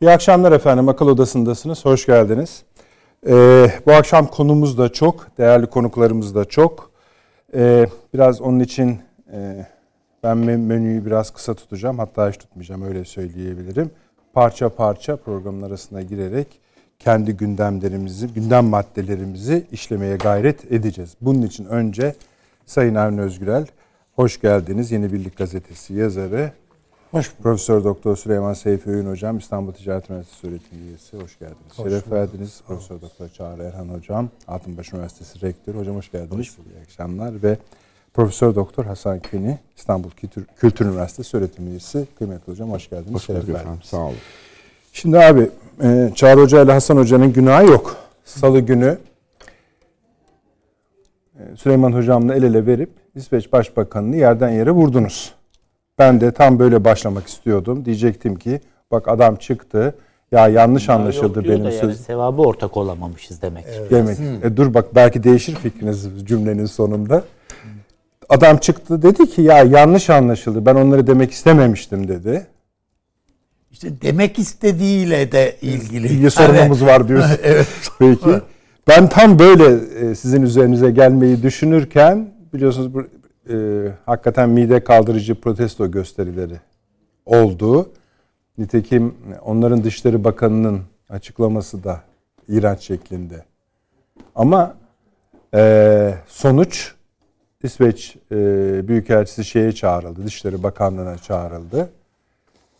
İyi akşamlar efendim. Akıl Odası'ndasınız. Hoş geldiniz. Ee, bu akşam konumuz da çok, değerli konuklarımız da çok. Ee, biraz onun için e, ben menüyü biraz kısa tutacağım. Hatta hiç tutmayacağım öyle söyleyebilirim. Parça parça programın arasına girerek kendi gündemlerimizi, gündem maddelerimizi işlemeye gayret edeceğiz. Bunun için önce Sayın Avni Özgürel, hoş geldiniz. Yeni Birlik Gazetesi yazarı, Hoş Profesör Doktor Süleyman Seyfi Öğün Hocam, İstanbul Ticaret Üniversitesi öğretim üyesi. Hoş geldiniz. Hoş Şeref verdiniz. Profesör Doktor Çağrı Erhan Hocam, Altınbaş Üniversitesi Rektörü. Hocam hoş geldiniz. Hoş İyi akşamlar. Ve Profesör Doktor Hasan Küni, İstanbul Kültür, Kültür Üniversitesi öğretim üyesi. Kıymetli hocam hoş geldiniz. Hoş Şeref verdiniz. Sağ olun. Şimdi abi, e, Çağrı Hoca ile Hasan Hoca'nın günahı yok. Salı günü e, Süleyman Hocam'la el ele verip İsveç Başbakanı'nı yerden yere vurdunuz. Ben de tam böyle başlamak istiyordum. Diyecektim ki bak adam çıktı. Ya yanlış ya anlaşıldı benim da yani sevabı ortak olamamışız demek. Evet. Demek. Hmm. E, dur bak belki değişir fikriniz cümlenin sonunda. Adam çıktı dedi ki ya yanlış anlaşıldı. Ben onları demek istememiştim dedi. İşte demek istediğiyle de ilgili. İyi sorunumuz var diyorsun. evet. Peki. Ben tam böyle e, sizin üzerinize gelmeyi düşünürken biliyorsunuz e, hakikaten mide kaldırıcı protesto gösterileri oldu. Nitekim onların Dışişleri Bakanı'nın açıklaması da iğrenç şeklinde. Ama e, sonuç İsveç e, Büyükelçisi şeye çağrıldı, Dışişleri Bakanlığı'na çağrıldı.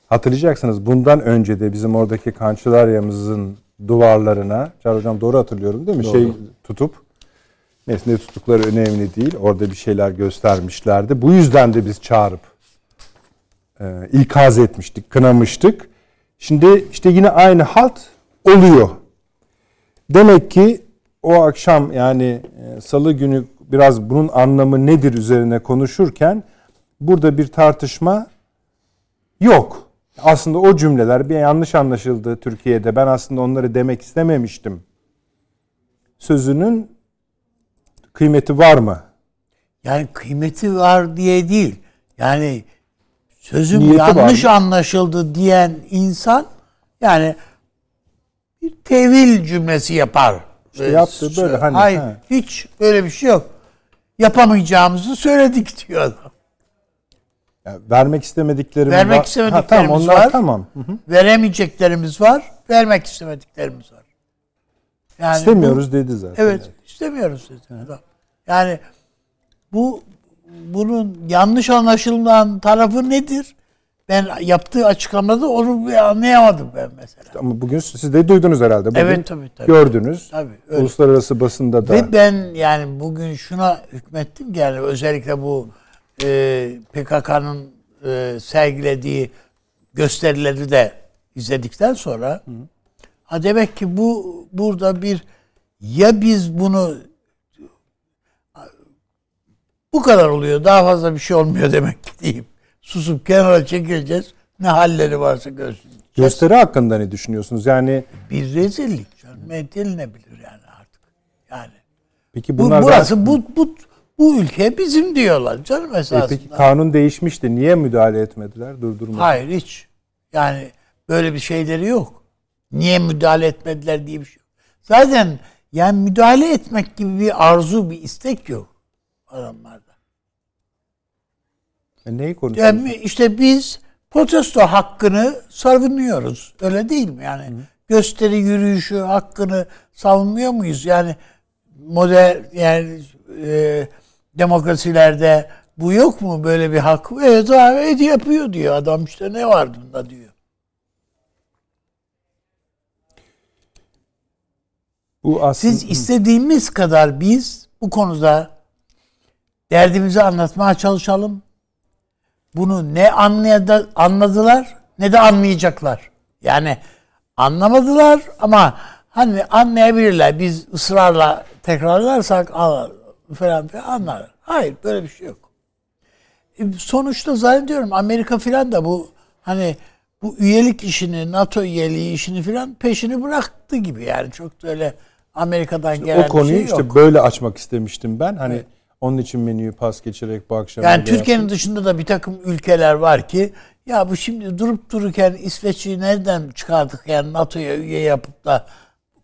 Hatırlayacaksınız bundan önce de bizim oradaki kançelaryamızın duvarlarına, Çağrı Hocam doğru hatırlıyorum değil mi? Doğru. Şey tutup Neyse ne tuttukları önemli değil. Orada bir şeyler göstermişlerdi. Bu yüzden de biz çağırıp e, ikaz etmiştik, kınamıştık. Şimdi işte yine aynı halt oluyor. Demek ki o akşam yani e, salı günü biraz bunun anlamı nedir üzerine konuşurken burada bir tartışma yok. Aslında o cümleler bir yanlış anlaşıldı Türkiye'de. Ben aslında onları demek istememiştim. Sözünün kıymeti var mı? Yani kıymeti var diye değil. Yani sözüm Niyeti yanlış anlaşıldı diyen insan yani bir tevil cümlesi yapar. İşte yaptı böyle hani. Hayır he. hiç böyle bir şey yok. Yapamayacağımızı söyledik diyor adam. Yani vermek istemediklerimiz vermek var. istemediklerimiz ha, tamam, onlar var. Tamam. Hı hı. Veremeyeceklerimiz var. Vermek istemediklerimiz var. Yani İstemiyoruz bu, dedi zaten. Evet, yani. istemiyoruz dedi. Evet. Yani bu bunun yanlış anlaşılan tarafı nedir? Ben yaptığı açıklamada onu anlayamadım ben mesela. Ama bugün siz de duydunuz herhalde. Bugün evet tabii tabii. Gördünüz. Tabii, öyle. Uluslararası basında da. Ve ben yani bugün şuna hükmettim ki yani özellikle bu e, PKK'nın e, sergilediği gösterileri de izledikten sonra Hı. ha demek ki bu burada bir ya biz bunu bu kadar oluyor. Daha fazla bir şey olmuyor demek ki diyeyim. Susup kenara çekileceğiz. Ne halleri varsa görsün. Gösteri hakkında ne düşünüyorsunuz? Yani bir rezillik canım. Edilenebilir yani artık. Yani. Peki bunlar bu, burası bu, bu bu ülke bizim diyorlar canım esasında. E peki kanun değişmişti. Niye müdahale etmediler? Durdurmadılar. Hayır hiç. Yani böyle bir şeyleri yok. Niye müdahale etmediler diye bir şey yok. Zaten yani müdahale etmek gibi bir arzu, bir istek yok adamlarda. E neyi konuşuyorsun? Yani işte biz protesto hakkını savunuyoruz. Öyle değil mi? Yani Hı. gösteri yürüyüşü hakkını savunmuyor muyuz? Yani modern yani e, demokrasilerde bu yok mu böyle bir hak? Evet abi yapıyor diyor adam işte ne var bunda diyor. Bu aslında... Siz istediğimiz kadar biz bu konuda derdimizi anlatmaya çalışalım. bunu ne anladılar ne de anlayacaklar. Yani anlamadılar ama hani anlayabilirler. Biz ısrarla tekrarlarsak al- falan filan anlar. Hayır böyle bir şey yok. E, Sonuçta zannediyorum Amerika filan da bu hani bu üyelik işini, NATO üyeliği işini filan peşini bıraktı gibi yani çok da öyle Amerika'dan gelen o konuyu şey işte yok. böyle açmak istemiştim ben. Hani onun için menüyü pas geçerek bu akşam Yani Türkiye'nin dışında da bir takım ülkeler var ki ya bu şimdi durup dururken İsveç'i nereden çıkardık yani NATO'ya üye yapıp da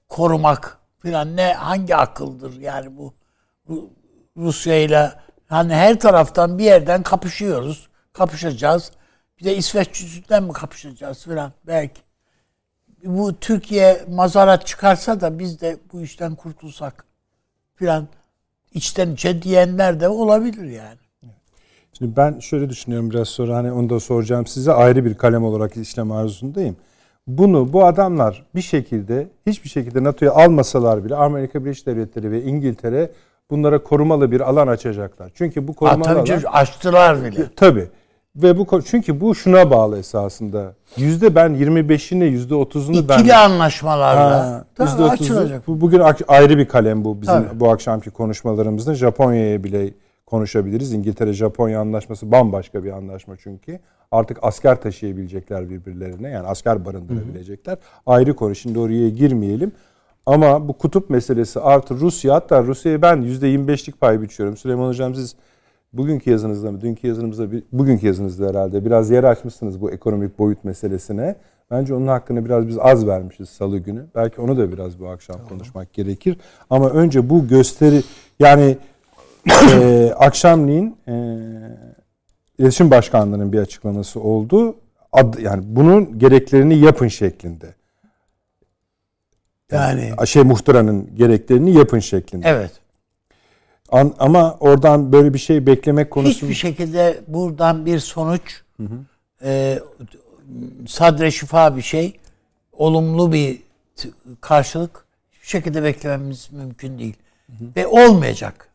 korumak filan ne hangi akıldır yani bu, bu Rusya ile hani her taraftan bir yerden kapışıyoruz. Kapışacağız. Bir de İsveç yüzünden mi kapışacağız filan belki. Bu Türkiye mazarat çıkarsa da biz de bu işten kurtulsak filan içten içe diyenler de olabilir yani. Şimdi ben şöyle düşünüyorum biraz sonra hani onu da soracağım size ayrı bir kalem olarak işlem arzusundayım. Bunu bu adamlar bir şekilde hiçbir şekilde NATO'ya almasalar bile Amerika Birleşik Devletleri ve İngiltere bunlara korumalı bir alan açacaklar. Çünkü bu Ha, korumalı tabii alan açtılar bile. tabii ve bu çünkü bu şuna bağlı esasında. Yüzde ben 25'ini yüzde 30'unu ben İkili anlaşmalarla. %30'u açılacak. Bu, bugün ayrı bir kalem bu bizim Tabii. bu akşamki konuşmalarımızda. Japonya'ya bile konuşabiliriz. İngiltere-Japonya anlaşması bambaşka bir anlaşma çünkü. Artık asker taşıyabilecekler birbirlerine. Yani asker barındırabilecekler. Ayrı konu. Şimdi oraya girmeyelim. Ama bu kutup meselesi artı Rusya hatta Rusya'ya ben %25'lik pay biçiyorum. Süleyman Hocam siz bugünkü yazınızda mı, dünkü yazınızda, bugünkü yazınızda herhalde biraz yer açmışsınız bu ekonomik boyut meselesine. Bence onun hakkını biraz biz az vermişiz salı günü. Belki onu da biraz bu akşam konuşmak gerekir. Ama önce bu gösteri yani e, akşamleyin e, İletişim Başkanlığı'nın bir açıklaması oldu. Ad, yani bunun gereklerini yapın şeklinde. Yani Şey muhtıranın gereklerini yapın şeklinde. evet. An- ama oradan böyle bir şey beklemek konusu Hiçbir şekilde buradan bir sonuç e, sadre şifa bir şey olumlu bir karşılık hiçbir şekilde beklememiz mümkün değil. Ve olmayacak.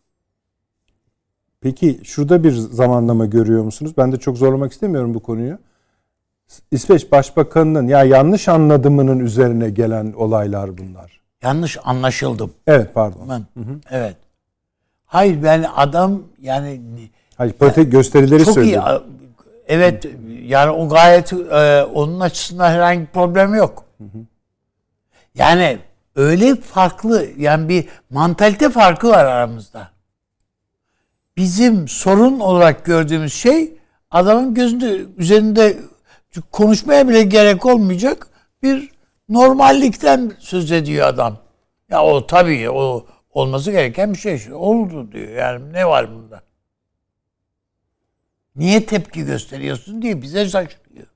Peki şurada bir zamanlama görüyor musunuz? Ben de çok zorlamak istemiyorum bu konuyu. İsveç Başbakanı'nın ya yanlış anladımının üzerine gelen olaylar bunlar. Yanlış anlaşıldım. Evet pardon. Ben. Evet. Hayır yani adam yani Hayır, politi- gösterileri çok iyi. söylüyorum. Evet yani o gayet e, onun açısından herhangi bir problem yok. Yani öyle farklı yani bir mantalite farkı var aramızda. Bizim sorun olarak gördüğümüz şey adamın gözünde üzerinde konuşmaya bile gerek olmayacak bir normallikten söz ediyor adam. Ya o tabii o olması gereken bir şey. Oldu diyor. Yani ne var bunda? Niye tepki gösteriyorsun diye bize şaşırıyor.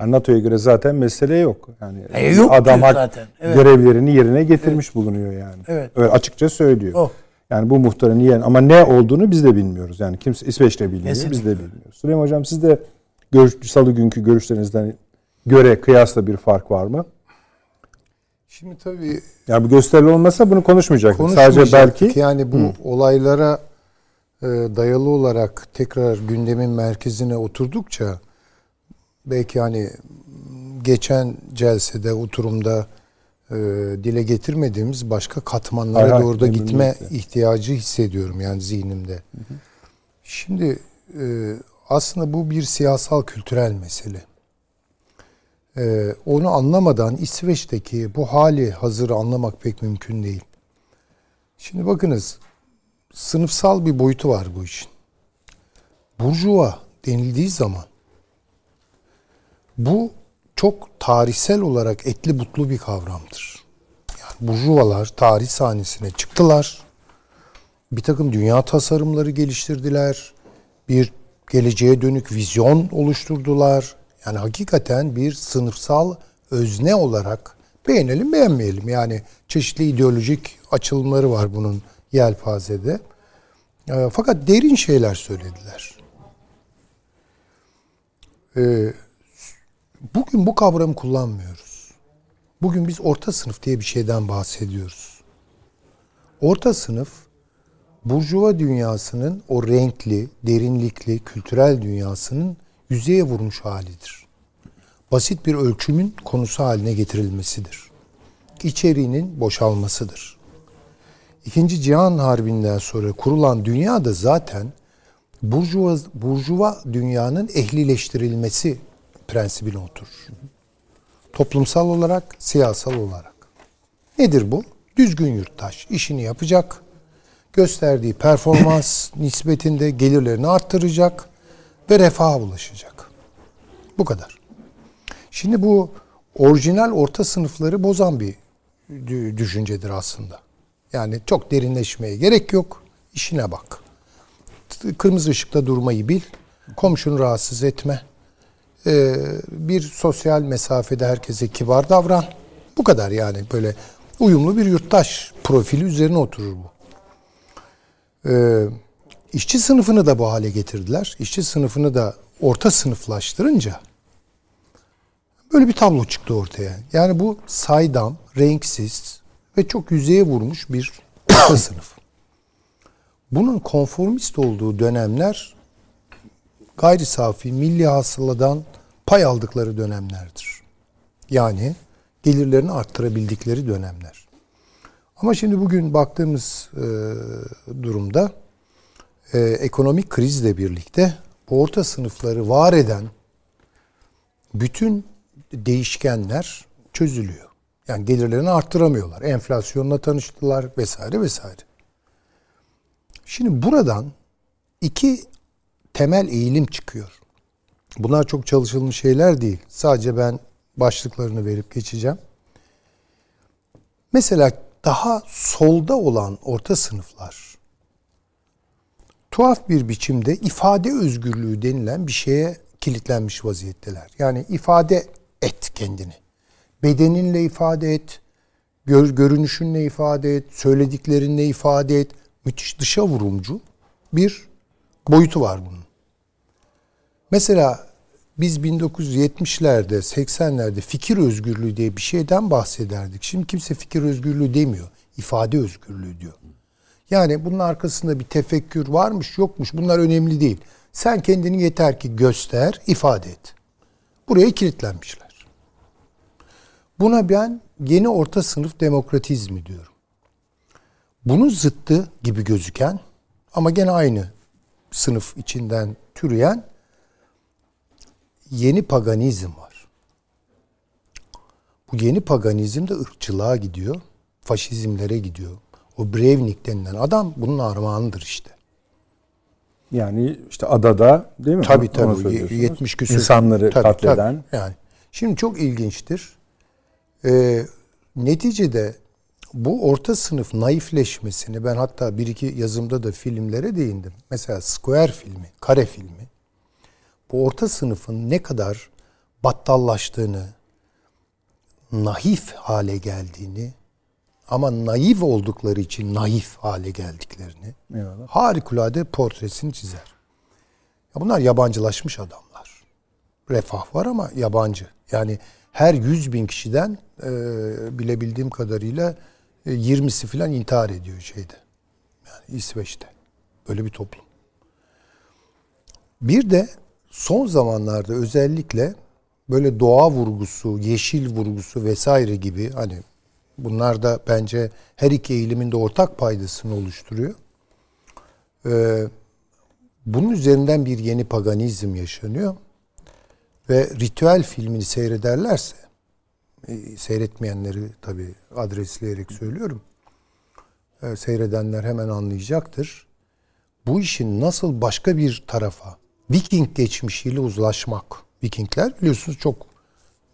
Yani NATO'ya göre zaten mesele yok. Yani E, yok adam zaten. Evet. görevlerini yerine getirmiş bulunuyor yani. Evet. Öyle açıkça söylüyor. O. Yani bu muhtarın niye ama ne olduğunu biz de bilmiyoruz. Yani kimse İsveç de bilmiyor, biz Kesinlikle. de bilmiyoruz. Süleyman hocam siz de görüş, salı günkü görüşlerinizden göre kıyasla bir fark var mı? Şimdi tabii Yani bu gösterili olmasa bunu konuşmayacaktık. Sadece konuşmayacaktık. belki yani bu olaylara e, dayalı olarak tekrar gündemin merkezine oturdukça belki hani geçen celsede oturumda e, dile getirmediğimiz başka katmanlara Hay hay, doğru da gitme memnuniyetle. ihtiyacı hissediyorum yani zihnimde. Şimdi e, aslında bu bir siyasal kültürel mesele. E, onu anlamadan İsveç'teki bu hali hazırı anlamak pek mümkün değil. Şimdi bakınız sınıfsal bir boyutu var bu işin. Burjuva denildiği zaman bu çok tarihsel olarak etli butlu bir kavramdır. Yani burjuvalar tarih sahnesine çıktılar. Bir takım dünya tasarımları geliştirdiler. Bir geleceğe dönük vizyon oluşturdular. Yani hakikaten bir sınıfsal özne olarak beğenelim beğenmeyelim. Yani çeşitli ideolojik açılımları var bunun yelpazede. E, fakat derin şeyler söylediler. E, bugün bu kavramı kullanmıyoruz. Bugün biz orta sınıf diye bir şeyden bahsediyoruz. Orta sınıf Burjuva dünyasının o renkli, derinlikli, kültürel dünyasının yüzeye vurmuş halidir. Basit bir ölçümün konusu haline getirilmesidir. İçeriğinin boşalmasıdır. İkinci Cihan Harbi'nden sonra kurulan dünya da zaten burjuva, burjuva dünyanın ehlileştirilmesi prensibine oturur. Toplumsal olarak, siyasal olarak. Nedir bu? Düzgün yurttaş işini yapacak, gösterdiği performans nispetinde gelirlerini arttıracak ve refaha ulaşacak. Bu kadar. Şimdi bu orijinal orta sınıfları bozan bir düşüncedir aslında. Yani çok derinleşmeye gerek yok. İşine bak. Kırmızı ışıkta durmayı bil. Komşunu rahatsız etme. Ee, bir sosyal mesafede herkese kibar davran. Bu kadar yani böyle uyumlu bir yurttaş profili üzerine oturur bu. Ee, işçi sınıfını da bu hale getirdiler. İşçi sınıfını da orta sınıflaştırınca böyle bir tablo çıktı ortaya. Yani bu saydam, renksiz ve çok yüzeye vurmuş bir orta sınıf. Bunun konformist olduğu dönemler gayri safi milli hasıladan pay aldıkları dönemlerdir. Yani gelirlerini arttırabildikleri dönemler. Ama şimdi bugün baktığımız e, durumda e, ekonomik krizle birlikte orta sınıfları var eden bütün değişkenler çözülüyor. Yani gelirlerini arttıramıyorlar. Enflasyonla tanıştılar vesaire vesaire. Şimdi buradan iki temel eğilim çıkıyor. Bunlar çok çalışılmış şeyler değil. Sadece ben başlıklarını verip geçeceğim. Mesela daha solda olan orta sınıflar tuhaf bir biçimde ifade özgürlüğü denilen bir şeye kilitlenmiş vaziyetteler. Yani ifade et kendini. Bedeninle ifade et, gör, görünüşünle ifade et, söylediklerinle ifade et. Müthiş dışa vurumcu bir boyutu var bunun. Mesela biz 1970'lerde, 80'lerde fikir özgürlüğü diye bir şeyden bahsederdik. Şimdi kimse fikir özgürlüğü demiyor. ifade özgürlüğü diyor. Yani bunun arkasında bir tefekkür varmış, yokmuş. Bunlar önemli değil. Sen kendini yeter ki göster, ifade et. Buraya kilitlenmişler. Buna ben yeni orta sınıf demokratizmi diyorum. Bunun zıttı gibi gözüken ama gene aynı sınıf içinden türeyen yeni paganizm var. Bu yeni paganizm de ırkçılığa gidiyor, faşizmlere gidiyor. O Breivnik denilen adam bunun armağanıdır işte. Yani işte adada değil mi? Tabii tabii. 70 küsur. İnsanları tabii, katleden. Tabii. Yani. Şimdi çok ilginçtir. Ee, neticede bu orta sınıf naifleşmesini ben hatta bir iki yazımda da filmlere değindim. Mesela Square filmi, Kare filmi bu orta sınıfın ne kadar battallaştığını, naif hale geldiğini ama naif oldukları için naif hale geldiklerini Eyvallah. harikulade portresini çizer. Ya bunlar yabancılaşmış adamlar. Refah var ama yabancı. Yani her yüz bin kişiden e, bilebildiğim kadarıyla e, 20'si falan intihar ediyor şeyde. Yani İsveç'te. Böyle bir toplum. Bir de son zamanlarda özellikle böyle doğa vurgusu, yeşil vurgusu vesaire gibi hani bunlar da bence her iki eğilimin de ortak paydasını oluşturuyor. Ee, bunun üzerinden bir yeni paganizm yaşanıyor. Ve ritüel filmini seyrederlerse, e, seyretmeyenleri tabi adresleyerek söylüyorum, e, seyredenler hemen anlayacaktır. Bu işin nasıl başka bir tarafa, Viking geçmişiyle uzlaşmak. Vikingler biliyorsunuz çok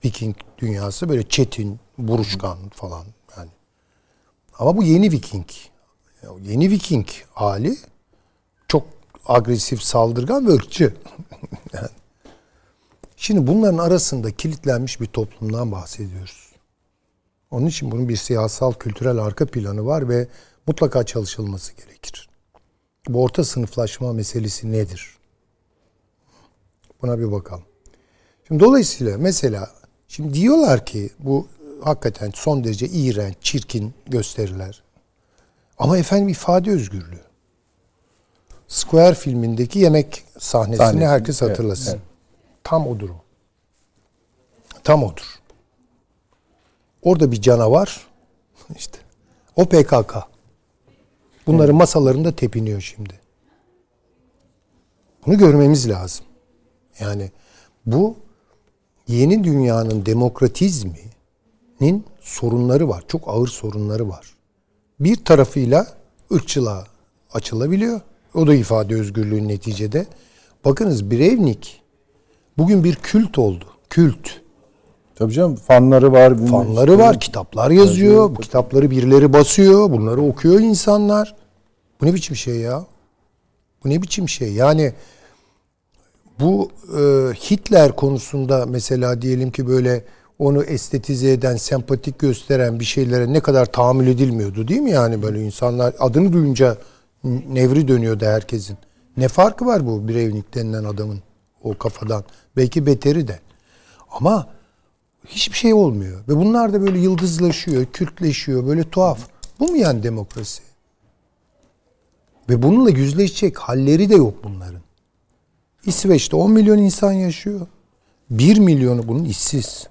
Viking dünyası böyle çetin, buruşkan falan. Ama bu yeni Viking. Yeni Viking hali çok agresif, saldırgan ve ırkçı. yani. Şimdi bunların arasında kilitlenmiş bir toplumdan bahsediyoruz. Onun için bunun bir siyasal, kültürel arka planı var ve mutlaka çalışılması gerekir. Bu orta sınıflaşma meselesi nedir? Buna bir bakalım. Şimdi dolayısıyla mesela şimdi diyorlar ki bu hakikaten son derece iğrenç, çirkin gösteriler. Ama efendim ifade özgürlüğü. Square filmindeki yemek sahnesini Sahnesi, herkes evet, hatırlasın. evet. Tam odur o. Tam odur. Orada bir canavar işte o PKK. Bunların masalarında tepiniyor şimdi. Bunu görmemiz lazım. Yani bu yeni dünyanın demokratizminin sorunları var. Çok ağır sorunları var. Bir tarafıyla ırkçılığa açılabiliyor. O da ifade özgürlüğü neticede. Bakınız Breivnik bugün bir kült oldu. Kült. Tabii canım fanları var. Fanları işte. var, kitaplar yazıyor. Bu kitapları birileri basıyor. Bunları okuyor insanlar. Bu ne biçim şey ya? Bu ne biçim şey? Yani bu e, Hitler konusunda mesela diyelim ki böyle onu estetize eden, sempatik gösteren bir şeylere ne kadar tahammül edilmiyordu değil mi? Yani böyle insanlar adını duyunca nevri dönüyordu herkesin. Ne farkı var bu Breivnik denilen adamın o kafadan? Belki beteri de. Ama hiçbir şey olmuyor. Ve bunlar da böyle yıldızlaşıyor, kültleşiyor, böyle tuhaf. Bu mu yani demokrasi? Ve bununla yüzleşecek halleri de yok bunların. İsveç'te 10 milyon insan yaşıyor. 1 milyonu bunun işsiz.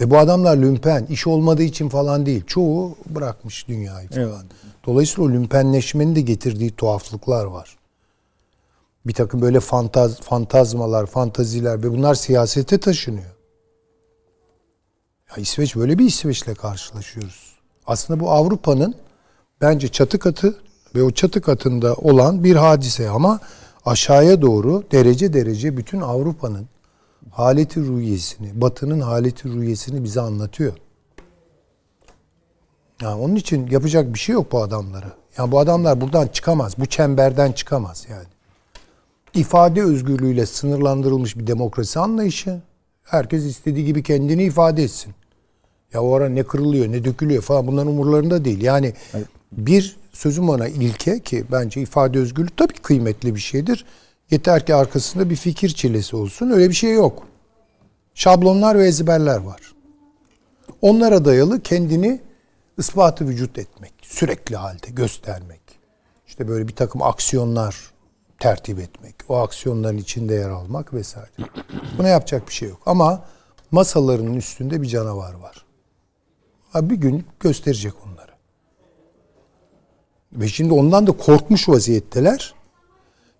Ve bu adamlar lümpen, iş olmadığı için falan değil. Çoğu bırakmış dünyayı falan. Dolayısıyla o lümpenleşmenin de getirdiği tuhaflıklar var. Bir takım böyle fantaz, fantazmalar, fantaziler ve bunlar siyasete taşınıyor. Ya İsveç böyle bir İsveç'le karşılaşıyoruz. Aslında bu Avrupa'nın bence çatı katı ve o çatı katında olan bir hadise ama aşağıya doğru derece derece bütün Avrupa'nın haleti rüyesini, Batı'nın haleti rüyesini bize anlatıyor. Yani onun için yapacak bir şey yok bu adamlara. Yani bu adamlar buradan çıkamaz. Bu çemberden çıkamaz yani. İfade özgürlüğüyle sınırlandırılmış bir demokrasi anlayışı. Herkes istediği gibi kendini ifade etsin. Ya o ara ne kırılıyor, ne dökülüyor falan bunların umurlarında değil. Yani bir sözüm ona ilke ki bence ifade özgürlüğü tabii kıymetli bir şeydir. Yeter ki arkasında bir fikir çilesi olsun. Öyle bir şey yok. Şablonlar ve ezberler var. Onlara dayalı kendini ispatı vücut etmek. Sürekli halde göstermek. İşte böyle bir takım aksiyonlar tertip etmek. O aksiyonların içinde yer almak vesaire. Buna yapacak bir şey yok. Ama masalarının üstünde bir canavar var. Bir gün gösterecek onları. Ve şimdi ondan da korkmuş vaziyetteler.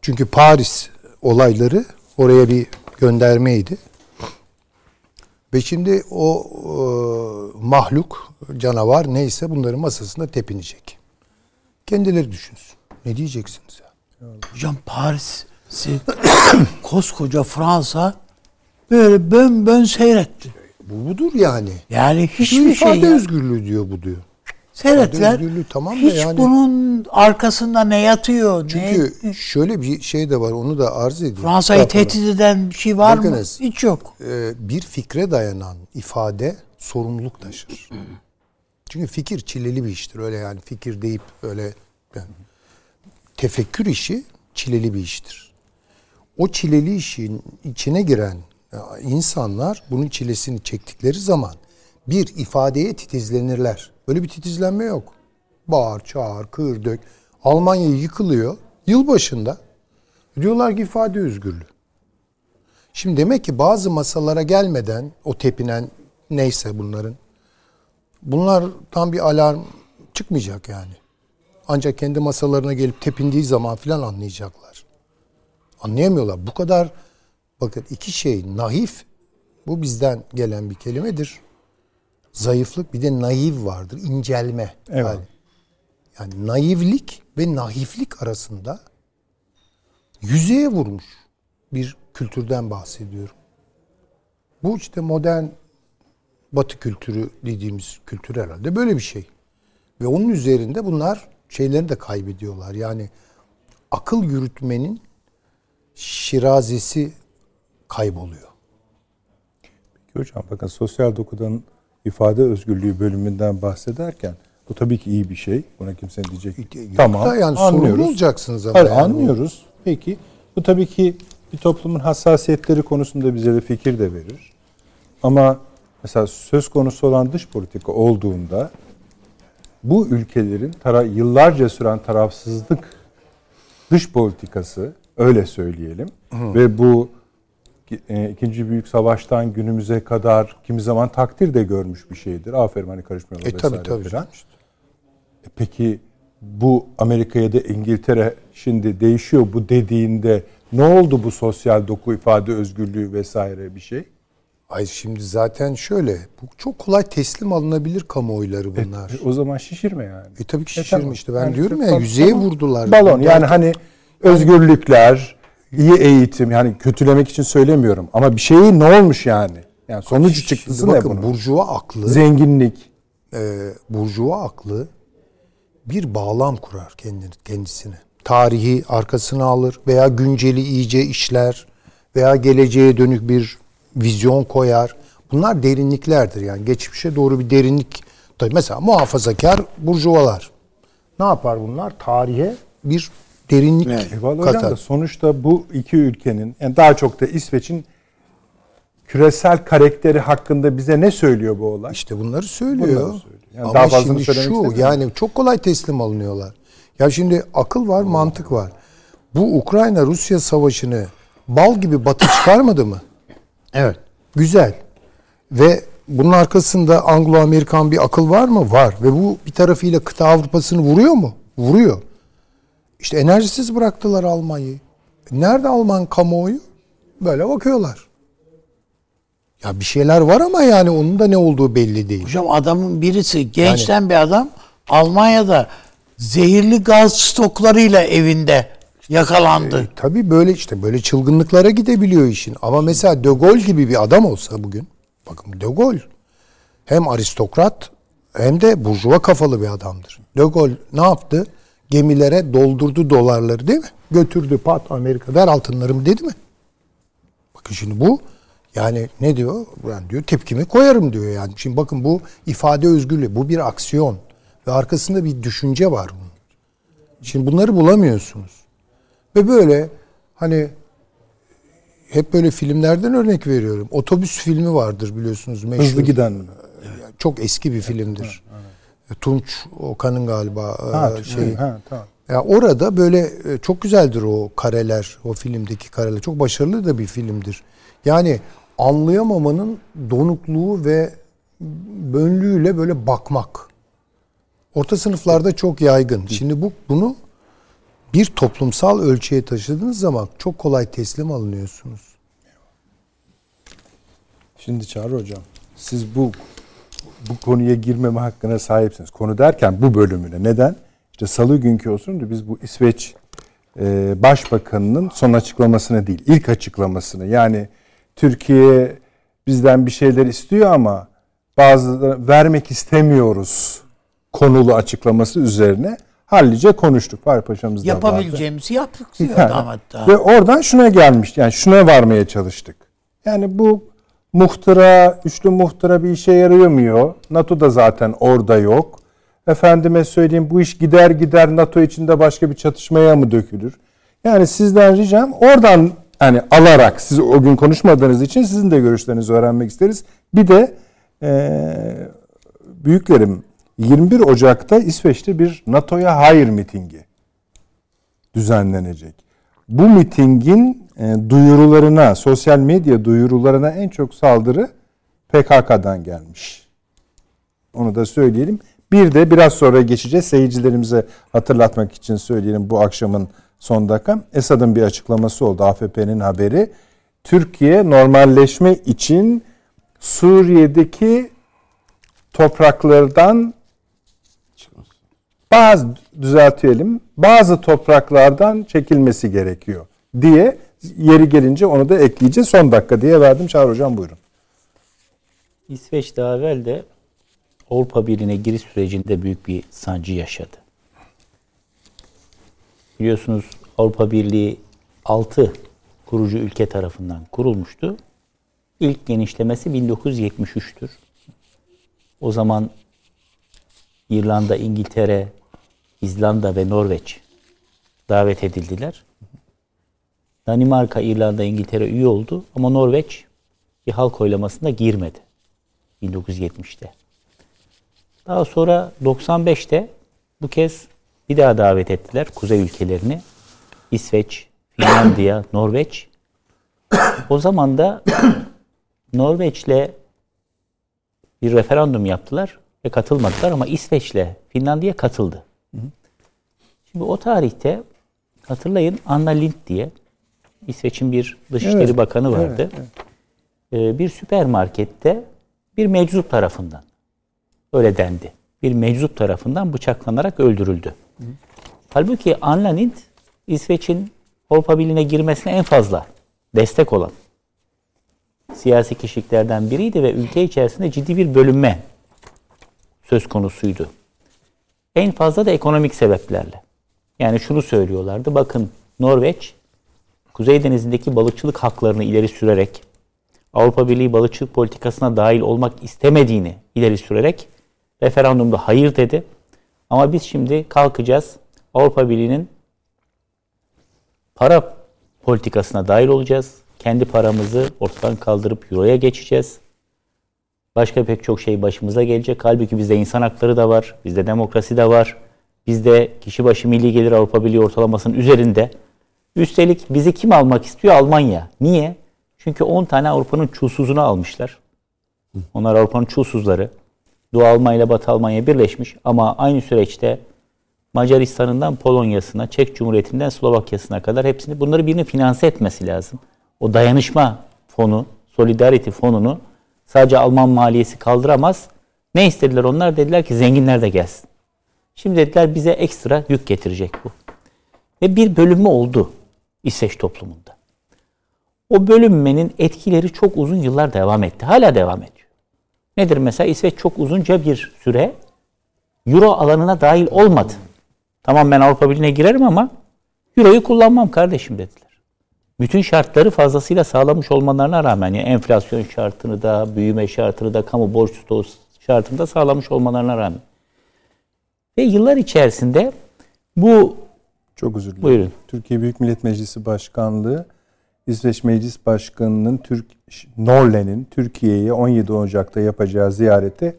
Çünkü Paris olayları oraya bir göndermeydi. Ve şimdi o e, mahluk, canavar neyse bunların masasında tepinecek. Kendileri düşünsün. Ne diyeceksiniz ya? Hocam Paris'i koskoca Fransa böyle bön bön seyretti. Bu budur yani. Yani Hiçbir şey ifade ya. özgürlüğü diyor bu diyor. Özgürlüğü tamam Hiç yani- bunun arkasında ne yatıyor? Çünkü ne, şöyle bir şey de var onu da arz edeyim. Fransa'yı tehdit eden bir şey var Bakınız. mı? Hiç yok. Ee, bir fikre dayanan ifade sorumluluk taşır. Çünkü fikir çileli bir iştir. Öyle yani fikir deyip öyle yani tefekkür işi çileli bir iştir. O çileli işin içine giren e, insanlar bunun çilesini çektikleri zaman bir ifadeye titizlenirler. Böyle bir titizlenme yok. Bağır, çağır, kır, dök. Almanya yıkılıyor. Yılbaşında diyorlar ki ifade özgürlüğü. Şimdi demek ki bazı masalara gelmeden o tepinen neyse bunların bunlar tam bir alarm çıkmayacak yani. Ancak kendi masalarına gelip tepindiği zaman filan anlayacaklar. Anlayamıyorlar. Bu kadar bakın iki şey naif bu bizden gelen bir kelimedir. Zayıflık bir de naif vardır. incelme. Evet. Yani, yani naivlik ve naiflik arasında yüzeye vurmuş bir kültürden bahsediyorum. Bu işte modern batı kültürü dediğimiz kültür herhalde böyle bir şey. Ve onun üzerinde bunlar şeylerini de kaybediyorlar. Yani akıl yürütmenin şirazesi kayboluyor. Peki hocam bakın sosyal dokudan ifade özgürlüğü bölümünden bahsederken bu tabii ki iyi bir şey. Buna kimse diyecek. Yok tamam. da yani anlıyoruz. olacaksınız ama Hayır, yani. anlıyoruz. Peki bu tabii ki bir toplumun hassasiyetleri konusunda bize de fikir de verir. Ama mesela söz konusu olan dış politika olduğunda bu ülkelerin tara yıllarca süren tarafsızlık dış politikası öyle söyleyelim ve bu ikinci büyük savaştan günümüze kadar kimi zaman takdir de görmüş bir şeydir. Aferin hani karışmıyorlar E tabii vesaire tabii. falan. E Peki bu Amerika ya da İngiltere şimdi değişiyor bu dediğinde ne oldu bu sosyal doku ifade özgürlüğü vesaire bir şey? Ay şimdi zaten şöyle, bu çok kolay teslim alınabilir kamuoyları bunlar. E, o zaman şişirme yani. E tabii ki E, tamam. şişirmişti. Ben Yani diyorum işte ya yüzeye tamam. vurdular. Balon yani hani özgürlükler, iyi eğitim yani kötülemek için söylemiyorum ama bir şeyi ne olmuş yani? Yani sonucu Şimdi çıktısı ne bakın bunun? burjuva aklı, Zenginlik. e, burjuva aklı bir bağlam kurar kendini, kendisine. Tarihi arkasına alır veya günceli iyice işler veya geleceğe dönük bir vizyon koyar. Bunlar derinliklerdir yani geçmişe doğru bir derinlik. Tabii mesela muhafazakar burjuvalar. Ne yapar bunlar? Tarihe bir derinlik Eyvallah hocam katar. da sonuçta bu iki ülkenin yani daha çok da İsveç'in küresel karakteri hakkında bize ne söylüyor bu olay? İşte bunları söylüyor. Bunları söylüyor. Yani Ama daha fazlasını şimdi söylemek şu yani çok kolay teslim alınıyorlar. Ya şimdi akıl var, mantık var. Bu Ukrayna-Rusya savaşını bal gibi batı çıkarmadı mı? Evet. Güzel. Ve bunun arkasında Anglo-Amerikan bir akıl var mı? Var. Ve bu bir tarafıyla kıta Avrupa'sını vuruyor mu? Vuruyor. İşte enerjisiz bıraktılar Almanya'yı. Nerede Alman kamuoyu? Böyle bakıyorlar. Ya bir şeyler var ama yani onun da ne olduğu belli değil. Hocam adamın birisi gençten bir adam Almanya'da zehirli gaz stoklarıyla evinde yakalandı. E, tabii böyle işte böyle çılgınlıklara gidebiliyor işin. Ama mesela De Gaulle gibi bir adam olsa bugün, bakın De Gaulle hem aristokrat hem de burjuva kafalı bir adamdır. De Gaulle ne yaptı? Gemilere doldurdu dolarları değil mi? Götürdü pat Amerika ver altınlarımı dedi mi? Bakın şimdi bu yani ne diyor? Ben diyor tepkimi koyarım diyor yani. Şimdi bakın bu ifade özgürlüğü, bu bir aksiyon ve arkasında bir düşünce var bunun. Şimdi bunları bulamıyorsunuz. Ve böyle hani hep böyle filmlerden örnek veriyorum. Otobüs filmi vardır biliyorsunuz meşhur. Hızlı giden? Çok eski bir filmdir. Tunç Okan'ın galiba Ha, e, şey, ha, tamam. ya orada böyle e, çok güzeldir o kareler, o filmdeki kareler. Çok başarılı da bir filmdir. Yani anlayamamanın donukluğu ve bönlüğüyle böyle bakmak. Orta sınıflarda çok yaygın. Şimdi bu bunu bir toplumsal ölçüye taşıdığınız zaman çok kolay teslim alınıyorsunuz. Şimdi Çağrı Hocam, siz bu bu konuya girmeme hakkına sahipsiniz. Konu derken bu bölümüne. Neden? İşte salı günkü olsun da biz bu İsveç e, Başbakanı'nın son açıklamasını değil, ilk açıklamasını. Yani Türkiye bizden bir şeyler istiyor ama bazı vermek istemiyoruz konulu açıklaması üzerine hallice konuştuk. Fahri Paşa'mız da vardı. Yapabileceğimizi yaptık diyor Yani, adam hatta. Ve oradan şuna gelmiş. Yani şuna varmaya çalıştık. Yani bu muhtıra, üçlü muhtıra bir işe yaramıyor. NATO da zaten orada yok. Efendime söyleyeyim bu iş gider gider NATO içinde başka bir çatışmaya mı dökülür? Yani sizden ricam oradan hani alarak siz o gün konuşmadığınız için sizin de görüşlerinizi öğrenmek isteriz. Bir de eee büyüklerim 21 Ocak'ta İsveç'te bir NATO'ya hayır mitingi düzenlenecek. Bu mitingin e, duyurularına, sosyal medya duyurularına en çok saldırı PKK'dan gelmiş. Onu da söyleyelim. Bir de biraz sonra geçeceğiz. Seyircilerimize hatırlatmak için söyleyelim bu akşamın son dakika. Esad'ın bir açıklaması oldu. AFP'nin haberi. Türkiye normalleşme için Suriye'deki topraklardan bazı düzeltelim bazı topraklardan çekilmesi gerekiyor diye yeri gelince onu da ekleyeceğiz. Son dakika diye verdim. Çağrı Hocam buyurun. İsveç daha evvel de Avrupa Birliği'ne giriş sürecinde büyük bir sancı yaşadı. Biliyorsunuz Avrupa Birliği 6 kurucu ülke tarafından kurulmuştu. İlk genişlemesi 1973'tür. O zaman İrlanda, İngiltere, İzlanda ve Norveç davet edildiler. Danimarka, İrlanda, İngiltere üye oldu ama Norveç bir halk oylamasına girmedi 1970'te. Daha sonra 95'te bu kez bir daha davet ettiler kuzey ülkelerini. İsveç, Finlandiya, Norveç. O zaman da Norveç'le bir referandum yaptılar ve katılmadılar ama İsveç'le Finlandiya katıldı. Şimdi o tarihte hatırlayın Anna Lindh diye İsveç'in bir Dışişleri Evet, Bakanı vardı. Ee, bir süpermarkette bir meczup tarafından öyle dendi. Bir meczup tarafından bıçaklanarak öldürüldü. Halbuki Anna Lindh İsveç'in Avrupa Birliği'ne girmesine en fazla destek olan siyasi kişiliklerden biriydi ve ülke içerisinde ciddi bir bölünme söz konusuydu. En fazla da ekonomik sebeplerle. Yani şunu söylüyorlardı. Bakın Norveç Kuzey Denizi'ndeki balıkçılık haklarını ileri sürerek Avrupa Birliği balıkçılık politikasına dahil olmak istemediğini ileri sürerek referandumda hayır dedi. Ama biz şimdi kalkacağız Avrupa Birliği'nin para politikasına dahil olacağız. Kendi paramızı ortadan kaldırıp euroya geçeceğiz. Başka pek çok şey başımıza gelecek. Halbuki bizde insan hakları da var. Bizde demokrasi de var. Bizde kişi başı milli gelir Avrupa Birliği ortalamasının üzerinde. Üstelik bizi kim almak istiyor? Almanya. Niye? Çünkü 10 tane Avrupa'nın çulsuzunu almışlar. Onlar Avrupa'nın çulsuzları. Doğu Almanya ile Batı Almanya birleşmiş ama aynı süreçte Macaristan'ından Polonya'sına, Çek Cumhuriyeti'nden Slovakya'sına kadar hepsini bunları birinin finanse etmesi lazım. O dayanışma fonu, Solidarity fonunu sadece Alman maliyesi kaldıramaz. Ne istediler onlar? Dediler ki zenginler de gelsin. Şimdi dediler bize ekstra yük getirecek bu. Ve bir bölünme oldu İsveç toplumunda. O bölünmenin etkileri çok uzun yıllar devam etti. Hala devam ediyor. Nedir mesela? İsveç çok uzunca bir süre Euro alanına dahil olmadı. Tamam ben Avrupa Birliği'ne girerim ama Euro'yu kullanmam kardeşim dediler. Bütün şartları fazlasıyla sağlamış olmalarına rağmen yani enflasyon şartını da, büyüme şartını da, kamu borç stoğu şartını da sağlamış olmalarına rağmen. Ve yıllar içerisinde bu Çok özür dilerim. Buyurun. Türkiye Büyük Millet Meclisi Başkanlığı İsveç Meclis Başkanı'nın Türk Norle'nin Türkiye'ye 17 Ocak'ta yapacağı ziyareti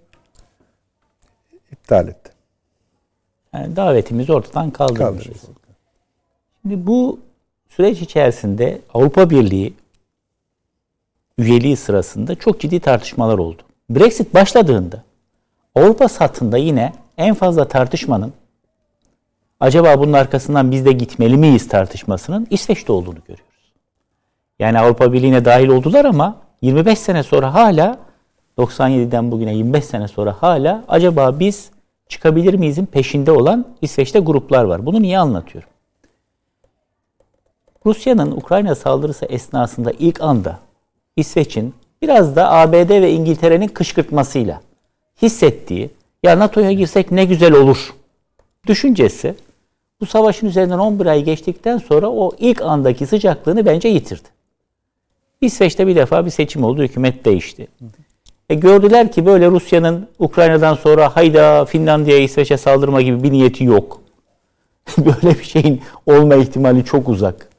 iptal etti. yani davetimizi ortadan kaldırmışız. Kaldırdı. Şimdi bu süreç içerisinde Avrupa Birliği üyeliği sırasında çok ciddi tartışmalar oldu. Brexit başladığında Avrupa satında yine en fazla tartışmanın acaba bunun arkasından biz de gitmeli miyiz tartışmasının İsveç'te olduğunu görüyoruz. Yani Avrupa Birliği'ne dahil oldular ama 25 sene sonra hala 97'den bugüne 25 sene sonra hala acaba biz çıkabilir miyizin peşinde olan İsveç'te gruplar var. Bunu niye anlatıyorum? Rusya'nın Ukrayna saldırısı esnasında ilk anda İsveç'in biraz da ABD ve İngiltere'nin kışkırtmasıyla hissettiği ya NATO'ya girsek ne güzel olur düşüncesi bu savaşın üzerinden 11 ay geçtikten sonra o ilk andaki sıcaklığını bence yitirdi. İsveç'te bir defa bir seçim oldu, hükümet değişti. E gördüler ki böyle Rusya'nın Ukrayna'dan sonra hayda Finlandiya'ya İsveç'e saldırma gibi bir niyeti yok. böyle bir şeyin olma ihtimali çok uzak.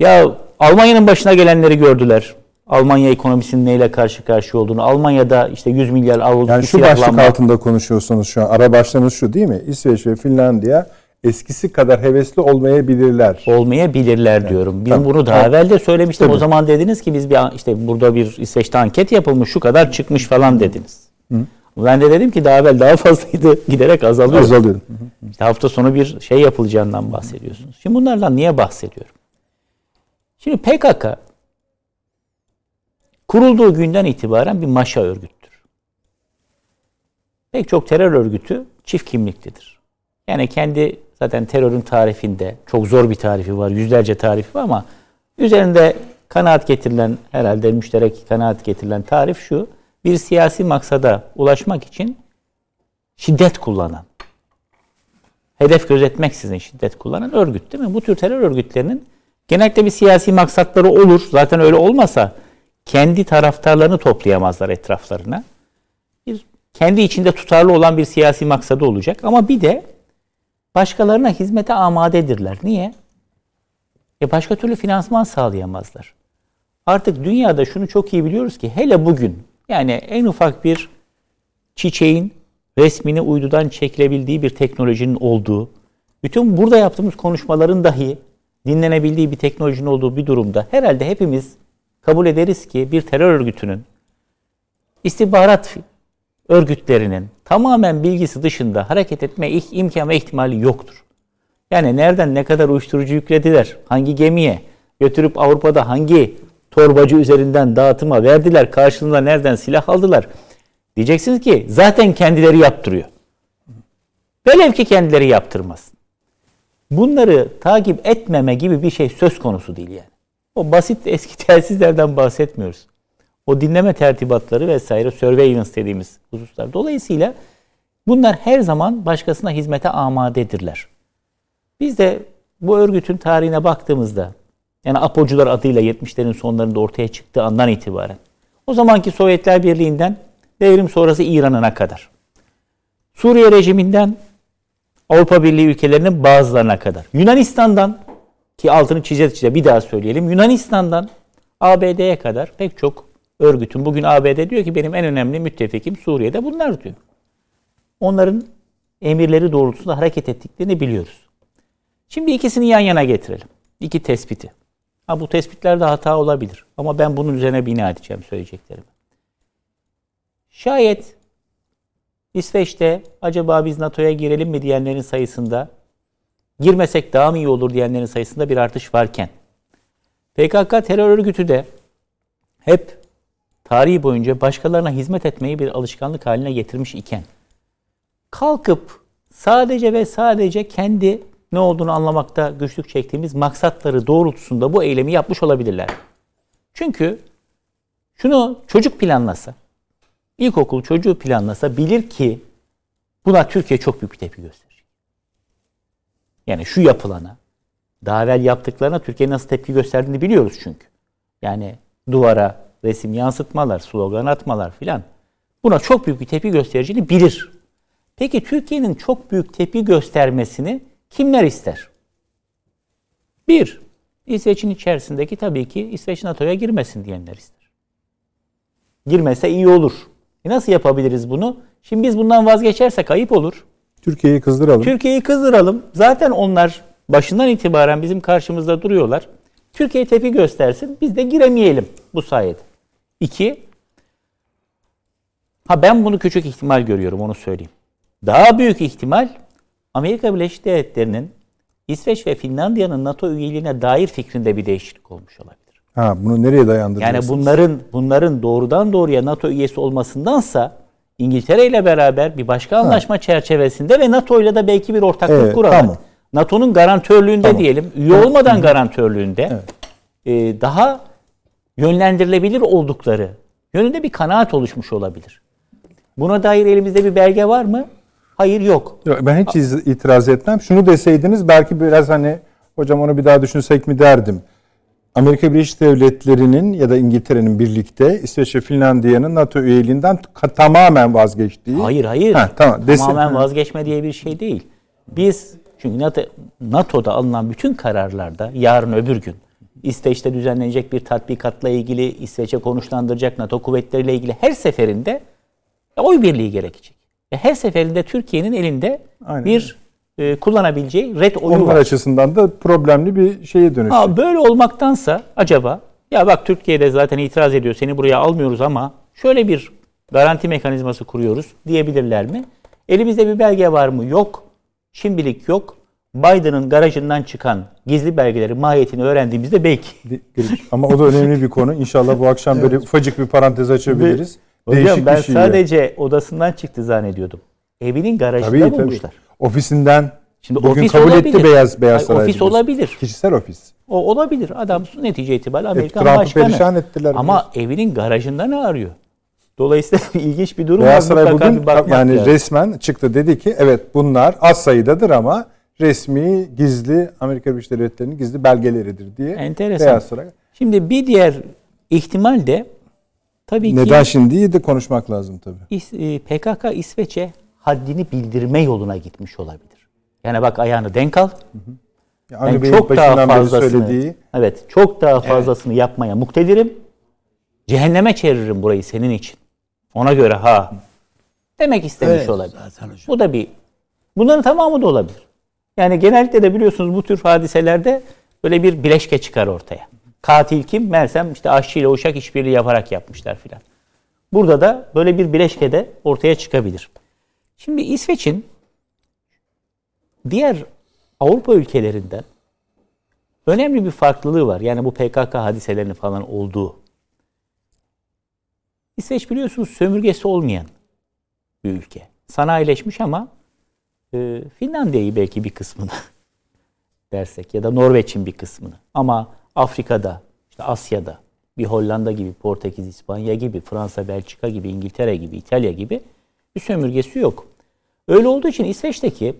Ya Almanya'nın başına gelenleri gördüler. Almanya ekonomisinin neyle karşı karşıya olduğunu. Almanya'da işte 100 milyar avro Yani şu başlık altında konuşuyorsunuz şu an. Ara başlığınız şu değil mi? İsveç ve Finlandiya eskisi kadar hevesli olmayabilirler. olmayabilirler diyorum. Biz Tamam. bunu daha Tamam. evvel de söylemiştim. Tabii. O zaman dediniz ki biz bir işte burada bir İsveç'te anket yapılmış şu kadar çıkmış falan dediniz. Ben de dedim ki daha evvel daha fazlaydı giderek azalıyor. Azalıyor. İşte hafta sonu bir şey yapılacağından bahsediyorsunuz. Şimdi bunlardan niye bahsediyorum? Şimdi PKK kurulduğu günden itibaren bir maşa örgüttür. Pek çok terör örgütü çift kimliklidir. Yani kendi zaten terörün tarifinde çok zor bir tarifi var, yüzlerce tarifi var ama üzerinde kanaat getirilen herhalde müşterek kanaat getirilen tarif şu. Bir siyasi maksada ulaşmak için şiddet kullanan, hedef gözetmeksizin şiddet kullanan örgüt değil mi? Bu tür terör örgütlerinin genellikle bir siyasi maksatları olur. Zaten öyle olmasa kendi taraftarlarını toplayamazlar etraflarına. Bir kendi içinde tutarlı olan bir siyasi maksadı olacak. Ama bir de başkalarına hizmete amadedirler. Niye? E başka türlü finansman sağlayamazlar. Artık dünyada şunu çok iyi biliyoruz ki hele bugün yani en ufak bir çiçeğin resmini uydudan çekilebildiği bir teknolojinin olduğu, bütün burada yaptığımız konuşmaların dahi dinlenebildiği bir teknolojinin olduğu bir durumda herhalde hepimiz kabul ederiz ki bir terör örgütünün istihbarat örgütlerinin tamamen bilgisi dışında hareket etme imkan ve ihtimali yoktur. Yani nereden ne kadar uyuşturucu yüklediler, hangi gemiye götürüp Avrupa'da hangi torbacı üzerinden dağıtıma verdiler, karşılığında nereden silah aldılar. Diyeceksiniz ki zaten kendileri yaptırıyor. Velev ki kendileri yaptırmaz. Bunları takip etmeme gibi bir şey söz konusu değil yani. O basit eski telsizlerden bahsetmiyoruz. O dinleme tertibatları vesaire surveillance dediğimiz hususlar. Dolayısıyla bunlar her zaman başkasına hizmete amadedirler. Biz de bu örgütün tarihine baktığımızda yani Apocular adıyla 70'lerin sonlarında ortaya çıktığı andan itibaren o zamanki Sovyetler Birliği'nden devrim sonrası İran'ına kadar Suriye rejiminden Avrupa Birliği ülkelerinin bazılarına kadar Yunanistan'dan ki altını çize çize bir daha söyleyelim Yunanistan'dan ABD'ye kadar pek çok örgütün bugün ABD diyor ki benim en önemli müttefikim Suriye'de bunlar diyor. Onların emirleri doğrultusunda hareket ettiklerini biliyoruz. Şimdi ikisini yan yana getirelim. İki tespiti. Ha, bu tespitlerde hata olabilir. Ama ben bunun üzerine bina edeceğim söyleyeceklerimi. Şayet İsveç'te acaba biz NATO'ya girelim mi diyenlerin sayısında girmesek daha mı iyi olur diyenlerin sayısında bir artış varken PKK terör örgütü de hep tarihi boyunca başkalarına hizmet etmeyi bir alışkanlık haline getirmiş iken kalkıp sadece ve sadece kendi ne olduğunu anlamakta güçlük çektiğimiz maksatları doğrultusunda bu eylemi yapmış olabilirler. Çünkü şunu çocuk planlasa, ilkokul çocuğu planlasa bilir ki buna Türkiye çok büyük bir tepki gösterecek. Yani şu yapılana, daha evvel yaptıklarına Türkiye nasıl tepki gösterdiğini biliyoruz çünkü. Yani duvara resim yansıtmalar, slogan atmalar filan. Buna çok büyük bir tepki göstereceğini bilir. Peki Türkiye'nin çok büyük tepki göstermesini kimler ister? Bir, İsveç'in içerisindeki tabii ki İsveç NATO'ya girmesin diyenler ister. Girmese iyi olur. E nasıl yapabiliriz bunu? Şimdi biz bundan vazgeçersek ayıp olur. Türkiye'yi kızdıralım. Türkiye'yi kızdıralım. Zaten onlar başından itibaren bizim karşımızda duruyorlar. Türkiye tepki göstersin. Biz de giremeyelim bu sayede. İki, ha ben bunu küçük ihtimal görüyorum onu söyleyeyim. Daha büyük ihtimal Amerika Birleşik Devletleri'nin İsveç ve Finlandiya'nın NATO üyeliğine dair fikrinde bir değişiklik olmuş olabilir. Ha bunu nereye dayandırıyorsunuz? Yani bunların bunların doğrudan doğruya NATO üyesi olmasındansa İngiltere ile beraber bir başka anlaşma ha. çerçevesinde ve NATO ile de belki bir ortaklık evet, kurarak tamam. NATO'nun garantörlüğünde tamam. diyelim, üye olmadan evet. garantörlüğünde evet. e, daha yönlendirilebilir oldukları yönünde bir kanaat oluşmuş olabilir. Buna dair elimizde bir belge var mı? Hayır yok. yok ben hiç itiraz etmem. Şunu deseydiniz belki biraz hani hocam onu bir daha düşünsek mi derdim. Amerika Birleşik Devletleri'nin ya da İngiltere'nin birlikte İsveç ve Finlandiya'nın NATO üyeliğinden tamamen vazgeçtiği. Hayır hayır. Ha, tamam. Tamamen vazgeçme diye bir şey değil. Biz çünkü NATO, NATO'da alınan bütün kararlarda yarın öbür gün İsveç'te düzenlenecek bir tatbikatla ilgili, İsveç'e konuşlandıracak NATO kuvvetleriyle ilgili her seferinde oy birliği gerekecek. Ve her seferinde Türkiye'nin elinde Aynen. bir e, kullanabileceği red oyu Onlar var. açısından da problemli bir şeye dönüşecek. Ha, böyle olmaktansa acaba ya bak Türkiye'de zaten itiraz ediyor seni buraya almıyoruz ama şöyle bir garanti mekanizması kuruyoruz diyebilirler mi? Elimizde bir belge var mı? Yok. Şimdilik yok. Biden'ın garajından çıkan gizli belgeleri mahiyetini öğrendiğimizde belki. Ama o da önemli bir konu. İnşallah bu akşam böyle ufacık bir parantez açabiliriz. Hocam Değişik ben şey sadece ya. odasından çıktı zannediyordum. Evinin garajında tabii, bulmuşlar. Tabii. Ofisinden Şimdi Bugün ofis kabul olabilir. etti Beyaz Beyaz Saray. Ofis olabilir. Kişisel ofis. O olabilir. Adam netice itibariyle Amerikan evet, başkanı. perişan ettiler. Ama biliyorsun. evinin garajında ne arıyor? Dolayısıyla ilginç bir durum Beyaz var. Saray bugün yani lazım. resmen çıktı dedi ki evet bunlar az sayıdadır ama resmi gizli Amerika Birleşik Devletleri'nin gizli belgeleridir diye. Enteresan. Beyaz Saray. Şimdi bir diğer ihtimal de tabii Neden ki Neden şimdi de konuşmak lazım tabii. E, PKK İsveç'e haddini bildirme yoluna gitmiş olabilir. Yani bak ayağını denk al. Hı hı. Yani ben çok daha fazlasını, söylediği... evet, çok daha fazlasını evet. yapmaya muktedirim. Cehenneme çeviririm burayı senin için. Ona göre ha. Demek istemiş evet, olabilir. Bu da bir. Bunların tamamı da olabilir. Yani genellikle de biliyorsunuz bu tür hadiselerde Böyle bir bileşke çıkar ortaya. Katil kim? Mersem işte aşçıyla uşak işbirliği yaparak yapmışlar filan. Burada da böyle bir bileşke de ortaya çıkabilir. Şimdi İsveç'in diğer Avrupa ülkelerinden önemli bir farklılığı var. Yani bu PKK hadiselerinin falan olduğu. İsveç biliyorsunuz sömürgesi olmayan bir ülke. Sanayileşmiş ama e, Finlandiya'yı belki bir kısmını dersek ya da Norveç'in bir kısmını. Ama Afrika'da, işte Asya'da bir Hollanda gibi, Portekiz, İspanya gibi, Fransa, Belçika gibi, İngiltere gibi, İtalya gibi bir sömürgesi yok. Öyle olduğu için İsveç'teki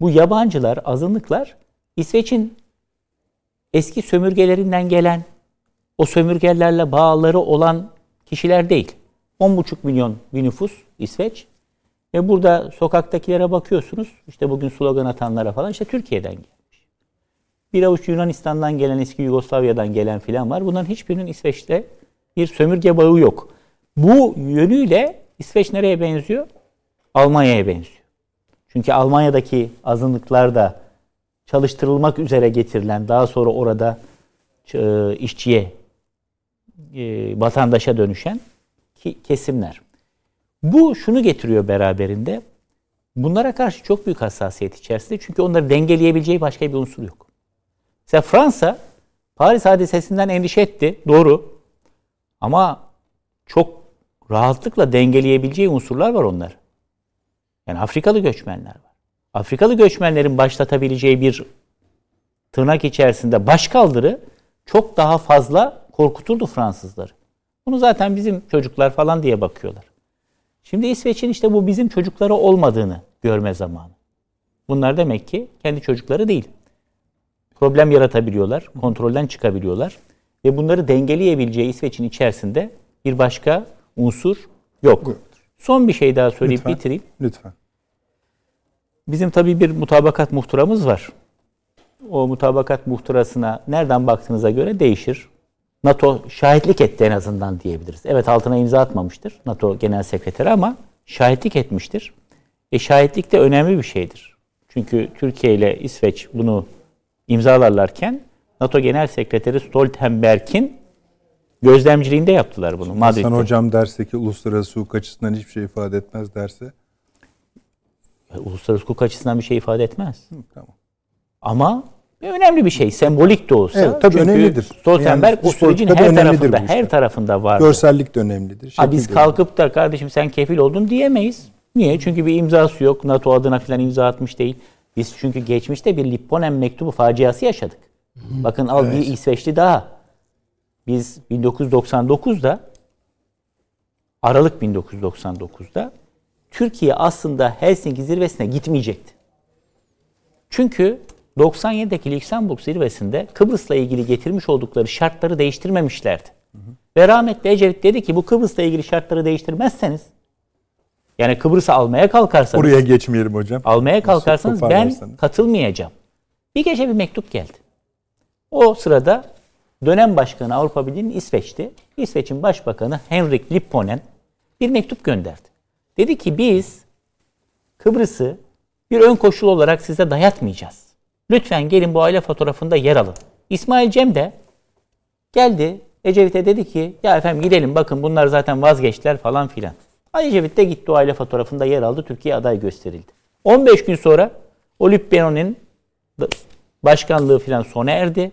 bu yabancılar, azınlıklar İsveç'in eski sömürgelerinden gelen, o sömürgelerle bağları olan kişiler değil. 10,5 milyon bir nüfus İsveç. Ve burada sokaktakilere bakıyorsunuz. İşte bugün slogan atanlara falan işte Türkiye'den gelmiş. Bir avuç Yunanistan'dan gelen, eski Yugoslavya'dan gelen filan var. Bunların hiçbirinin İsveç'te bir sömürge bağı yok. Bu yönüyle İsveç nereye benziyor? Almanya'ya benziyor. Çünkü Almanya'daki azınlıklar da çalıştırılmak üzere getirilen, daha sonra orada e, işçiye, e, vatandaşa dönüşen kesimler. Bu şunu getiriyor beraberinde. Bunlara karşı çok büyük hassasiyet içerisinde. Çünkü onları dengeleyebileceği başka bir unsur yok. Mesela Fransa Paris hadisesinden endişe etti. Doğru. Ama çok rahatlıkla dengeleyebileceği unsurlar var onlar. Yani Afrikalı göçmenler var. Afrikalı göçmenlerin başlatabileceği bir tırnak içerisinde başkaldırı çok daha fazla korkuturdu Fransızları. Bunu zaten bizim çocuklar falan diye bakıyorlar. Şimdi İsveç'in işte bu bizim çocukları olmadığını görme zamanı. Bunlar demek ki kendi çocukları değil. Problem yaratabiliyorlar, kontrolden çıkabiliyorlar ve bunları dengeleyebileceği İsveç'in içerisinde bir başka unsur yok. Son bir şey daha söyleyip lütfen, bitireyim. Lütfen. Bizim tabii bir mutabakat muhtıramız var. O mutabakat muhtırasına nereden baktığınıza göre değişir. NATO şahitlik etti en azından diyebiliriz. Evet altına imza atmamıştır NATO Genel Sekreteri ama şahitlik etmiştir. E şahitlik de önemli bir şeydir. Çünkü Türkiye ile İsveç bunu imzalarlarken NATO Genel Sekreteri Stoltenberg'in gözlemciliğinde yaptılar bunu Madrid'de. Hasan Hocam derse ki uluslararası hukuk açısından hiçbir şey ifade etmez derse? Uluslararası hukuk açısından bir şey ifade etmez. Hı, tamam. Ama önemli bir şey. Sembolik de olsa. Evet, tabii Çünkü önemlidir. Stoltenberg yani, bu sürecin her tarafında, her tarafında var. Görsellik de önemlidir. Ha, biz kalkıp da kardeşim sen kefil oldun diyemeyiz. Niye? Çünkü bir imzası yok. NATO adına falan imza atmış değil. Biz çünkü geçmişte bir Lipponen mektubu faciası yaşadık. Hı. Bakın al evet. bir İsveçli daha. Biz 1999'da Aralık 1999'da Türkiye aslında Helsinki zirvesine gitmeyecekti. Çünkü 97'deki Lüksemburg zirvesinde Kıbrıs'la ilgili getirmiş oldukları şartları değiştirmemişlerdi. Hı hı. Ve rahmetli Ecevit dedi ki bu Kıbrıs'la ilgili şartları değiştirmezseniz yani Kıbrıs'ı almaya kalkarsanız Buraya geçmeyelim hocam. Almaya kalkarsanız ben katılmayacağım. Bir gece bir mektup geldi. O sırada dönem başkanı Avrupa Birliği'nin İsveç'ti. İsveç'in başbakanı Henrik Lipponen bir mektup gönderdi. Dedi ki biz Kıbrıs'ı bir ön koşul olarak size dayatmayacağız. Lütfen gelin bu aile fotoğrafında yer alın. İsmail Cem de geldi Ecevit'e dedi ki ya efendim gidelim bakın bunlar zaten vazgeçtiler falan filan. Ecevit de gitti o aile fotoğrafında yer aldı. Türkiye aday gösterildi. 15 gün sonra Olip Benon'un başkanlığı filan sona erdi.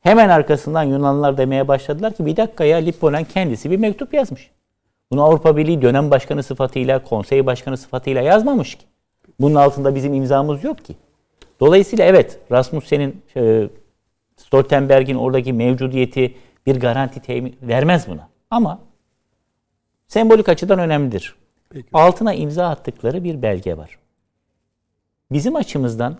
Hemen arkasından Yunanlılar demeye başladılar ki bir dakika ya Lipponen kendisi bir mektup yazmış. Bunu Avrupa Birliği dönem başkanı sıfatıyla, konsey başkanı sıfatıyla yazmamış ki. Bunun altında bizim imzamız yok ki. Dolayısıyla evet Rasmussen'in e, Stoltenberg'in oradaki mevcudiyeti bir garanti temin vermez buna. Ama sembolik açıdan önemlidir. Peki. Altına imza attıkları bir belge var. Bizim açımızdan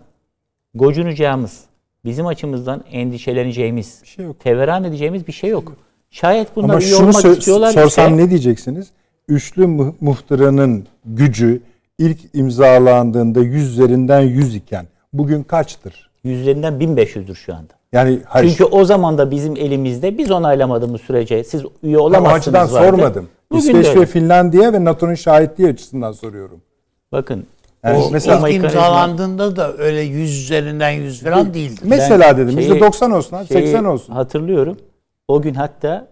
gocunacağımız, bizim açımızdan endişeleneceğimiz, bir şey yok. teveran edeceğimiz bir şey yok. Şayet bunlar Ama iyi şunu olmak istiyorlar sorsam ise, ne diyeceksiniz? Üçlü muhtıranın gücü ilk imzalandığında yüzlerinden yüz iken bugün kaçtır? Yüzlerinden 1500'dür şu anda. Yani hayır. Çünkü o zaman da bizim elimizde biz onaylamadığımız sürece siz üye olamazsınız açıdan vardı. sormadım. Bugün İsveç ve Finlandiya ve NATO'nun şahitliği açısından soruyorum. Bakın Yani o mesela ilk imzalandığında da öyle yüz üzerinden yüz falan değildi. mesela dedim şeyi- %90 olsun, şeyi 80 olsun. Hatırlıyorum. O gün hatta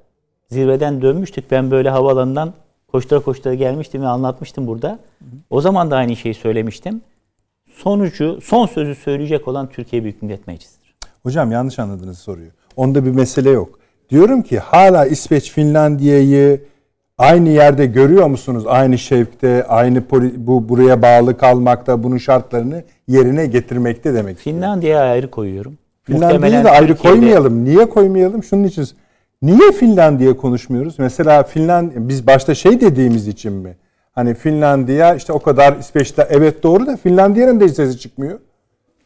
zirveden dönmüştük. Ben böyle havaalanından koştura koştura gelmiştim ve anlatmıştım burada. O zaman da aynı şeyi söylemiştim. Sonucu, son sözü söyleyecek olan Türkiye Büyük Millet Meclisi'dir. Hocam yanlış anladınız soruyu. Onda bir mesele yok. Diyorum ki hala İsveç Finlandiya'yı aynı yerde görüyor musunuz? Aynı şevkte, aynı bu buraya bağlı kalmakta, bunun şartlarını yerine getirmekte demek. Finlandiya'ya ayrı koyuyorum. Finlandiya'yı da ayrı Türkiye'de- koymayalım. Niye koymayalım? Şunun için. Niye Finlandiya konuşmuyoruz? Mesela Finland biz başta şey dediğimiz için mi? Hani Finlandiya işte o kadar İsveç'te evet doğru da Finlandiya'nın da sesi çıkmıyor.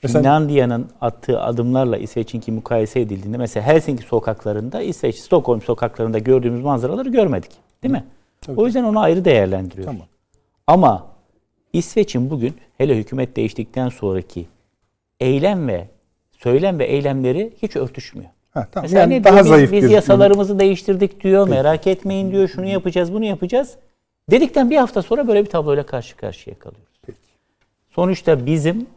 Mesela Finlandiya'nın attığı adımlarla İsveç'inki mukayese edildiğinde mesela Helsinki sokaklarında İsveç, Stockholm sokaklarında gördüğümüz manzaraları görmedik. Değil mi? O yüzden onu ayrı değerlendiriyoruz. Tamam. Ama İsveç'in bugün hele hükümet değiştikten sonraki eylem ve söylem ve eylemleri hiç örtüşmüyor. Ha, tamam. Mesela Yani ne daha diyor? Biz- zayıf biz, bir yasalarımızı değiştirdik diyor. Merak etmeyin diyor. Şunu yapacağız, bunu yapacağız. Dedikten bir hafta sonra böyle bir tabloyla karşı karşıya kalıyoruz. Sonuçta bizim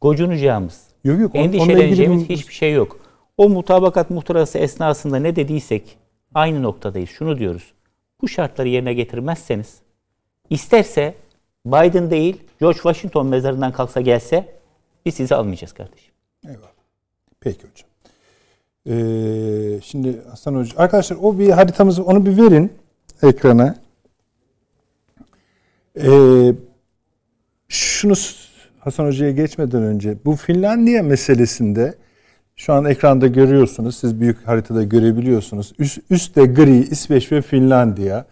gocunacağımız, Yok, yok, endişeleneceğimiz ilgili hiçbir şey yok. O mutabakat muhtırası esnasında ne dediysek aynı noktadayız. Şunu diyoruz. Bu şartları yerine getirmezseniz isterse Biden değil George Washington mezarından kalksa gelse biz sizi almayacağız kardeşim. Eyvallah. Peki hocam. Ee, şimdi Hasan Hoca, arkadaşlar o bir haritamızı onu bir verin ekrana. Ee, şunu Hasan Hoca'ya geçmeden önce bu Finlandiya meselesinde şu an ekranda görüyorsunuz. Siz büyük haritada görebiliyorsunuz. Üst, üstte gri İsveç ve Finlandiya.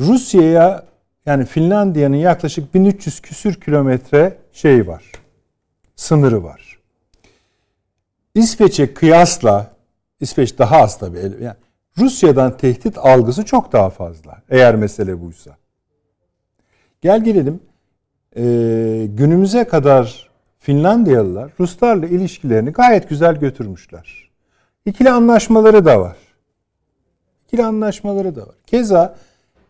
Rusya'ya yani Finlandiya'nın yaklaşık 1300 küsür kilometre şey var. Sınırı var. İsveç'e kıyasla İsveç daha az tabii. Yani Rusya'dan tehdit algısı çok daha fazla. Eğer mesele buysa. Gel gelelim. Ee, günümüze kadar Finlandiyalılar Ruslarla ilişkilerini gayet güzel götürmüşler. İkili anlaşmaları da var. İkili anlaşmaları da var. Keza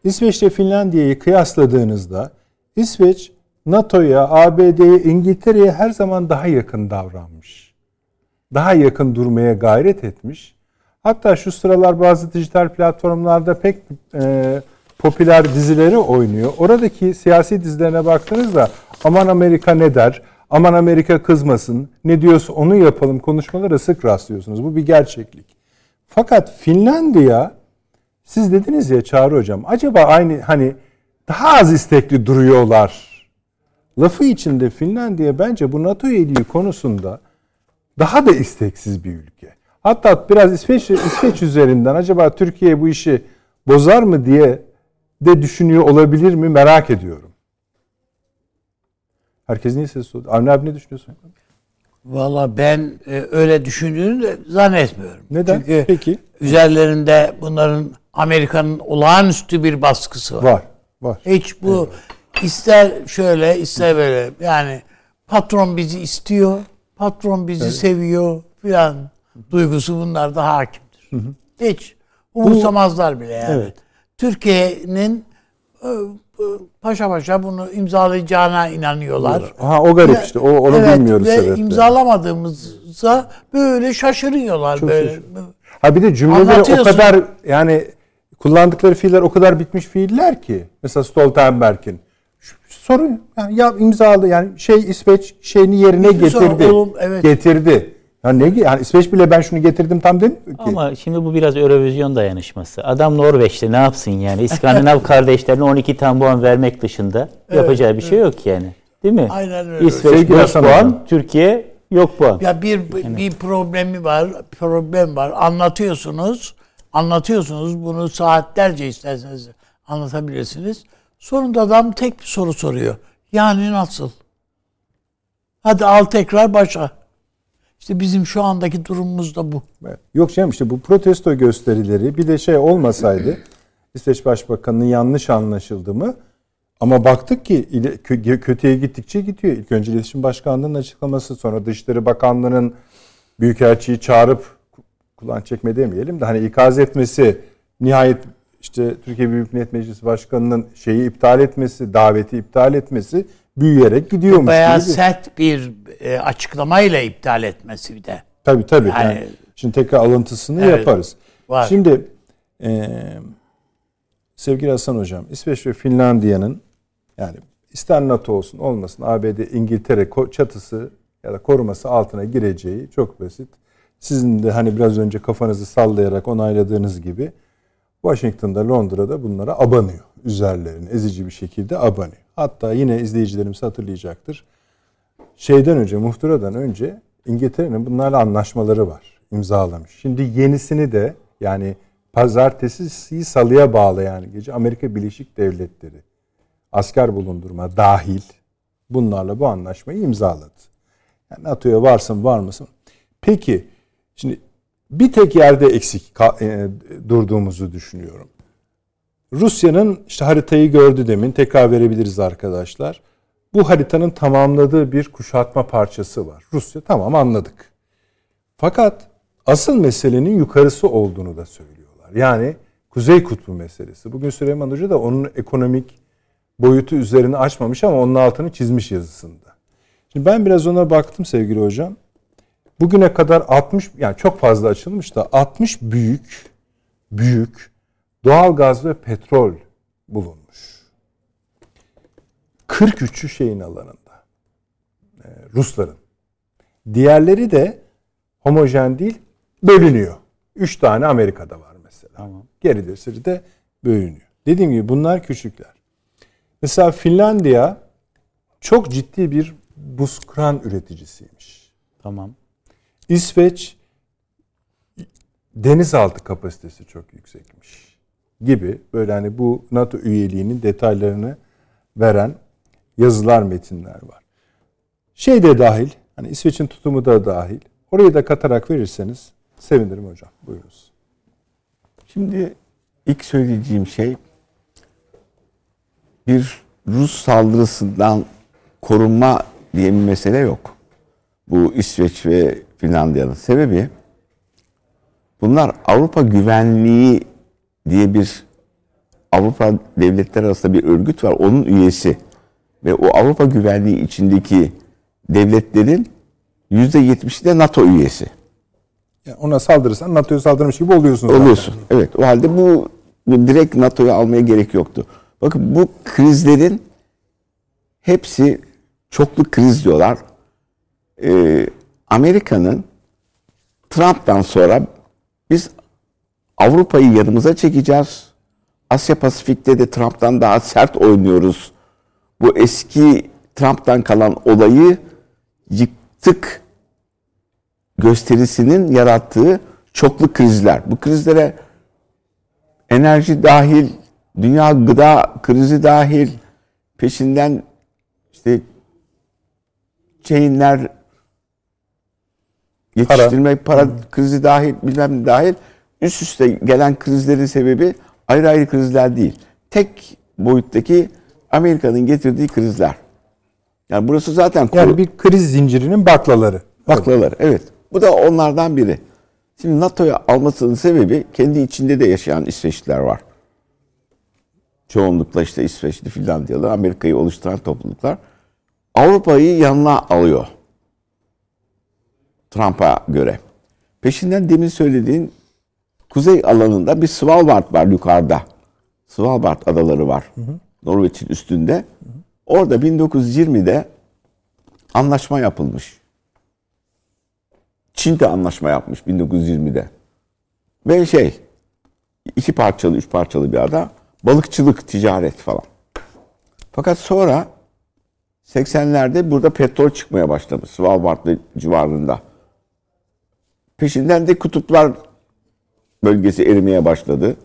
İsveç ile Finlandiya'yı kıyasladığınızda İsveç NATO'ya, ABD'ye, İngiltere'ye her zaman daha yakın davranmış. Daha yakın durmaya gayret etmiş. Hatta şu sıralar bazı dijital platformlarda pek e, popüler dizileri oynuyor. Oradaki siyasi dizilerine baktığınızda aman Amerika ne der, aman Amerika kızmasın, ne diyorsa onu yapalım konuşmalara sık rastlıyorsunuz. Bu bir gerçeklik. Fakat Finlandiya siz dediniz ya Çağrı Hocam acaba aynı hani daha az istekli duruyorlar. Lafı içinde Finlandiya bence bu NATO üyeliği konusunda daha da isteksiz bir ülke. Hatta biraz İsveç, İsveç üzerinden acaba Türkiye bu işi bozar mı diye de düşünüyor olabilir mi merak ediyorum. Herkes niye ses oldu? Avni abi ne düşünüyorsun? Valla ben e, öyle düşündüğünü de zannetmiyorum. Neden? Çünkü Peki. üzerlerinde bunların Amerika'nın olağanüstü bir baskısı var. Var. Var. Hiç bu ister şöyle ister böyle yani patron bizi istiyor, patron bizi seviyor filan duygusu bunlarda hakimdir. Hiç umursamazlar bile yani. Evet. Türkiye'nin e, paşa paşa bunu imzalayacağına inanıyorlar. Ha o garip işte. O onu evet, bilmiyoruz ve sebepleri. imzalamadığımızda böyle şaşırıyorlar Çok böyle. şaşırıyor. Ha bir de cümleleri o kadar yani kullandıkları fiiller o kadar bitmiş fiiller ki. Mesela Stoltenberg'in. Sorun yani ya imzaladı yani şey İsveç şeyini yerine Hiçbir sorun, getirdi. oğlum, evet. Getirdi. Yani ne yani İsveç bile ben şunu getirdim tam demiyor ki. Ama şimdi bu biraz Eurovision dayanışması. Adam Norveç'te ne yapsın yani? İskandinav kardeşlerine 12 puan vermek dışında yapacağı bir şey yok yani. Değil mi? Aynen öyle. İsveç Sevgili 5 Hasan puan, Hocam. Türkiye yok puan. Ya bir bir problemi var, problem var. Anlatıyorsunuz, anlatıyorsunuz. Bunu saatlerce isterseniz anlatabilirsiniz. Sonunda adam tek bir soru soruyor. Yani nasıl? Hadi al tekrar başa. İşte bizim şu andaki durumumuz da bu. Yok canım işte bu protesto gösterileri bir de şey olmasaydı İsveç Başbakanı'nın yanlış anlaşıldı mı? Ama baktık ki kötüye gittikçe gidiyor. İlk önce İletişim Başkanlığı'nın açıklaması sonra Dışişleri Bakanlığı'nın Büyükelçiyi çağırıp kulağın çekme demeyelim de hani ikaz etmesi nihayet işte Türkiye Büyük Millet Meclisi Başkanı'nın şeyi iptal etmesi, daveti iptal etmesi büyüyerek gidiyormuş Bayağı gibi. sert bir e, açıklamayla iptal etmesi bir de. Tabii tabii. Yani- Yani, şimdi tekrar alıntısını Evet, yaparız. var. Şimdi e, sevgili Hasan Hocam, İsveç ve Finlandiya'nın yani ister NATO olsun olmasın ABD, İngiltere çatısı ya da koruması altına gireceği çok basit. Sizin de hani biraz önce kafanızı sallayarak onayladığınız gibi Washington'da, Londra'da bunlara abanıyor. Üzerlerine ezici bir şekilde abanıyor. Hatta yine izleyicilerimiz hatırlayacaktır. Şeyden önce, muhtıradan önce İngiltere'nin bunlarla anlaşmaları var. imzalamış. Şimdi yenisini de yani pazartesi salıya bağlayan gece Amerika Birleşik Devletleri asker bulundurma dahil bunlarla bu anlaşmayı imzaladı. Yani NATO'ya varsın var mısın? Peki şimdi bir tek yerde eksik e, durduğumuzu düşünüyorum. Rusya'nın işte haritayı gördü demin tekrar verebiliriz arkadaşlar. Bu haritanın tamamladığı bir kuşatma parçası var. Rusya tamam anladık. Fakat asıl meselenin yukarısı olduğunu da söylüyorlar. Yani Kuzey Kutbu meselesi. Bugün Süleyman Hoca da onun ekonomik boyutu üzerine açmamış ama onun altını çizmiş yazısında. Şimdi ben biraz ona baktım sevgili hocam. Bugüne kadar 60 yani çok fazla açılmış da 60 büyük büyük doğal gaz ve petrol bulunmuş. 43'ü şeyin alanında. Ee, Rusların. Diğerleri de homojen değil, bölünüyor. 3 tane Amerika'da var mesela. Tamam. Gerilisiri de bölünüyor. Dediğim gibi bunlar küçükler. Mesela Finlandiya çok ciddi bir buz kıran üreticisiymiş. Tamam. İsveç denizaltı kapasitesi çok yüksekmiş gibi böyle hani bu NATO üyeliğinin detaylarını veren yazılar, metinler var. Şey de dahil, hani İsveç'in tutumu da dahil. Orayı da katarak verirseniz sevinirim hocam. Buyurunuz. Şimdi ilk söyleyeceğim şey bir Rus saldırısından korunma diye bir mesele yok. Bu İsveç ve Finlandiya'nın sebebi bunlar Avrupa Güvenliği diye bir Avrupa devletler arasında bir örgüt var. Onun üyesi ve o Avrupa Güvenliği içindeki devletlerin %70'i de NATO üyesi. Yani ona saldırırsan NATO'ya saldırmış gibi oluyorsun zaten. Oluyorsun. Evet. O halde bu, bu direkt NATO'ya almaya gerek yoktu. Bakın bu krizlerin hepsi çoklu kriz diyorlar. Ee, Amerika'nın Trump'tan sonra biz Avrupa'yı yanımıza çekeceğiz. Asya Pasifik'te de Trump'tan daha sert oynuyoruz. Bu eski Trump'tan kalan olayı yıktık gösterisinin yarattığı çoklu krizler. Bu krizlere enerji dahil, dünya gıda krizi dahil, peşinden işte chainler yetiştirme para, krizi dahil, bilmem ne dahil üst üste gelen krizlerin sebebi ayrı ayrı krizler değil. Tek boyuttaki Amerika'nın getirdiği krizler. Yani burası zaten kuru- Yani bir kriz zincirinin baklaları. Baklalar evet. Bu da onlardan biri. Şimdi NATO'ya almasının sebebi kendi içinde de yaşayan İsveçliler var. Çoğunlukla işte İsveçli, Finlandiyalı, Amerika'yı oluşturan topluluklar. Avrupa'yı yanına alıyor. Trump'a göre. Peşinden demin söylediğin kuzey alanında bir Svalbard var yukarıda. Svalbard adaları var. Norveç'in üstünde. Orada 1920'de anlaşma yapılmış. Çin de anlaşma yapmış 1920'de. Ve şey, iki parçalı, üç parçalı bir ada. Balıkçılık, ticaret falan. Fakat sonra 80'lerde burada petrol çıkmaya başladı. Svalbard ve civarında. Peşinden de kutuplar bölgesi erimeye başladı.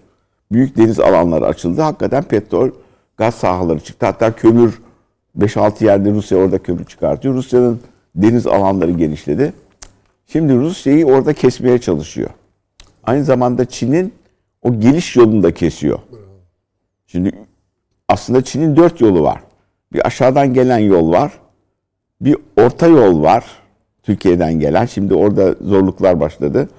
Büyük deniz alanları açıldı. Hakikaten petrol, gaz sahaları çıktı. Hatta kömür 5-6 yerde Rusya orada kömür çıkartıyor. Rusya'nın deniz alanları genişledi. Şimdi Rusya'yı orada kesmeye çalışıyor. Aynı zamanda Çin'in o geliş yolunu da kesiyor. Şimdi aslında Çin'in dört yolu var. Bir aşağıdan gelen yol var. Bir orta yol var. Türkiye'den gelen. Şimdi orada zorluklar başladı.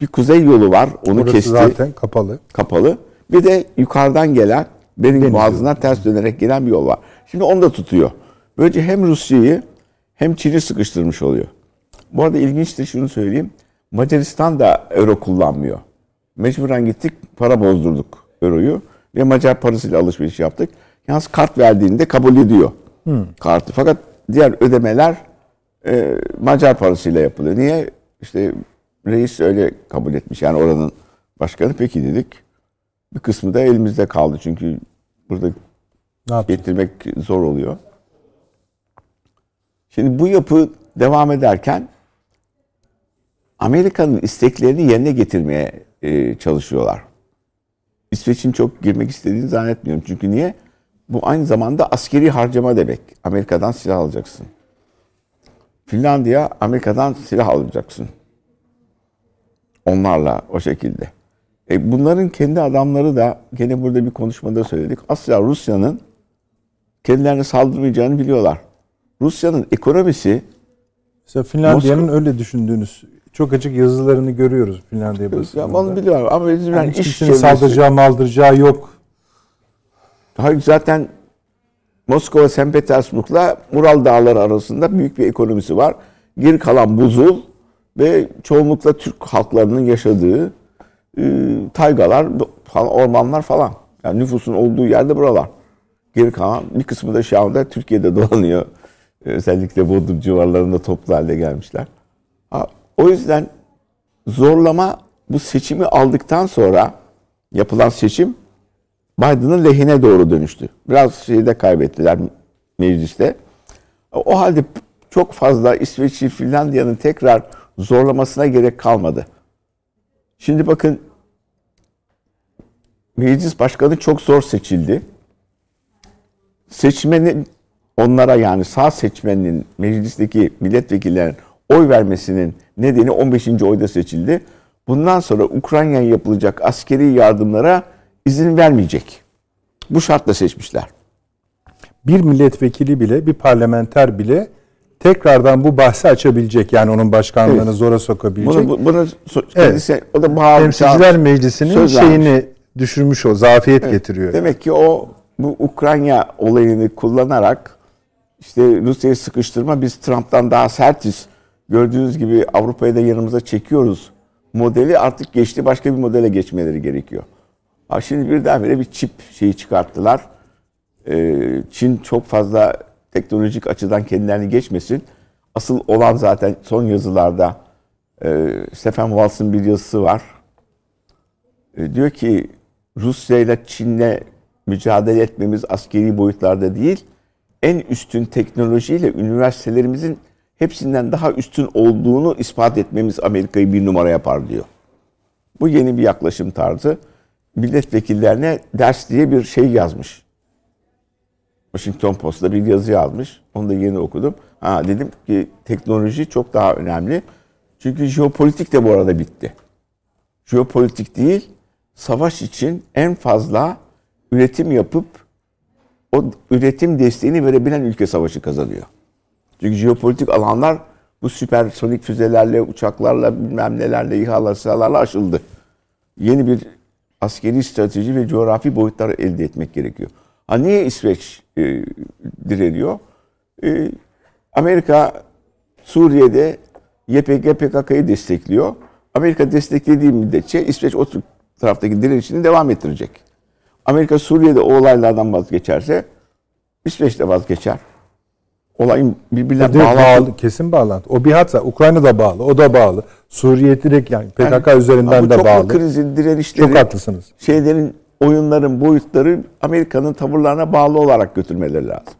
Bir kuzey yolu var. Onu Burası kesti. zaten kapalı. Kapalı. Bir de yukarıdan gelen benim Deniz boğazına ters dönerek gelen bir yol var. Şimdi onu da tutuyor. Böylece hem Rusya'yı hem Çin'i sıkıştırmış oluyor. Bu arada ilginçtir şunu söyleyeyim. Macaristan da euro kullanmıyor. Mecburen gittik para bozdurduk euroyu ve Macar parasıyla alışveriş yaptık. Yalnız kart verdiğinde kabul ediyor kartı. Fakat diğer ödemeler e, Macar parasıyla yapılıyor. Niye? İşte reis öyle kabul etmiş. Yani oranın başkanı peki dedik. Bir kısmı da elimizde kaldı. Çünkü burada getirmek zor oluyor. Şimdi bu yapı devam ederken Amerika'nın isteklerini yerine getirmeye e, çalışıyorlar. İsveç'in çok girmek istediğini zannetmiyorum. Çünkü niye? Bu aynı zamanda askeri harcama demek. Amerika'dan silah alacaksın. Finlandiya Amerika'dan silah alacaksın. Onlarla o şekilde. E bunların kendi adamları da gene burada bir konuşmada söyledik. Asla Rusya'nın kendilerine saldırmayacağını biliyorlar. Rusya'nın ekonomisi Mesela Finlandiya'nın öyle düşündüğünüz çok açık yazılarını görüyoruz Finlandiya ya basınında. onu biliyorum ama bizim Yani yani iş çevresi- saldıracağı maldıracağı yok. Hayır zaten Moskova, St. Petersburg'la Mural Dağları arasında büyük bir ekonomisi var. Geri kalan buzul ve çoğunlukla Türk halklarının yaşadığı e, taygalar, ormanlar falan. Yani nüfusun olduğu yerde buralar. Geri kalan bir kısmı da şu anda Türkiye'de dolanıyor. Özellikle Bodrum civarlarında toplu halde gelmişler. Ha, o yüzden zorlama bu seçimi aldıktan sonra yapılan seçim Biden'ın lehine doğru dönüştü. Biraz şeyi de kaybettiler mecliste. O halde çok fazla İsveç'i, Finlandiya'nın tekrar zorlamasına gerek kalmadı. Şimdi bakın meclis başkanı çok zor seçildi. Seçmenin onlara yani sağ seçmenin meclisteki milletvekillerinin oy vermesinin nedeni 15. oyda seçildi. Bundan sonra Ukrayna'ya yapılacak askeri yardımlara izin vermeyecek. Bu şartla seçmişler. Bir milletvekili bile, bir parlamenter bile tekrardan bu bahsi açabilecek. Yani onun başkanlığını Evet. zora sokabilecek. Bunu, bu- bunu kendisi, o da bağlı. Temsilciler Meclisi'nin söz vermiş. şeyini düşürmüş o, zafiyet getiriyor. Demek ki o bu Ukrayna olayını kullanarak işte Rusya'yı sıkıştırma biz Trump'tan daha sertiz. Gördüğünüz gibi Avrupa'yı da yanımıza çekiyoruz. Modeli artık geçti başka bir modele geçmeleri gerekiyor. Ha şimdi birdenbire bir çip şeyi çıkarttılar. Ee, Çin çok fazla teknolojik açıdan kendilerini geçmesin. Asıl olan zaten son yazılarda e, Stefan Waltz'ın bir yazısı var. E, diyor ki Rusya ile Çin'le mücadele etmemiz askeri boyutlarda değil, en üstün teknolojiyle üniversitelerimizin hepsinden daha üstün olduğunu ispat etmemiz Amerika'yı bir numara yapar diyor. Bu yeni bir yaklaşım tarzı. Milletvekillerine ders diye bir şey yazmış. Washington Post'ta bir yazı yazmış. Onu da yeni okudum. Ha dedim ki teknoloji çok daha önemli. Çünkü jeopolitik de bu arada bitti. Jeopolitik değil, savaş için en fazla üretim yapıp o üretim desteğini verebilen ülke savaşı kazanıyor. Çünkü jeopolitik alanlar bu süpersonik füzelerle, uçaklarla, bilmem nelerle, SİHA'larla aşıldı. Yeni bir askeri strateji ve coğrafi boyutlar elde etmek gerekiyor. Ha niye İsveç e, direniyor? E, Amerika Suriye'de YPG PKK'yı destekliyor. Amerika desteklediği müddetçe İsveç o taraftaki direnişini devam ettirecek. Amerika Suriye'de o olaylardan vazgeçerse İsveç de vazgeçer. Olayın birbirine bağlı. kesin bağlantı. O bir hatsa Ukrayna da bağlı, o da bağlı. Suriye direkt yani PKK Yani üzerinden de çok bağlı. krizin direnişleri, Çok haklısınız. şeylerin, oyunların boyutları Amerika'nın tavırlarına bağlı olarak götürmeleri lazım.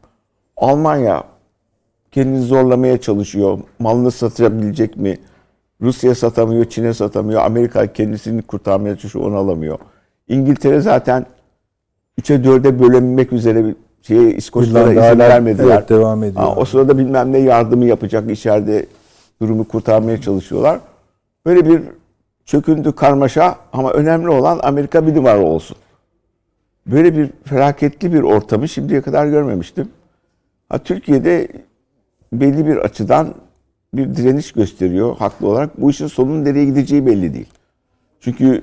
Almanya kendini zorlamaya çalışıyor. Malını satabilecek mi? Rusya satamıyor, Çin'e satamıyor. Amerika kendisini kurtarmaya çalışıyor, onu alamıyor. İngiltere zaten 3'e 4'e bölünmek üzere bir şeye İskoçlara izin hala- vermediler. evet, devam ediyor. Ha, o sırada bilmem ne yardımı yapacak içeride durumu kurtarmaya çalışıyorlar. Böyle bir çöküntü karmaşa ama önemli olan Amerika bir numara olsun. Böyle bir felaketli bir ortamı şimdiye kadar görmemiştim. Ha, Türkiye'de belli bir açıdan bir direniş gösteriyor haklı olarak. Bu işin sonunun nereye gideceği belli değil. Çünkü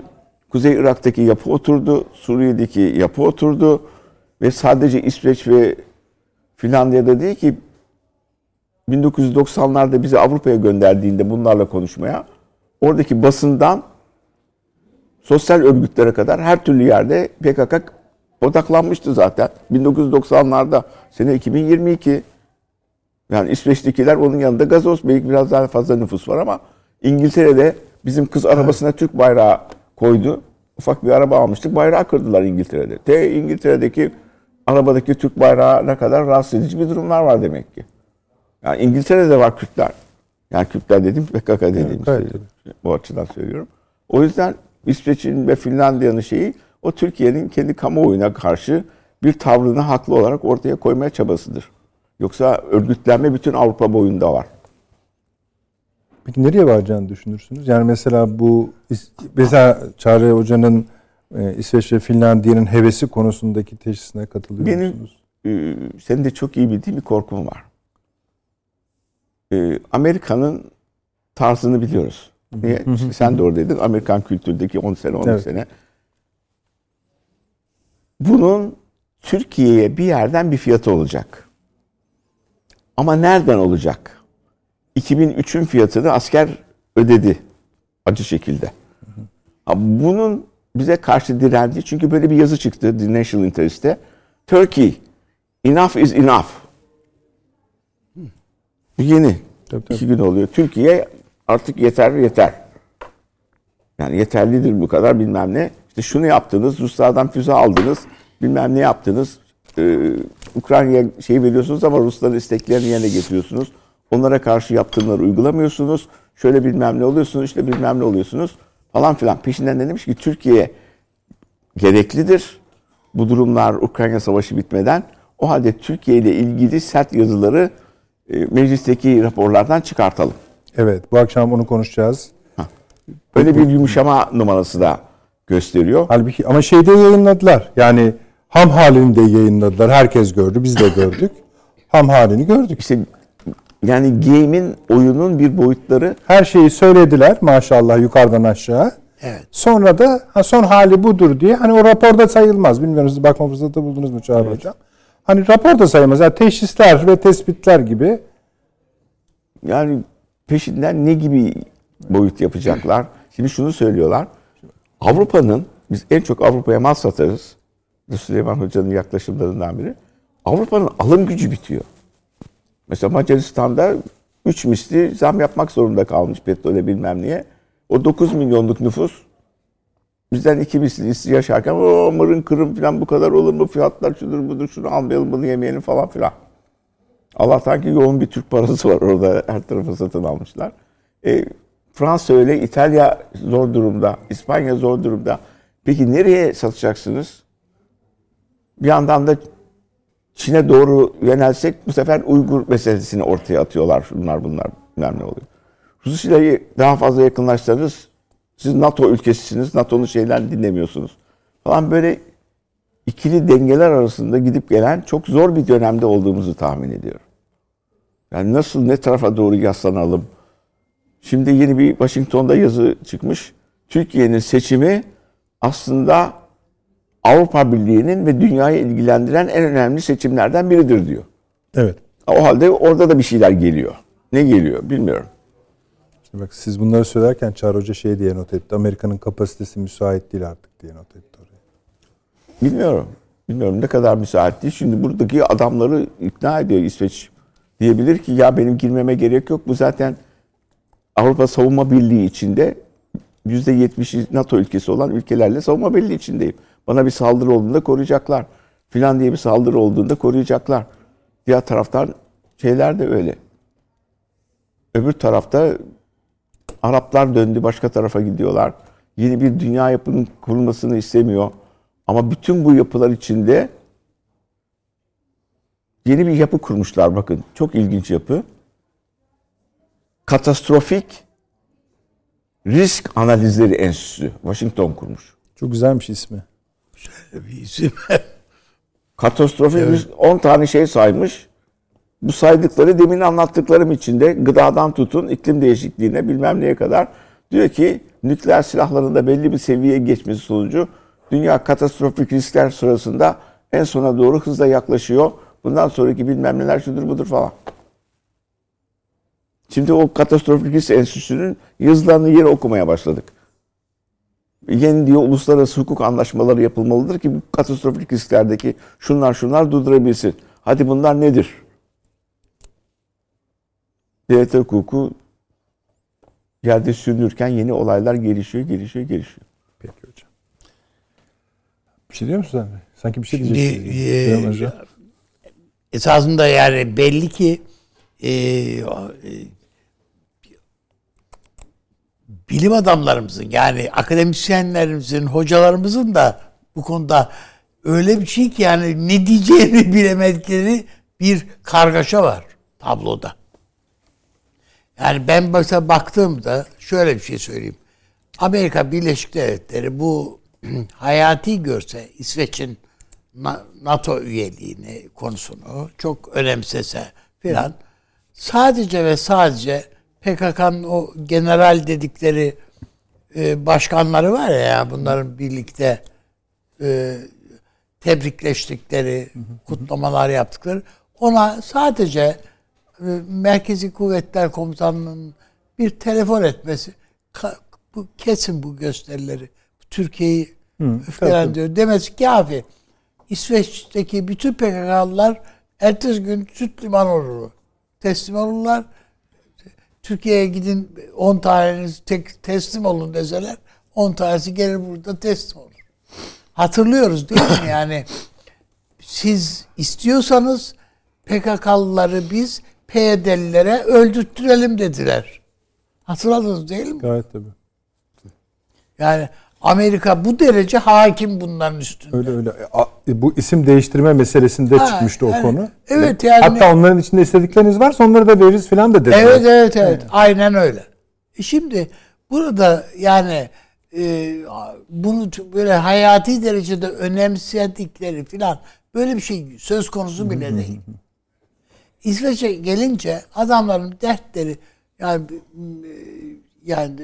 Kuzey Irak'taki yapı oturdu, Suriye'deki yapı oturdu ve sadece İsveç ve Finlandiya'da değil ki 1990'larda bizi Avrupa'ya gönderdiğinde bunlarla konuşmaya oradaki basından sosyal örgütlere kadar her türlü yerde PKK odaklanmıştı zaten. 1990'larda sene 2022 yani İsveç'tekiler onun yanında gazoz belki biraz daha fazla nüfus var ama İngiltere'de bizim kız arabasına Türk bayrağı koydu. Ufak bir araba almıştık. Bayrağı kırdılar İngiltere'de. Te İngiltere'deki arabadaki Türk bayrağına kadar rahatsız edici bir durumlar var demek ki. Yani İngiltere'de var Kürtler. Yani Kürtler dedim PKK dediğim Evet, şey. Bu açıdan söylüyorum. O yüzden İsveç'in ve Finlandiya'nın şeyi o Türkiye'nin kendi kamuoyuna karşı bir tavrını haklı olarak ortaya koymaya çabasıdır. Yoksa örgütlenme bütün Avrupa boyunda var. Peki nereye varacağını düşünürsünüz? Yani mesela bu mesela Çağrı Hoca'nın e, İsveç ve Finlandiya'nın hevesi konusundaki teşhisine katılıyor Benim musunuz? e, senin de çok iyi bildiğin bir korkum var. E, Amerika'nın tarzını biliyoruz. Niye? İşte sen de oradaydın. Amerikan kültürdeki 10 sene 12 Evet. sene. Bunun Türkiye'ye bir yerden bir fiyatı olacak. Ama nereden olacak? 2003'ün fiyatını asker ödedi acı şekilde. Bunun bize karşı direndiği çünkü böyle bir yazı çıktı The National Interest'te. Turkey, enough is enough. Bu yeni. Tabii, tabii. İki gün oluyor. Türkiye artık yeter yeter. Yani yeterlidir bu kadar bilmem ne. İşte şunu yaptınız, Ruslardan füze aldınız, bilmem ne yaptınız. Ee, Ukrayna'ya şey veriyorsunuz ama Rusların isteklerini yerine getiriyorsunuz. Onlara karşı yaptırımları uygulamıyorsunuz. Şöyle bilmem ne oluyorsunuz, işte bilmem ne oluyorsunuz falan filan. Peşinden de demiş ki Türkiye gereklidir. Bu durumlar Ukrayna Savaşı bitmeden. O halde Türkiye ile ilgili sert yazıları e, meclisteki raporlardan çıkartalım. Evet, bu akşam onu konuşacağız. Böyle bir yumuşama numarası da gösteriyor. Halbuki ama şeyde yayınladılar. Yani ham halini de yayınladılar. Herkes gördü, biz de gördük. Ham halini gördük. İşte yani game'in oyunun bir boyutları Her şeyi söylediler maşallah yukarıdan aşağı. Evet. Sonra da ha, son hali budur diye hani o raporda sayılmaz. Bilmiyorum siz bakma fırsatı buldunuz mu Çağrı Hocam? Hani raporda sayılmaz. Yani teşhisler ve tespitler gibi. yani peşinden ne gibi boyut yapacaklar? Şimdi şunu söylüyorlar. Avrupa'nın biz en çok Avrupa'ya mal satarız. Süleyman Hoca'nın yaklaşımlarından biri. Avrupa'nın alım gücü bitiyor. Mesela Macaristan'da 3 misli zam yapmak zorunda kalmış petrole bilmem niye. O 9 milyonluk nüfus bizden iki misli yaşarken o mırın kırın falan bu kadar olur mu fiyatlar şudur budur şunu almayalım bunu yemeyelim falan filan. Allah'tan ki yoğun bir Türk parası var orada her tarafı satın almışlar. E, Fransa öyle, İtalya zor durumda, İspanya zor durumda. Peki nereye satacaksınız? Bir yandan da Çin'e doğru yönelsek bu sefer Uygur meselesini ortaya atıyorlar. Şunlar bunlar bilmem ne oluyor. Rusya'yı daha fazla yakınlaştırırız. Siz NATO ülkesisiniz. NATO'nun şeylerini dinlemiyorsunuz. Falan böyle ikili dengeler arasında gidip gelen çok zor bir dönemde olduğumuzu tahmin ediyorum. Yani nasıl ne tarafa doğru yaslanalım? Şimdi yeni bir Washington'da yazı çıkmış. Türkiye'nin seçimi aslında Avrupa Birliği'nin ve dünyayı ilgilendiren en önemli seçimlerden biridir diyor. Evet. O halde orada da bir şeyler geliyor. Ne geliyor bilmiyorum. Şimdi bak siz bunları söylerken Çağrı Hoca şey diye not etti. Amerika'nın kapasitesi müsait değil artık diye not etti. Bilmiyorum. Bilmiyorum ne kadar müsait değil. Şimdi buradaki adamları ikna ediyor İsveç. Diyebilir ki ya benim girmeme gerek yok. Bu zaten Avrupa Savunma Birliği içinde %70'i NATO ülkesi olan ülkelerle savunma birliği içindeyim. Bana bir saldırı olduğunda koruyacaklar. Filan diye bir saldırı olduğunda koruyacaklar. Diğer taraftan şeyler de öyle. Öbür tarafta Araplar döndü başka tarafa gidiyorlar. Yeni bir dünya yapının kurulmasını istemiyor. Ama bütün bu yapılar içinde yeni bir yapı kurmuşlar bakın. Çok ilginç yapı. Katastrofik Risk Analizleri Enstitüsü. Washington kurmuş. Çok güzelmiş ismi. Bir isim. Katastrofik risk 10 tane şey saymış. Bu saydıkları demin anlattıklarım içinde gıdadan tutun iklim değişikliğine bilmem neye kadar diyor ki nükleer silahların da belli bir seviyeye geçmesi sonucu dünya katastrofik riskler sırasında en sona doğru hızla yaklaşıyor. Bundan sonraki bilmem neler şudur budur falan. Şimdi o katastrofik risk enstitüsünün yazılarını yeri okumaya başladık. Yeni diyor uluslararası hukuk anlaşmaları yapılmalıdır ki bu katastrofik risklerdeki şunlar şunlar durdurabilsin. Hadi bunlar nedir? Devlet hukuku yerde sürünürken yeni olaylar gelişiyor, gelişiyor, gelişiyor. Bir şey diyor musun sen? Sanki bir şey Şimdi, diyeceksin. e, esasında yani belli ki e, e, bilim adamlarımızın yani akademisyenlerimizin, hocalarımızın da bu konuda öyle bir şey ki yani ne diyeceğini bilemedikleri bir kargaşa var tabloda. Yani ben mesela baktığımda şöyle bir şey söyleyeyim. Amerika Birleşik Devletleri bu hayati görse İsveç'in Na- NATO üyeliğini konusunu çok önemsese filan sadece ve sadece PKK'nın o general dedikleri e, başkanları var ya bunların birlikte e, tebrikleştikleri, kutlamalar yaptıkları ona sadece e, Merkezi Kuvvetler Komutanlığı'nın bir telefon etmesi ka- bu kesin bu gösterileri. Türkiye'yi öfkelendiriyor. Demesi ki abi İsveç'teki bütün PKK'lılar ertesi gün süt liman olur. Teslim olurlar. Türkiye'ye gidin 10 taneniz tek teslim olun deseler 10 tanesi gelir burada teslim olur. Hatırlıyoruz değil mi yani? Siz istiyorsanız PKK'lıları biz PYD'lilere öldürttürelim dediler. Hatırladınız değil mi? Gayet tabii. Yani Amerika bu derece hakim bunların üstünde. Öyle öyle. E, a- Bu isim değiştirme meselesinde Ha, çıkmıştı o yani- konu. evet, yani- Hatta onların içinde istedikleriniz varsa onları da veririz falan da dediler. Evet evet evet. Aynen öyle. E şimdi burada yani e, bunu böyle hayati derecede önemsedikleri filan böyle bir şey söz konusu bile değil. İsveç'e gelince adamların dertleri yani e, yani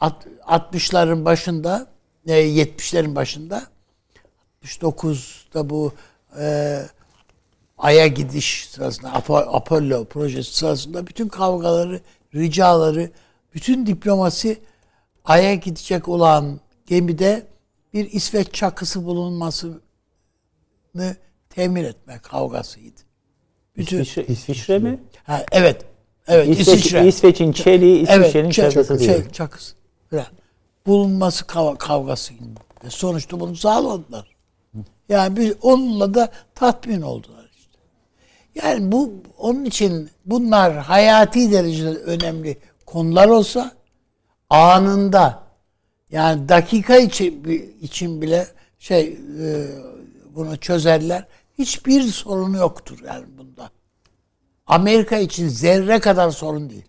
60'ların başında e, 70'lerin başında 69'da bu e, Ay'a gidiş sırasında Apo- Apollo projesi sırasında bütün kavgaları, ricaları, bütün diplomasi Ay'a gidecek olan gemide bir İsveç çakısı bulunmasını temin etme kavgasıydı. Bütün İsviçre, İsviçre mi? ha, evet. Evet, İsveç, İsviçre. İsveç'in çeliği, İsviçre'nin çak- çakısı diyor. çakısı. Bulunması kav- kavgasıydı. Ve sonuçta bunu sağladılar. Yani bir, onunla da tatmin oldular işte. Yani bu onun için bunlar hayati derecede önemli konular olsa anında yani dakika için, için bile şey e, bunu çözerler. Hiçbir sorunu yoktur yani bunda. Amerika için zerre kadar sorun değil.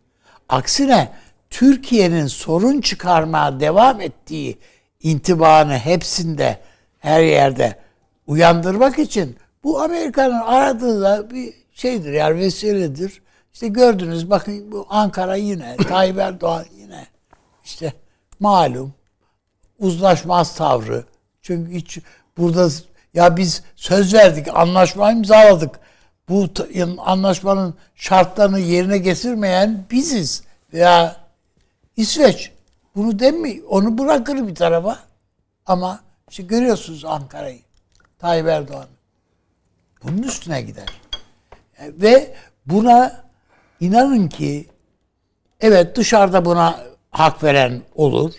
Aksine Türkiye'nin sorun çıkarmaya devam ettiği intibanı hepsinde her yerde uyandırmak için bu Amerika'nın aradığı da bir şeydir yani vesiledir. İşte gördünüz bakın bu Ankara yine Tayyip Erdoğan yine işte malum uzlaşmaz tavrı. Çünkü hiç burada ya biz söz verdik, anlaşma imzaladık. Bu anlaşmanın şartlarını yerine getirmeyen biziz veya İsveç. Bunu demi onu bırakır bir tarafa. Ama işte görüyorsunuz Ankara'yı. Tayyip Erdoğan. Bunun üstüne gider. E, Ve buna inanın ki evet dışarıda buna hak veren olur.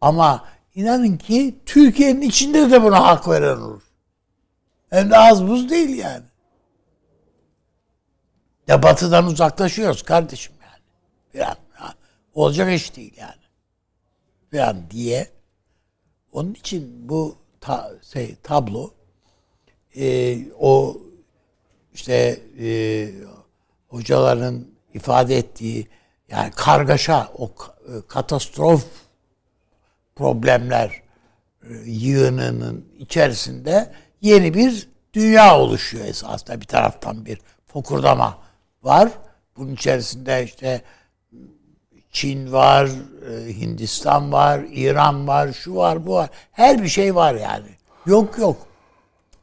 Ama inanın ki Türkiye'nin içinde de buna hak veren olur. Hem de az buz değil yani. Ya batıdan uzaklaşıyoruz kardeşim yani. Bir an, olacak iş değil yani. Bir an diye. Onun için bu ta, şey, tablo e, o işte e, hocaların ifade ettiği yani kargaşa, o e, katastrof problemler e, yığınının içerisinde yeni bir dünya oluşuyor esasında bir taraftan bir fokurdama var. Bunun içerisinde işte Çin var, e, Hindistan var, İran var, şu var, bu var. Her bir şey var yani. Yok yok.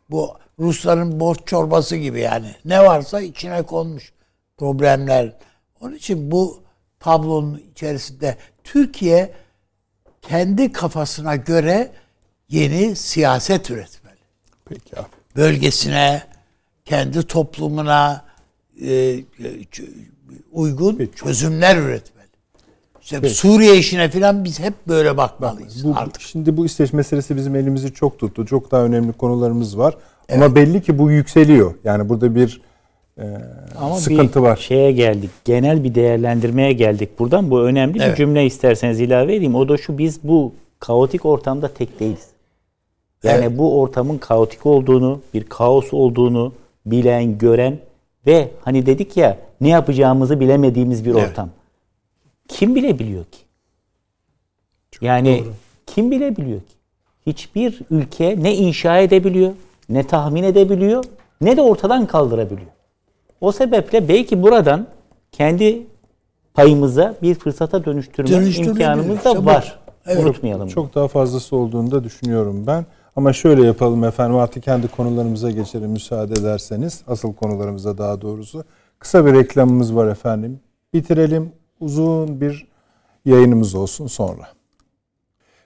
Bu Rusların borç çorbası gibi yani. Ne varsa içine konmuş problemler. Onun için bu tablonun içerisinde Türkiye kendi kafasına göre yeni siyaset üretmeli. Peki abi. Bölgesine, kendi toplumuna e, uygun çözümler üretmeli. İşte Suriye işine falan biz hep böyle bakmalıyız Bu, artık. Şimdi bu İsveç meselesi bizim elimizi çok tuttu. Çok daha önemli konularımız var. Ama belli ki bu yükseliyor. Yani burada bir e, Ama sıkıntı bir var. şeye geldik. Genel bir değerlendirmeye geldik buradan. Bu önemli bir Evet. cümle isterseniz ilave edeyim. O da şu biz bu kaotik ortamda tek değiliz. Yani bu ortamın kaotik olduğunu, bir kaos olduğunu bilen, gören ve hani dedik ya ne yapacağımızı bilemediğimiz bir Evet. ortam. Kim bilebiliyor ki? yani kim bilebiliyor ki? Hiçbir ülke ne inşa edebiliyor, ne tahmin edebiliyor, ne de ortadan kaldırabiliyor. O sebeple belki buradan kendi payımıza bir fırsata dönüştürme imkanımız da var. Evet. Unutmayalım. bunu. Çok daha fazlası olduğunu da düşünüyorum ben. Ama şöyle yapalım efendim artık kendi konularımıza geçelim müsaade ederseniz. Asıl konularımıza daha doğrusu. Kısa bir reklamımız var efendim. Bitirelim. Uzun bir yayınımız olsun sonra.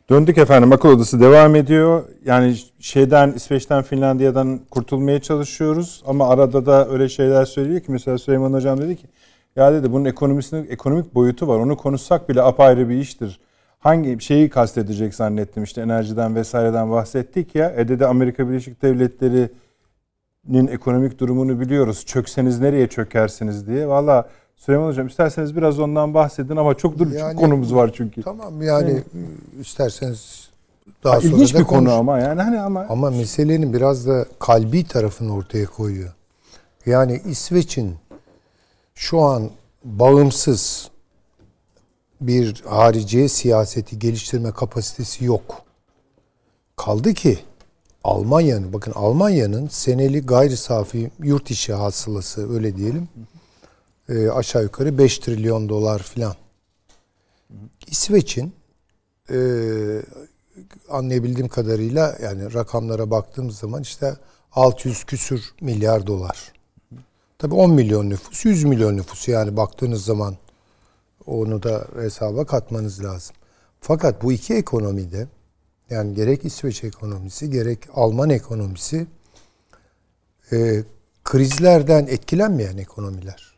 Döndük efendim. Akıl Odası devam ediyor. Yani şeyden İsveç'ten Finlandiya'dan kurtulmaya çalışıyoruz. Ama arada da öyle şeyler söylüyor ki mesela Süleyman Hocam dedi ki ya dedi bunun ekonomisinin ekonomik boyutu var. Onu konuşsak bile apayrı bir iştir. Hangi şeyi kastedecek zannettim işte enerjiden vesaireden bahsettik ya. E dedi Amerika Birleşik Devletleri'nin ekonomik durumunu biliyoruz. Çökseniz nereye çökersiniz diye. Valla Süleyman Hocam isterseniz biraz ondan bahsedin ama çok dur Yani- çok konumuz var çünkü. Tamam yani isterseniz daha sonra İlginç da bir konu ama yani hani ama Ama meselenin biraz da kalbi tarafını ortaya koyuyor. Yani İsveç'in şu an bağımsız bir hariciye siyaseti geliştirme kapasitesi yok. Kaldı ki Almanya'nın, bakın Almanya'nın seneli gayri safi yurt içi hasılası öyle diyelim e, aşağı yukarı 5 trilyon dolar filan. İsveç'in e, anlayabildiğim kadarıyla yani rakamlara baktığımız zaman işte 600 küsür milyar dolar. Tabii 10 milyon nüfus, 100 milyon nüfus yani baktığınız zaman onu da hesaba katmanız lazım. Fakat bu iki ekonomide yani gerek İsveç ekonomisi gerek Alman ekonomisi e, krizlerden etkilenmeyen ekonomiler.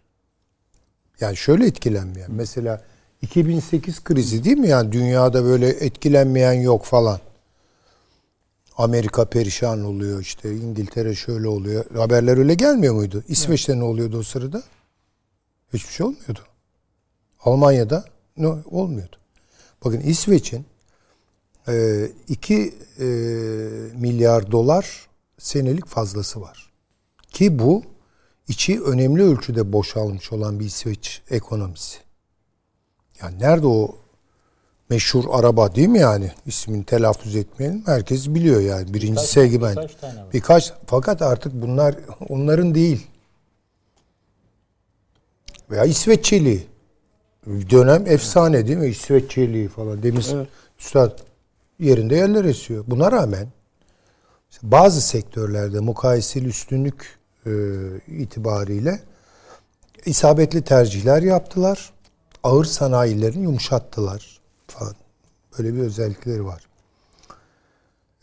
Yani şöyle etkilenmeyen. Mesela 2008 krizi değil mi? Yani dünyada böyle etkilenmeyen yok falan. Amerika perişan oluyor işte İngiltere şöyle oluyor. Haberler öyle gelmiyor muydu? İsveç'te ne oluyordu o sırada? Hiçbir şey olmuyordu. Almanya'da ne olmuyordu. Bakın İsveç'in 2 milyar dolar senelik fazlası var. Ki bu içi önemli ölçüde boşalmış olan bir İsveç ekonomisi. Yani nerede o meşhur araba değil mi yani? İsmini telaffuz etmeyelim. Herkes biliyor yani. Birinci segment. birkaç tane var. Birkaç. Fakat artık bunlar onların değil. Veya İsveççeliği. Dönem efsane değil mi? İsveççeliği falan. Demiş Üstad yerinde yerler esiyor. Buna rağmen bazı sektörlerde mukayeseli üstünlük itibariyle isabetli tercihler yaptılar. Ağır sanayilerini yumuşattılar falan. Böyle bir özellikleri var.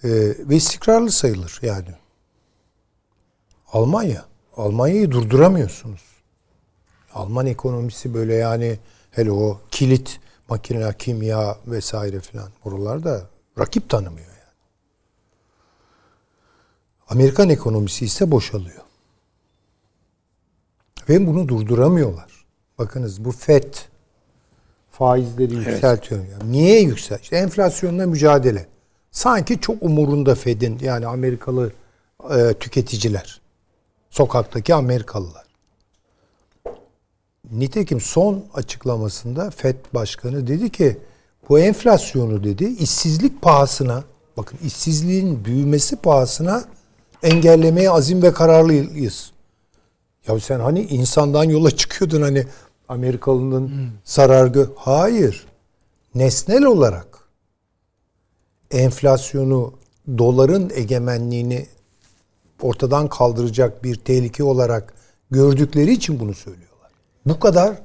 E, ve istikrarlı sayılır yani. Almanya. Almanya'yı durduramıyorsunuz. Alman ekonomisi böyle yani hele o kilit makineler, kimya vesaire filan oralarda rakip tanımıyor yani. Amerikan ekonomisi ise boşalıyor. Ve bunu durduramıyorlar. Bakınız bu FED faizleri yükseltiyor. Yani niye yüksel? İşte enflasyonla mücadele. Sanki çok umurunda Fed'in yani Amerikalı e, tüketiciler. Sokaktaki Amerikalılar. Nitekim son açıklamasında FED Başkanı dedi ki bu enflasyonu dedi işsizlik pahasına bakın işsizliğin büyümesi pahasına engellemeye azim ve kararlıyız. Ya sen hani insandan yola çıkıyordun hani Amerikalının zarar gö... Hayır. Nesnel olarak enflasyonu doların egemenliğini ortadan kaldıracak bir tehlike olarak gördükleri için bunu söylüyorlar. Bu kadar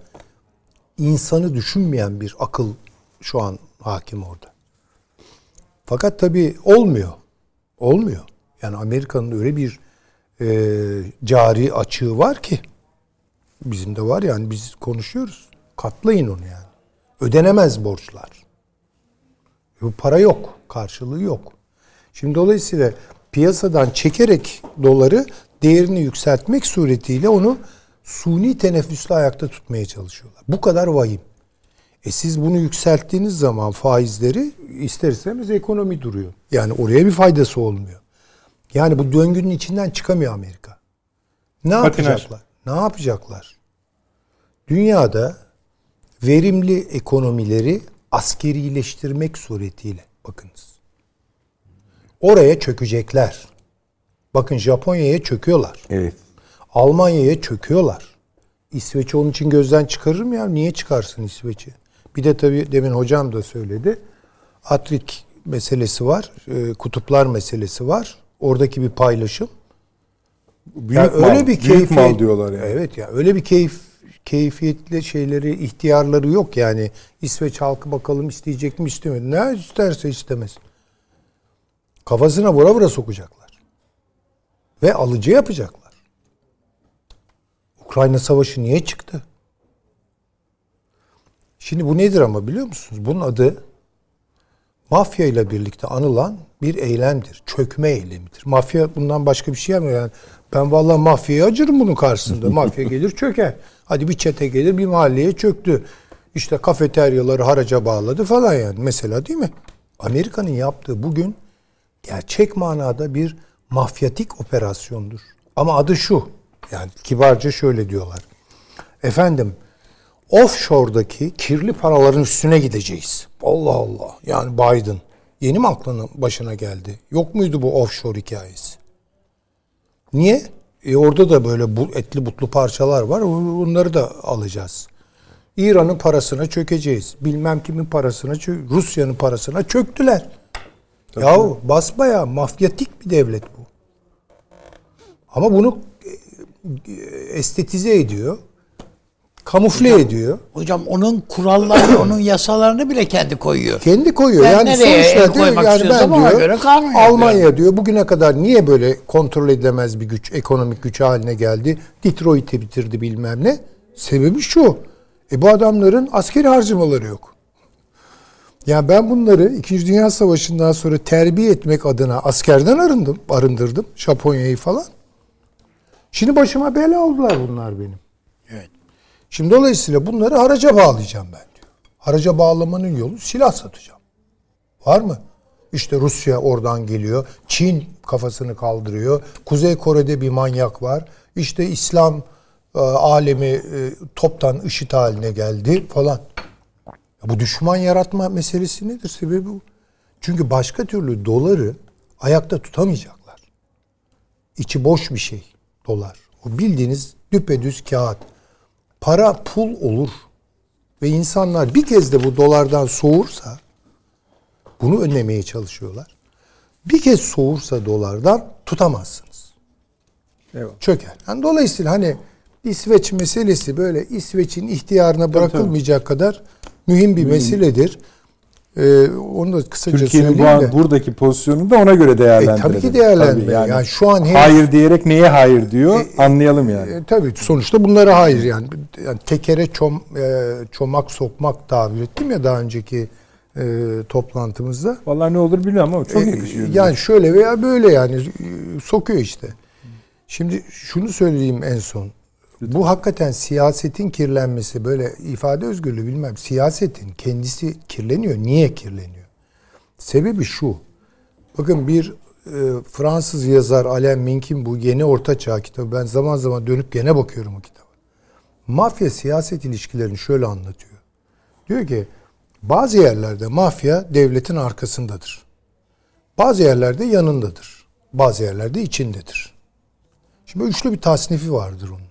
insanı düşünmeyen bir akıl şu an hakim orada. Fakat tabii olmuyor. Olmuyor. Yani Amerika'nın öyle bir e, cari açığı var ki bizim de var yani biz konuşuyoruz. Katlayın onu yani. Ödenemez borçlar. Bu para yok. Karşılığı yok. Şimdi dolayısıyla piyasadan çekerek doları değerini yükseltmek suretiyle onu suni teneffüsle ayakta tutmaya çalışıyorlar. Bu kadar vahim. E siz bunu yükselttiğiniz zaman faizleri ister istemez ekonomi duruyor. Yani oraya bir faydası olmuyor. Yani bu döngünün içinden çıkamıyor Amerika. Ne Patinaj. yapacaklar? Ne yapacaklar? Dünyada verimli ekonomileri askerileştirmek suretiyle bakınız. Oraya çökecekler. Bakın Japonya'ya çöküyorlar. Evet. Almanya'ya çöküyorlar. İsveç'i onun için gözden çıkarır mı ya? Niye çıkarsın İsveç'i? Bir de tabii demin hocam da söyledi. Atrik meselesi var. e, Kutuplar meselesi var. Oradaki bir paylaşım. Büyük Ya mal, öyle bir keyfiyet, mal diyorlar yani. Evet ya öyle bir keyif keyfiyetli şeyleri, ihtiyarları yok yani. İsveç halkı bakalım isteyecek mi istemiyor. Ne isterse istemesin. Kafasına vura vura sokacaklar. Ve alıcı yapacaklar. Ukrayna Savaşı niye çıktı? Şimdi bu nedir ama biliyor musunuz? Bunun adı mafya ile birlikte anılan bir eylemdir. Çökme eylemidir. Mafya bundan başka bir şey yapmıyor. Yani ben vallahi mafyaya acırım bunun karşısında. Mafya gelir çöker. Hadi bir çete gelir bir mahalleye çöktü. İşte kafeteryaları haraca bağladı falan yani. Mesela değil mi? Amerika'nın yaptığı bugün gerçek manada bir mafyatik operasyondur. Ama adı şu. Yani kibarca şöyle diyorlar. Efendim offshore'daki kirli paraların üstüne gideceğiz. Allah Allah. Yani Biden yeni mi aklına başına geldi? Yok muydu bu offshore hikayesi? Niye? E orada da böyle bu etli butlu parçalar var. Bunları da alacağız. İran'ın parasına çökeceğiz. Bilmem kimin parasına çö- Rusya'nın parasına çöktüler. Yahu basbaya mafyatik bir devlet bu. Ama bunu e, e, estetize ediyor. Kamufle ediyor. Hocam onun kurallarını, onun yasalarını bile kendi koyuyor. Kendi koyuyor. Ben yani sonuçta diyor, yani ben diyor göre Almanya diyor bugüne kadar niye böyle kontrol edilemez bir güç, ekonomik güç haline geldi? Detroit'i bitirdi bilmem ne. Sebebi şu. E bu adamların askeri harcamaları yok. Yani ben bunları 2. Dünya Savaşı'ndan sonra terbiye etmek adına askerden arındım, arındırdım. Japonya'yı falan. Şimdi başıma bela oldular bunlar benim. Şimdi dolayısıyla bunları haraca bağlayacağım ben diyor. Haraca bağlamanın yolu silah satacağım. Var mı? İşte Rusya oradan geliyor. Çin kafasını kaldırıyor. Kuzey Kore'de bir manyak var. İşte İslam e, alemi e, toptan IŞİD haline geldi falan. Bu düşman yaratma meselesi nedir? Sebebi bu. Çünkü başka türlü doları ayakta tutamayacaklar. İçi boş bir şey dolar. O bildiğiniz düpedüz kağıt. Para pul olur. Ve insanlar bir kez de bu dolardan soğursa bunu önlemeye çalışıyorlar. Bir kez soğursa dolardan tutamazsınız. Eyvallah. Çöker. Yani dolayısıyla hani İsveç meselesi böyle İsveç'in ihtiyarına bırakılmayacak kadar mühim bir meseledir. Ee, onu da kısaca Türkiye'nin bu söyleyeyim de. buradaki pozisyonunu da ona göre E, değerlendirelim. tabii ki değerlendirme. Tabii yani. şu an henüz- hayır diyerek neye hayır diyor anlayalım yani. E, tabii sonuçta bunlara hayır yani. yani tekere çom, e, çomak sokmak tabir ettim ya daha önceki e, toplantımızda. Vallahi ne olur bilmiyorum ama çok E, yakışıyor. Yani şöyle veya böyle yani e, sokuyor işte. Şimdi şunu söyleyeyim en son. Bu hakikaten siyasetin kirlenmesi böyle ifade özgürlüğü bilmem. Siyasetin kendisi kirleniyor. Niye kirleniyor? Sebebi şu. Bakın bir e, Fransız yazar Alain Mink'in bu Yeni Orta Çağ kitabı. Ben zaman zaman dönüp gene bakıyorum o kitaba. Mafya siyaset ilişkilerini şöyle anlatıyor. Diyor ki bazı yerlerde mafya devletin arkasındadır. Bazı yerlerde yanındadır. Bazı yerlerde içindedir. Şimdi üçlü bir tasnifi vardır onun.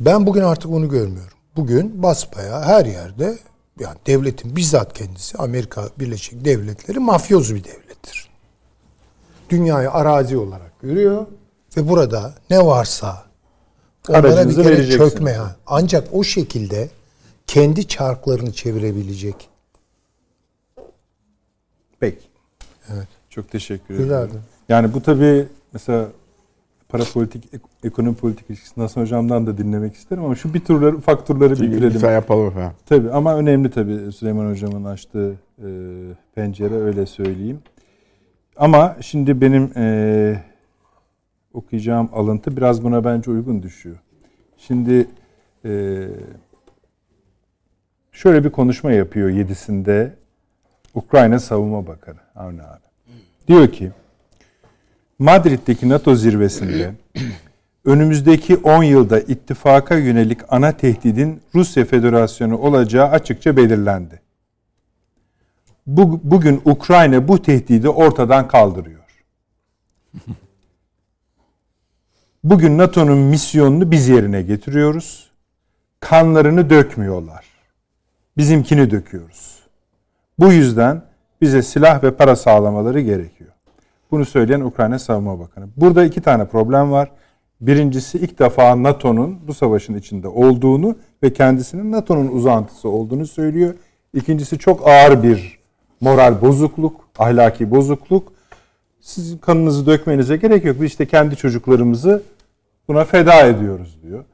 Ben bugün artık onu görmüyorum. Bugün basbaya her yerde yani devletin bizzat kendisi Amerika Birleşik Devletleri mafyoz bir devlettir. Dünyayı arazi olarak Görüyor. Ve burada ne varsa onlara bir kere çökmeye. Ancak o şekilde kendi çarklarını çevirebilecek. Peki. Evet. Çok teşekkür ederim. ederim. Yani bu tabii mesela para politik, ek- ekonomi politik ilişkisini Hasan Hocam'dan da dinlemek isterim ama şu bir turları, ufak turları bir girelim. Lütfen yapalım efendim. Tabii ama önemli tabii Süleyman Hocam'ın açtığı e, pencere öyle söyleyeyim. Ama şimdi benim e, okuyacağım alıntı biraz buna bence uygun düşüyor. Şimdi e, şöyle bir konuşma yapıyor yedisinde Ukrayna Savunma Bakanı Avni abi. Diyor ki Madrid'deki NATO zirvesinde önümüzdeki 10 yılda ittifaka yönelik ana tehdidin Rusya Federasyonu olacağı açıkça belirlendi. Bu, bugün Ukrayna bu tehdidi ortadan kaldırıyor. Bugün NATO'nun misyonunu biz yerine getiriyoruz. Kanlarını dökmüyorlar. Bizimkini döküyoruz. Bu yüzden bize silah ve para sağlamaları gerekiyor. Bunu söyleyen Ukrayna Savunma Bakanı. Burada iki tane problem var. Birincisi ilk defa NATO'nun bu savaşın içinde olduğunu ve kendisinin NATO'nun uzantısı olduğunu söylüyor. İkincisi çok ağır bir moral bozukluk, ahlaki bozukluk. Sizin kanınızı dökmenize gerek yok. Biz işte kendi çocuklarımızı buna feda ediyoruz diyor.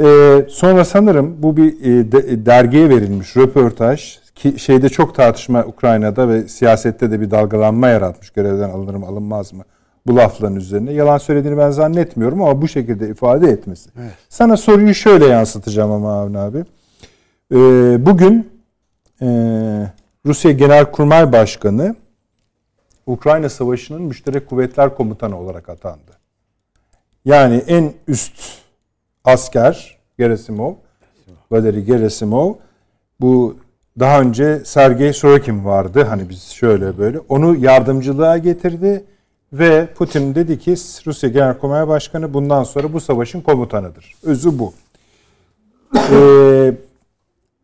Ee, sonra sanırım bu bir e, de- dergiye verilmiş röportaj ki şeyde çok tartışma Ukrayna'da ve siyasette de bir dalgalanma yaratmış görevden alınır mı alınmaz mı bu lafların üzerine. Yalan söylediğini ben zannetmiyorum ama bu şekilde ifade etmesi. Sana soruyu şöyle yansıtacağım ama Avni abi. Ee, bugün e, Rusya Genelkurmay Başkanı Ukrayna Savaşı'nın Müşterek Kuvvetler Komutanı olarak atandı. Yani en üst asker Gerasimov, Valeri Gerasimov bu daha önce Sergey Sorokin vardı. Hani biz şöyle böyle. Onu yardımcılığa getirdi ve Putin dedi ki Rusya Genelkurmay Başkanı bundan sonra bu savaşın komutanıdır. Özü bu. Ee,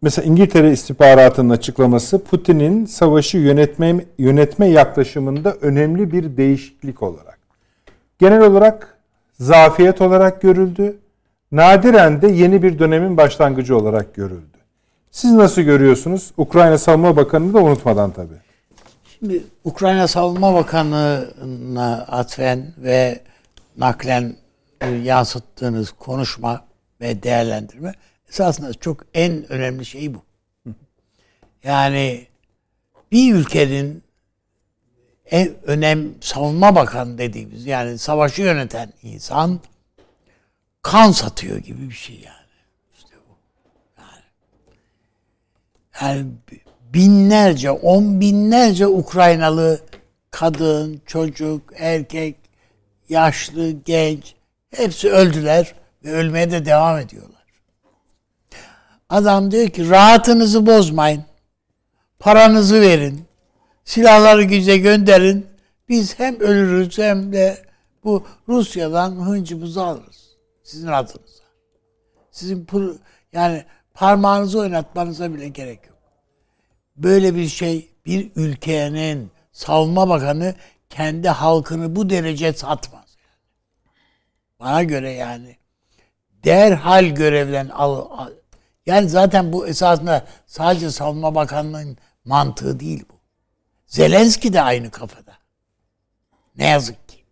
mesela İngiltere istihbaratının açıklaması Putin'in savaşı yönetme yönetme yaklaşımında önemli bir değişiklik olarak. Genel olarak zafiyet olarak görüldü. Nadiren de yeni bir dönemin başlangıcı olarak görüldü. Siz nasıl görüyorsunuz? Ukrayna Savunma Bakanı'nı da unutmadan tabii. Şimdi Ukrayna Savunma Bakanı'na atfen ve naklen e, yansıttığınız konuşma ve değerlendirme esasında çok en önemli şey bu. Yani bir ülkenin en önem savunma bakanı dediğimiz yani savaşı yöneten insan kan satıyor gibi bir şey yani. İşte bu. Yani, yani binlerce, on binlerce Ukraynalı kadın, çocuk, erkek, yaşlı, genç hepsi öldüler ve ölmeye de devam ediyorlar. Adam diyor ki rahatınızı bozmayın. Paranızı verin. Silahları bize gönderin. Biz hem ölürüz hem de bu Rusya'dan hıncımızı alırız. Sizin adınıza. Sizin yani parmağınızı oynatmanıza bile gerek yok. Böyle bir şey bir ülkenin savunma bakanı kendi halkını bu derece satmaz. Bana göre yani derhal görevden al, al- yani zaten bu esasında sadece savunma bakanlığının mantığı değil bu. Zelenski de aynı kafada. Ne yazık ki.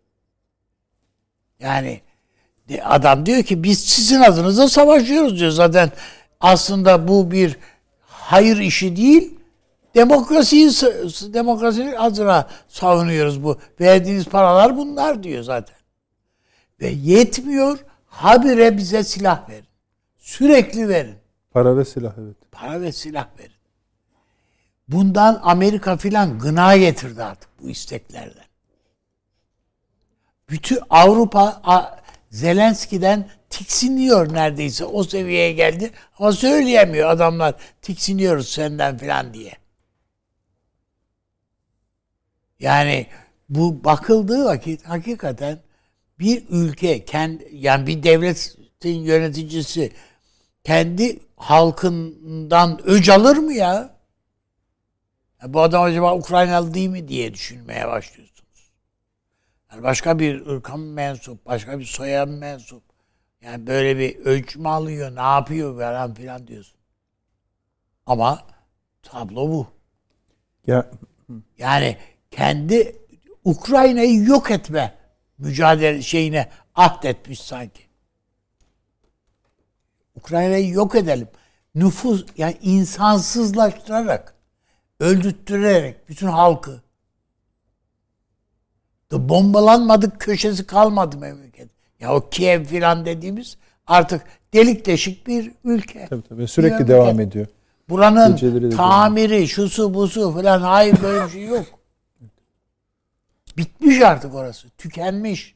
Yani adam diyor ki biz sizin adınıza savaşıyoruz diyor. Zaten aslında bu bir hayır işi değil. Demokrasiyi demokrasinin adına savunuyoruz bu. Verdiğiniz paralar bunlar diyor zaten. Ve yetmiyor. Habire bize silah verin. Sürekli verin. Para ve silah evet. Para ve silah verin. Bundan Amerika filan gına getirdi artık bu isteklerden. Bütün Avrupa Zelenski'den tiksiniyor neredeyse. O seviyeye geldi. Ama söyleyemiyor adamlar. Tiksiniyoruz senden filan diye. Yani bu bakıldığı vakit hakikaten bir ülke kendi yani bir devletin yöneticisi kendi halkından öc alır mı ya? ya? Bu adam acaba Ukraynalı değil mi diye düşünmeye başlıyorsunuz. Yani başka bir ırka mı mensup, başka bir soya mı mensup? Yani böyle bir ölçüm alıyor, ne yapıyor falan filan diyorsun. Ama tablo bu. Ya Yani kendi Ukrayna'yı yok etme mücadele şeyine ahdetmiş sanki. Ukrayna'yı yok edelim. Nüfus yani insansızlaştırarak, öldürttürerek bütün halkı. Bombalanmadık köşesi kalmadı memleket. Ya o Kiev filan dediğimiz artık delik deşik bir ülke. tabii tabii sürekli Bir devam memleket. ediyor. Buranın Geceleri tamiri, şusu busu falan hayır böyle bir şey yok. Bitmiş artık orası. Tükenmiş.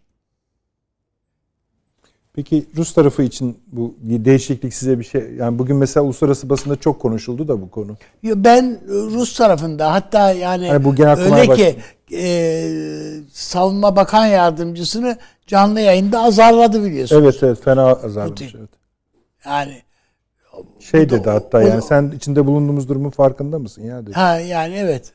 Peki Rus tarafı için bu değişiklik size bir şey yani bugün mesela uluslararası basında çok konuşuldu da bu konu. Ben Rus tarafında hatta yani Hani bu öyle Baş- ki e, savunma bakan yardımcısını canlı yayında azarladı biliyorsunuz. Evet evet fena azarlamış. Evet. Yani Şey dedi hatta o- yani sen içinde bulunduğumuz durumun farkında mısın ya dedi. ha yani evet.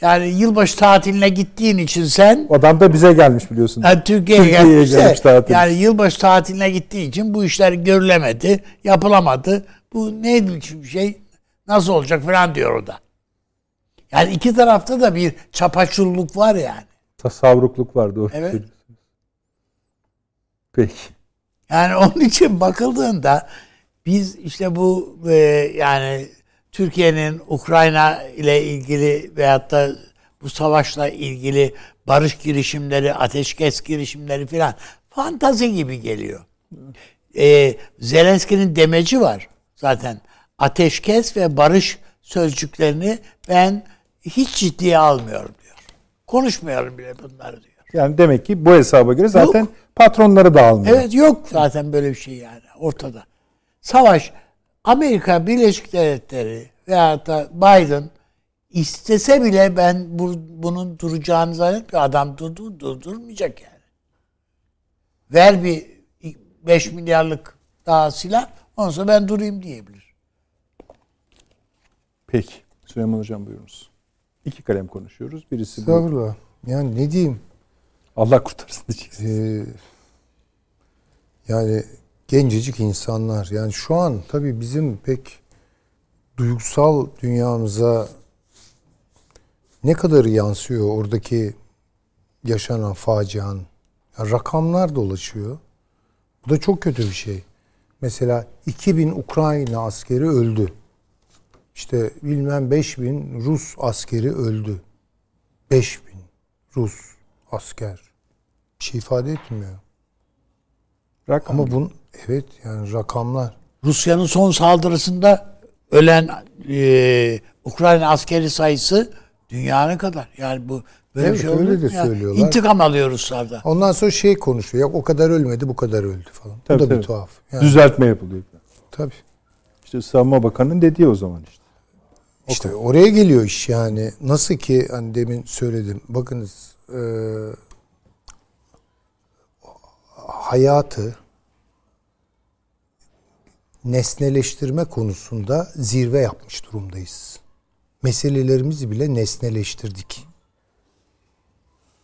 Yani yılbaşı tatiline gittiğin için sen Adam da bize gelmiş biliyorsun. Ha, Türkiye'ye Türkiye'ye gelmiş gelmiş tatil. Yani yılbaşı tatiline gittiği için bu işler görülemedi, yapılamadı. Bu ne biçim bir şey, nasıl olacak falan diyor o da. Yani iki tarafta da bir çapaçulluk var yani. Tasavrukluk var doğru. Evet. Peki. Yani onun için bakıldığında biz işte bu e, yani Türkiye'nin Ukrayna ile ilgili veyahut da bu savaşla ilgili barış girişimleri, ateşkes girişimleri filan fantazi gibi geliyor. E, Zelenski'nin demeci var zaten. Ateşkes ve barış sözcüklerini ben hiç ciddiye almıyorum diyor. Konuşmuyorum bile bunları diyor. Yani demek ki bu hesaba göre zaten Yok. patronları da almıyor. Evet yok zaten böyle bir şey yani ortada. Savaş Amerika Birleşik Devletleri veya da Biden istese bile ben bu, bunun duracağını zannetmiyorum. Adam durdu, durdurmayacak yani. Ver bir 5 milyarlık daha silah ondan sonra ben durayım diyebilir. Peki. Süleyman Hocam buyurunuz. İki kalem konuşuyoruz. Birisi bu. Estağfurullah. Yani ne diyeyim? Allah kurtarsın diyeceksin. Ee, yani gencecik insanlar. Yani şu an tabii bizim pek duygusal dünyamıza ne kadar yansıyor oradaki yaşanan facianın. Ya rakamlar dolaşıyor. Bu da çok kötü bir şey. Mesela 2000 Ukrayna askeri öldü. İşte bilmem 5000 Rus askeri öldü. 5000 Rus asker. Bir şey ifade etmiyor. Rakam. Ama bun evet yani rakamlar. Rusya'nın son saldırısında ölen e, Ukrayna askeri sayısı dünyanın kadar. Yani bu böyle bir Evet, şey öyle de ya? söylüyorlar. İntikam alıyor Ruslardan. Ondan sonra şey konuşuyor. Ya o kadar ölmedi, bu kadar öldü falan. Tabii, bu da tabii. bir tuhaf. Yani, Düzeltme yapılıyor. tabii. İşte Savunma Bakanı'nın dediği o zaman işte. İşte oraya geliyor iş yani. Nasıl ki hani demin söyledim. Bakınız e, hayatı nesneleştirme konusunda zirve yapmış durumdayız. Meselelerimizi bile nesneleştirdik.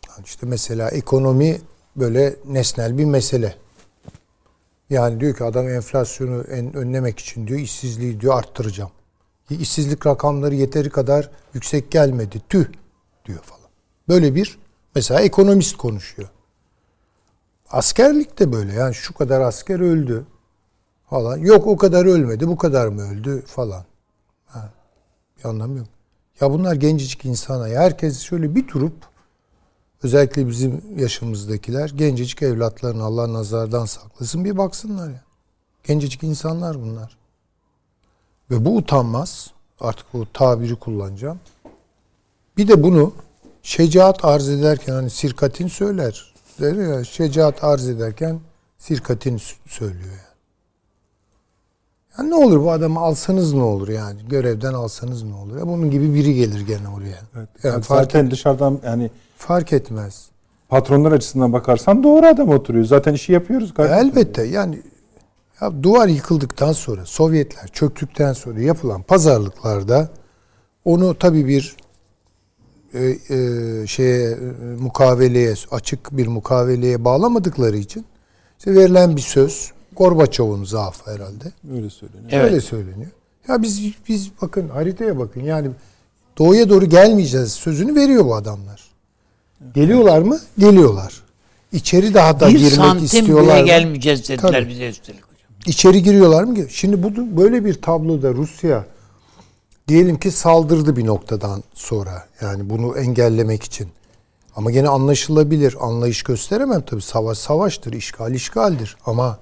Yani işte mesela ekonomi böyle nesnel bir mesele. Yani diyor ki adam enflasyonu en önlemek için diyor işsizliği diyor arttıracağım. İşsizlik rakamları yeteri kadar yüksek gelmedi. Tüh diyor falan. Böyle bir mesela ekonomist konuşuyor. Askerlik de böyle yani şu kadar asker öldü falan. Yok o kadar ölmedi bu kadar mı öldü falan. Ha, bir anlamı yok. Ya bunlar gencecik insana. Ya herkes şöyle bir durup özellikle bizim yaşımızdakiler gencecik evlatlarını Allah nazardan saklasın bir baksınlar ya. Gencecik insanlar bunlar. Ve bu utanmaz. Artık o tabiri kullanacağım. Bir de bunu şecaat arz ederken hani sirkatin söyler. Der ya şecaat arz ederken sirkatin söylüyor yani. Ya ne olur bu adamı alsanız ne olur yani? Görevden alsanız ne olur? Ya bunun gibi biri gelir gene oraya. Yani Yani fark, zaten et- dışarıdan yani fark etmez. patronlar açısından bakarsan doğru adam oturuyor. Zaten işi yapıyoruz kardeşim. Elbette yani ya duvar yıkıldıktan sonra Sovyetler çöktükten sonra yapılan pazarlıklarda onu tabii bir e, e, şeye e, mukaveleye açık bir mukaveleye bağlamadıkları için işte verilen bir söz Gorbaçov'un zaafı herhalde. Öyle söyleniyor. Evet. Öyle söyleniyor. Ya biz biz bakın haritaya bakın yani doğuya doğru gelmeyeceğiz sözünü veriyor bu adamlar. Geliyorlar mı? Geliyorlar. İçeri daha da bir girmek santim istiyorlar. bile mı? gelmeyeceğiz dediler Tabii. bize üstelik hocam. İçeri giriyorlar mı? Şimdi bu böyle bir tabloda Rusya diyelim ki saldırdı bir noktadan sonra. Yani bunu engellemek için. Ama gene anlaşılabilir. Anlayış gösteremem tabii. Savaş savaştır, işgal işgaldir. Ama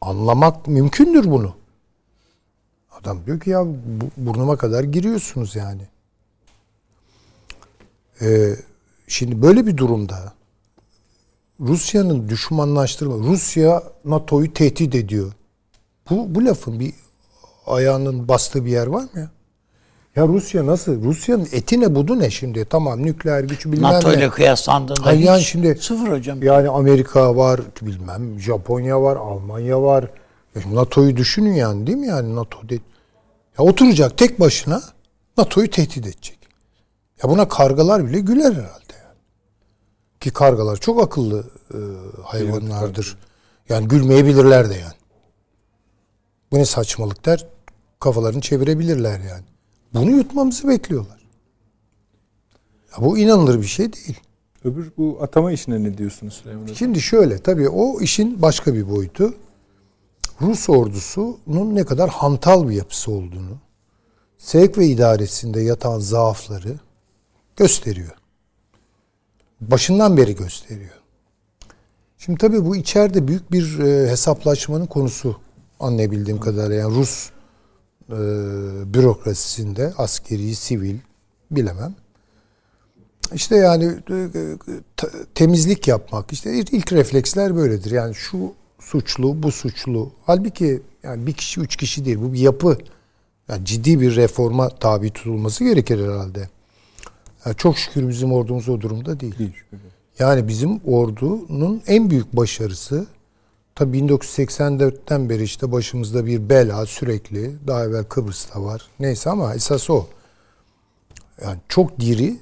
anlamak mümkündür bunu. Adam diyor ki ya bu- burnuma kadar giriyorsunuz yani. Ee, şimdi böyle bir durumda Rusya'nın düşmanlaştırma, Rusya NATO'yu tehdit ediyor. Bu, bu lafın bir ayağının bastığı bir yer var mı ya? Ya Rusya nasıl? Rusya'nın eti ne budu ne şimdi? Tamam nükleer güç bilmem NATO ne. ile kıyaslandığında Hayır, yani şimdi- sıfır hocam. Yani Amerika var, bilmem Japonya var, Almanya var. NATO'yu düşünün yani değil mi yani NATO de, ya oturacak tek başına NATO'yu tehdit edecek. Ya buna kargalar bile güler herhalde yani. Ki kargalar çok akıllı e, hayvanlardır. Yani gülmeyebilirler de yani. Bu ne saçmalık der. Kafalarını çevirebilirler yani. Bunu yutmamızı bekliyorlar. Ya bu inanılır bir şey değil. Öbür bu atama işine ne diyorsunuz Süleyman Hocam? Şimdi şöyle tabii o işin başka bir boyutu. Rus ordusunun ne kadar hantal bir yapısı olduğunu, sevk ve idaresinde yatan zaafları gösteriyor. Başından beri gösteriyor. Şimdi tabii bu içeride büyük bir e, hesaplaşmanın konusu anlayabildiğim kadarıyla. Yani Rus e, bürokrasisinde askeri, sivil bilemem. İşte yani e, te- temizlik yapmak işte ilk refleksler böyledir. Yani şu suçlu, bu suçlu. Halbuki yani bir kişi, üç kişi değil. Bu bir yapı. Yani ciddi bir reforma tabi tutulması gerekir herhalde. Yani çok şükür bizim ordumuz o durumda değil. Değil. Yani bizim ordunun en büyük başarısı tabii 1984'ten beri işte başımızda bir bela sürekli. Daha evvel Kıbrıs'ta var. Neyse ama esas o. Yani çok diri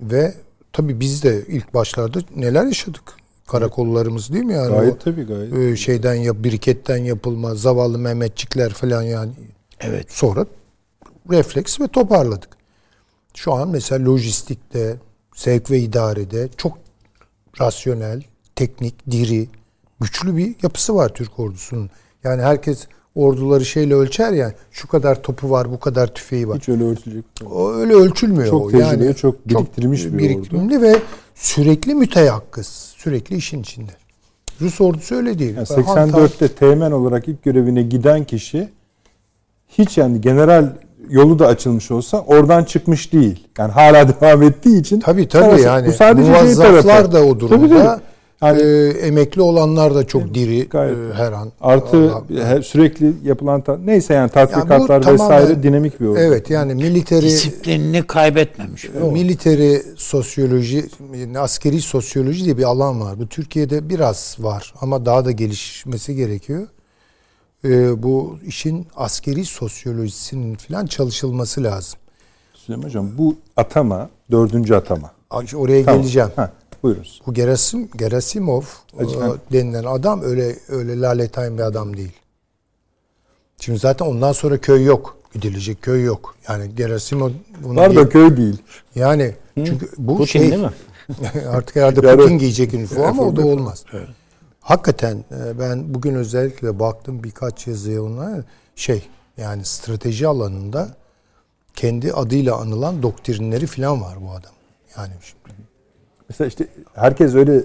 ve tabii biz de ilk başlarda neler yaşadık. Karakollarımız değil mi yani? Gayet O, tabii gayet. e, şeyden yap, biriketten yapılma, zavallı Mehmetçikler falan yani. Evet. Sonra refleks ve toparladık. Şu an mesela lojistikte, sevk ve idarede çok rasyonel, teknik, diri, güçlü bir yapısı var Türk ordusunun. Yani herkes orduları şeyle ölçer ya. Şu kadar topu var, bu kadar tüfeği var. Hiç öyle örtülecek. O öyle ölçülmüyor. Çok o. tecrübeli, çok biriktirmiş bir ordu. ve sürekli müteyakkız. Sürekli işin içinde. Rus ordusu öyle değil. Yani Hantal- 84'te teğmen olarak ilk görevine giden kişi hiç yani general yolu da açılmış olsa oradan çıkmış değil. Yani hala devam ettiği için. Tabii tabii Sonrası- yani. Bu sadece şey muvazzaflar tarafı. da o Tabii, durumda. tabii. Yani- Ee, emekli olanlar da çok diri Gayet. e, her an. Artı her- sürekli yapılan ta- neyse yani tatbikatlar Yani vesaire tamamen- dinamik bir ordu. Evet yani militeri Disiplinini kaybetmemiş. militeri sosyoloji, yani askeri sosyoloji diye bir alan var. Bu Türkiye'de biraz var ama daha da gelişmesi gerekiyor. Ee, bu işin askeri sosyolojisinin falan çalışılması lazım. Süleyman Hocam bu atama dördüncü atama. Oraya Tamam. geleceğim. Ha, buyurunuz. Bu Gerasim, Gerasimov Acı- e, denilen adam öyle öyle laletayım bir adam değil. Şimdi zaten ondan sonra köy yok. Gidilecek köy yok. Yani Gerasimov bunu Var da diye- köy değil. yani çünkü bu Putin şey değil mi? artık herhalde Yani- Putin giyecek üniforma ama o da olmaz. Hakikaten e, ben bugün özellikle baktım birkaç yazıya ona şey yani strateji alanında kendi adıyla anılan doktrinleri falan var bu adam. Yani şimdi Mesela işte herkes öyle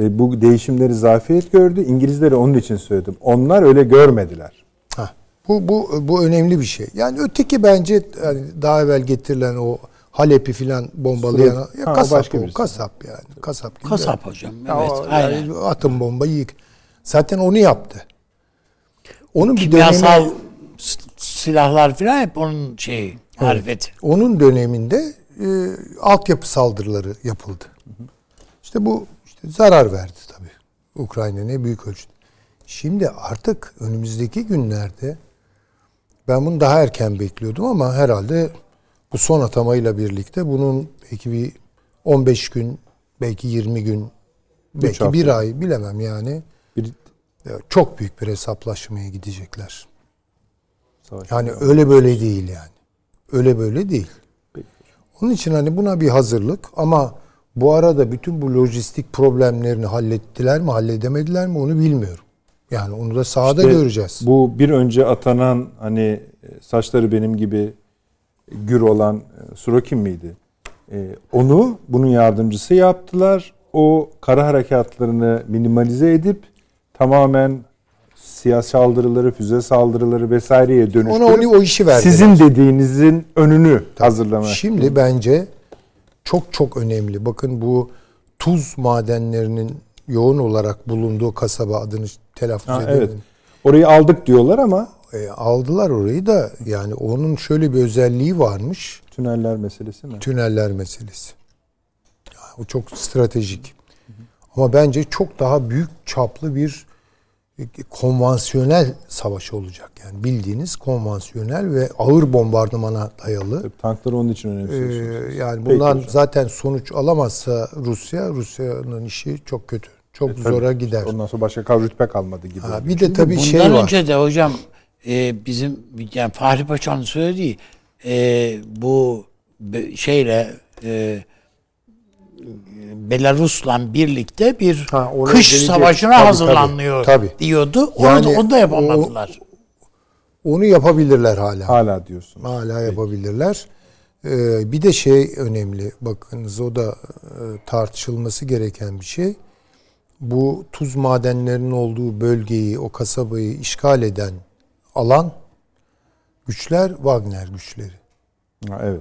e, bu değişimleri zafiyet gördü. İngilizleri onun için söyledim. Onlar öyle görmediler. Ha, bu bu bu önemli bir şey. Yani öteki bence yani daha evvel getirilen o Halep'i filan bombalayan Sürekli- ya Ha, kasap başka o, kasap yani kasap gibi. Kasap hocam. Ya Evet. o, aynen. yani atın bombayı yık. Zaten onu yaptı. Onun bir Kimyasal dönemi, silahlar falan hep onun şeyi, marifeti. onun döneminde e, altyapı saldırıları yapıldı. İşte bu işte zarar verdi tabii. Ukrayna'ya büyük ölçüde. Şimdi artık önümüzdeki günlerde ben bunu daha erken bekliyordum ama herhalde Bu son atamayla birlikte bunun belki bir 15 gün, belki 20 gün, belki bir ay bilemem yani. Bir Çok büyük bir hesaplaşmaya gidecekler. savaş. Yani öyle böyle değil yani. Öyle böyle değil. Onun için hani buna bir hazırlık ama bu arada bütün bu lojistik problemlerini hallettiler mi, halledemediler mi onu bilmiyorum. Yani onu da sahada İşte göreceğiz. Bu bir önce atanan hani e, saçları benim gibi gür olan e, Surokin miydi? E, onu bunun yardımcısı yaptılar. O kara harekatlarını minimalize edip tamamen siyasi saldırıları, füze saldırıları vesaireye dönüştürüp Ona onu o işi verdiler. sizin dediğinizin önünü hazırlama. Şimdi bence çok çok önemli. Bakın bu tuz madenlerinin yoğun olarak bulunduğu kasaba adını telaffuz Ha, edelim. evet. Orayı aldık diyorlar ama E, aldılar orayı da yani onun şöyle bir özelliği varmış. tüneller meselesi mi? Tüneller meselesi. Yani o çok stratejik. Ama bence çok daha büyük çaplı bir konvansiyonel savaş olacak. Yani bildiğiniz konvansiyonel ve ağır bombardımana dayalı. Tabii Tankları onun için Ee, önemsiyorsunuz. yani Peki bundan hocam. zaten sonuç alamazsa Rusya, Rusya'nın işi çok kötü. Çok zora gider. Ondan sonra başka kal rütbe kalmadı gibi. Ha, bir de tabii Bundan şey var. önce de hocam e, bizim yani Fahri Paşa'nın söylediği e, bu şeyle e, Belarus'la birlikte bir Ha, kış gelecek. savaşına Tabii, hazırlanıyor tabii, tabii. diyordu. Onu, Yani da, onu da yapamadılar. Onu yapabilirler hala. Hala diyorsun. Hala yapabilirler. Ee, bir de şey önemli. Bakınız o da e, tartışılması gereken bir şey. Bu tuz madenlerinin olduğu bölgeyi, o kasabayı işgal eden alan güçler Wagner güçleri. Ha, evet.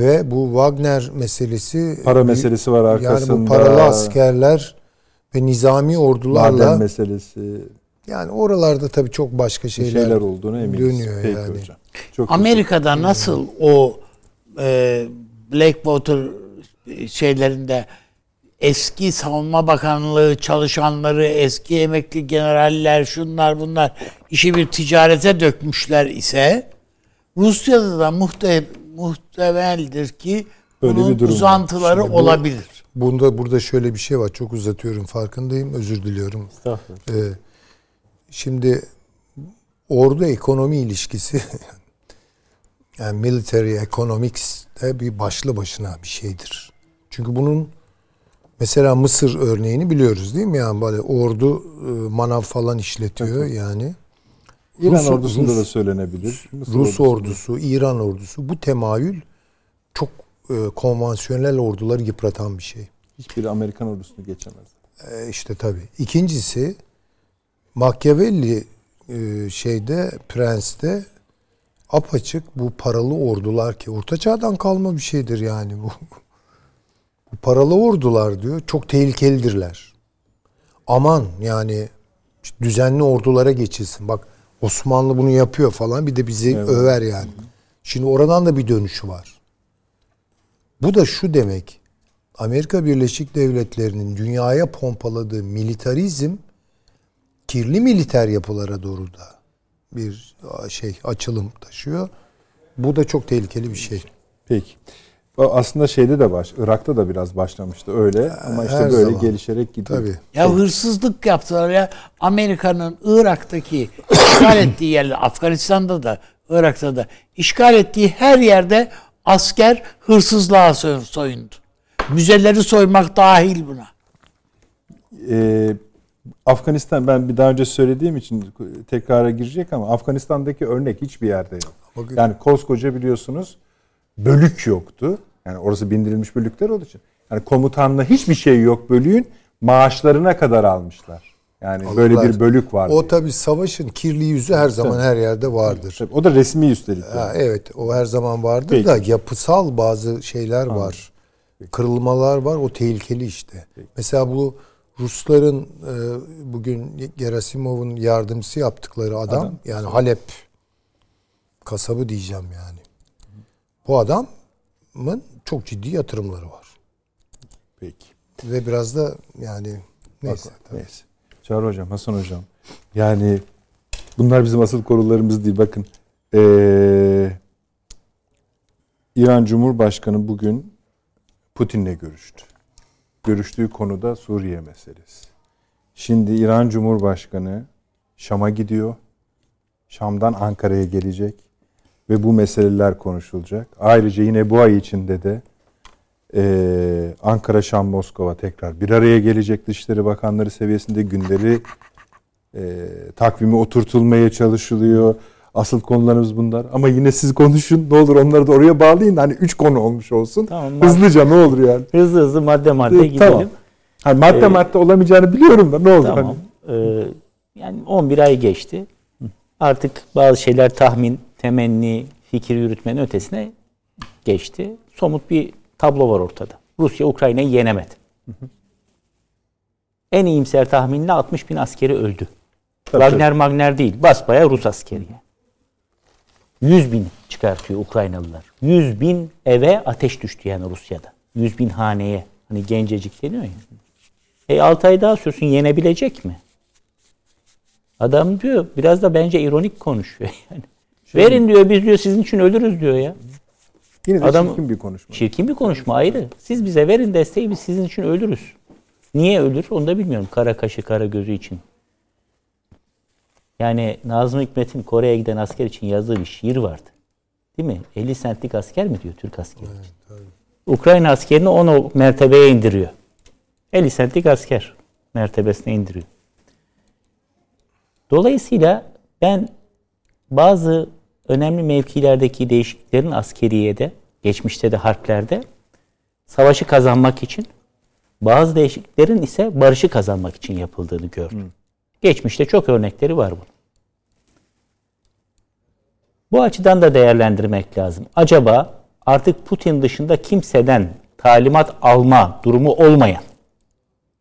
Ve bu Wagner meselesi Para meselesi var arkasında. Yani bu paralı askerler ve nizami ordularla Maden meselesi. yani oralarda tabii çok başka bir şeyler, şeyler, olduğunu eminiz. dönüyor Peki yani. hocam. Çok Amerika'da nasıl o e, Blackwater şeylerinde eski savunma bakanlığı çalışanları, eski emekli generaller, şunlar bunlar işi bir ticarete dökmüşler ise Rusya'da da muhte, muhtemeldir ki Böyle bunun bir durum uzantıları Şimdi bu- olabilir. Bunda burada şöyle bir şey var. Çok uzatıyorum farkındayım. Özür diliyorum. Estağfurullah. Ee, şimdi ordu ekonomi ilişkisi yani military economics de bir başlı başına bir şeydir. Çünkü bunun mesela Mısır örneğini biliyoruz değil mi? Yani böyle ordu e, manav falan işletiyor yani. İran Rus- ordusunda Rus- da söylenebilir. Mısır Rus ordusunda. ordusu, İran ordusu bu temayül çok e, konvansiyonel orduları yıpratan bir şey. Hiçbiri Amerikan ordusunu geçemez. E, işte tabii. İkincisi Machiavelli e, şeyde Prens'te apaçık bu paralı ordular ki orta çağdan kalma bir şeydir yani bu. Bu paralı ordular diyor çok tehlikelidirler. Aman yani düzenli ordulara geçilsin. Bak Osmanlı bunu yapıyor falan bir de bizi över yani. Şimdi oradan da bir dönüşü var. Bu da şu demek. Amerika Birleşik Devletleri'nin dünyaya pompaladığı militarizm kirli militer yapılara doğru da bir şey açılım taşıyor. Bu da çok tehlikeli bir şey. Peki. O Aslında şeyde de baş, Irak'ta da biraz başlamıştı öyle ama işte Her böyle zaman. gelişerek gidiyor. Tabii. Ya hırsızlık yaptılar ya. Amerika'nın Irak'taki işgal ettiği yerler, Afganistan'da da, Irak'ta da işgal ettiği her yerde asker hırsızlığa soy- soyundu. Müzeleri soymak dahil buna. Ee, Afganistan ben bir daha önce söylediğim için tekrara girecek ama Afganistan'daki örnek hiçbir yerde yok. Yani koskoca biliyorsunuz bölük yoktu. Yani orası bindirilmiş bölükler olduğu için. Yani komutanla hiçbir şey yok bölüğün maaşlarına kadar almışlar. Yani böyle Aldılar. bir bölük vardı. O tabii savaşın kirli yüzü her zaman her yerde vardır. Tabii, o da resmi üstelik. Ha, evet o her zaman vardır Peki. da yapısal bazı şeyler var. Kırılmalar var o tehlikeli işte. Mesela bu Rusların e, bugün Gerasimov'un yardımcısı yaptıkları adam, yani Halep kasabı diyeceğim yani. Bu adamın çok ciddi yatırımları var. Peki. Ve biraz da yani neyse. tabii. Neyse. Çağrı Hocam, Hasan Hocam. Yani bunlar bizim asıl konularımız değil. Bakın ee, İran Cumhurbaşkanı bugün Putin'le görüştü. Görüştüğü konuda Suriye meselesi. Şimdi İran Cumhurbaşkanı Şam'a gidiyor. Şam'dan Ankara'ya gelecek ve bu meseleler konuşulacak. Ayrıca yine bu ay içinde de ee, Ankara, Şam, Moskova tekrar bir araya gelecek Dışişleri Bakanları seviyesinde günleri e, takvimi oturtulmaya çalışılıyor. Asıl konularımız bunlar. Ama yine siz konuşun. Ne olur onları da oraya bağlayın. Hani üç konu olmuş olsun. Tamam, Hızlıca ne olur yani. Hızlı hızlı madde madde Evet, gidelim. tamam. Hani madde Ee, madde olamayacağını biliyorum da ne olur. Tamam. Hani. Ee, yani 11 ay geçti. Artık bazı şeyler tahmin, temenni, fikir yürütmenin ötesine geçti. Somut bir tablo var ortada. Rusya Ukrayna'yı yenemedi. En iyimser tahminle 60 bin askeri öldü. Tabii, Wagner Magner değil. Basbaya Rus askeri. 100 bin çıkartıyor Ukraynalılar. 100 bin eve ateş düştü yani Rusya'da. 100 bin haneye. Hani gencecik deniyor ya. E 6 ay daha sürsün yenebilecek mi? Adam diyor biraz da bence ironik konuşuyor yani. Verin diyor biz diyor sizin için ölürüz diyor ya. Yine de Adam- çirkin bir konuşma. Çirkin bir konuşma ayrı. Siz bize verin desteği biz sizin için ölürüz. Niye ölür onu da bilmiyorum. Kara kaşı kara gözü için. Yani Nazım Hikmet'in Kore'ye giden asker için yazdığı bir şiir vardı. Değil mi? 50 centlik asker mi diyor Türk askeri için? Ukrayna askerini 10 o mertebeye indiriyor. 50 centlik asker mertebesine indiriyor. Dolayısıyla ben bazı önemli mevkilerdeki değişikliklerin askeriyede, geçmişte de harplerde savaşı kazanmak için, bazı değişikliklerin ise barışı kazanmak için yapıldığını gördüm. Geçmişte çok örnekleri var bunun. Bu açıdan da değerlendirmek lazım. Acaba artık Putin dışında kimseden talimat alma durumu olmayan,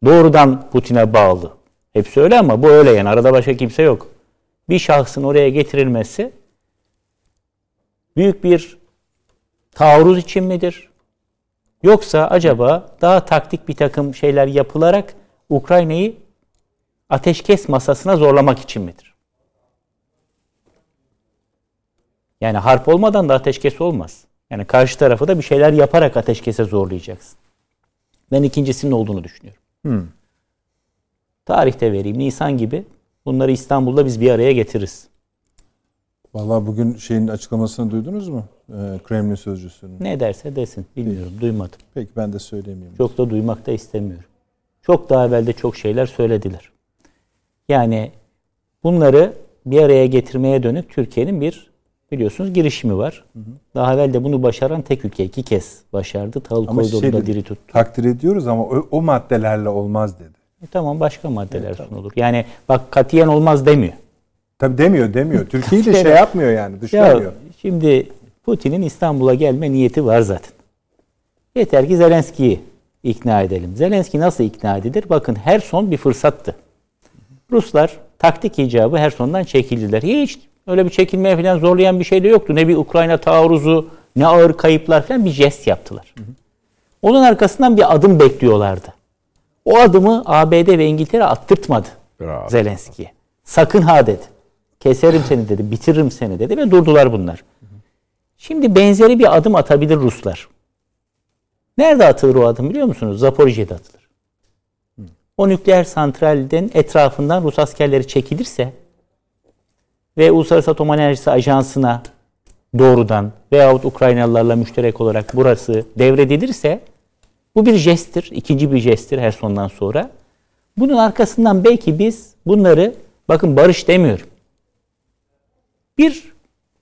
doğrudan Putin'e bağlı. Hepsi öyle ama bu öyle yani arada başka kimse yok. Bir şahsın oraya getirilmesi büyük bir taarruz için midir? Yoksa acaba daha taktik bir takım şeyler yapılarak Ukrayna'yı ateşkes masasına zorlamak için midir? Yani harp olmadan da ateşkes olmaz. Yani karşı tarafı da bir şeyler yaparak ateşkese zorlayacaksın. Ben ikincisinin olduğunu düşünüyorum. Tarihte vereyim. Nisan gibi bunları İstanbul'da biz bir araya getiririz. Vallahi bugün şeyin açıklamasını duydunuz mu? Ee, Kremlin sözcüsünün. Ne derse desin. Bilmiyorum. Duymadım. Peki ben de söyleyemeyeyim. Çok da duymak da istemiyorum. Çok daha evvel de çok şeyler söylediler. Yani bunları bir araya getirmeye dönük Türkiye'nin bir biliyorsunuz girişimi var. Daha evvel de bunu başaran tek ülke iki kez başardı. Tahıl şey koridorunda dedi, diri tuttu. takdir ediyoruz ama o, o maddelerle olmaz dedi. E tamam başka maddeler sunulur. Yani bak katiyen olmaz demiyor. Tabii demiyor demiyor. Türkiye'yi de şey yapmıyor yani Ya dışlamıyor. şimdi Putin'in İstanbul'a gelme niyeti var zaten. Yeter ki Zelenski'yi ikna edelim. Zelenski nasıl ikna edilir? Bakın her son bir fırsattı. Ruslar taktik icabı her sondan çekildiler. Hiç öyle bir çekilmeye falan zorlayan bir şey de yoktu. Ne bir Ukrayna taarruzu, ne ağır kayıplar falan bir jest yaptılar. Onun arkasından bir adım bekliyorlardı. O adımı ABD ve İngiltere attırtmadı. Zelenski'ye. Sakın ha dedi. Keserim seni dedi, bitiririm seni dedi ve durdular bunlar. Şimdi benzeri bir adım atabilir Ruslar. Nerede atılır o adım biliyor musunuz? Zaporijye'de atılır. O nükleer santralden etrafından Rus askerleri çekilirse ve Uluslararası Atom Enerjisi Ajansı'na doğrudan veyahut Ukraynalılarla müşterek olarak burası devredilirse bu bir jesttir. ikinci bir jesttir her sondan sonra. Bunun arkasından belki biz bunları bakın barış demiyorum. Bir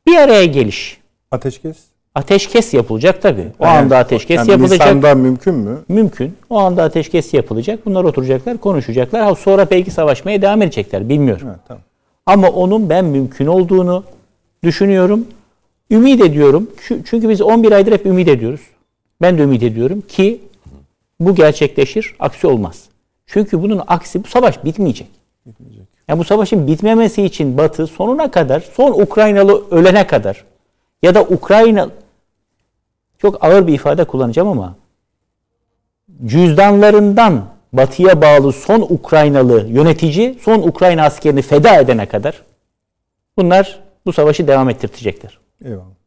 bir araya geliş. Ateşkes. Ateşkes yapılacak tabii. O Yani- anda ateşkes yani yapılacak. Nisan'da mümkün mü? Mümkün. O anda ateşkes yapılacak. Bunlar oturacaklar, konuşacaklar. Ha, sonra belki savaşmaya devam edecekler. Bilmiyorum. Evet, tamam. Ama onun ben mümkün olduğunu düşünüyorum. Ümit ediyorum. Çü- Çünkü biz 11 aydır hep ümit ediyoruz. Ben de ümit ediyorum ki bu gerçekleşir, aksi olmaz. Çünkü bunun aksi bu savaş bitmeyecek. Yani bu savaşın bitmemesi için Batı sonuna kadar, son Ukraynalı ölene kadar ya da Ukrayna çok ağır bir ifade kullanacağım ama cüzdanlarından Batı'ya bağlı son Ukraynalı yönetici son Ukrayna askerini feda edene kadar bunlar bu savaşı devam ettirtecekler. Eyvallah.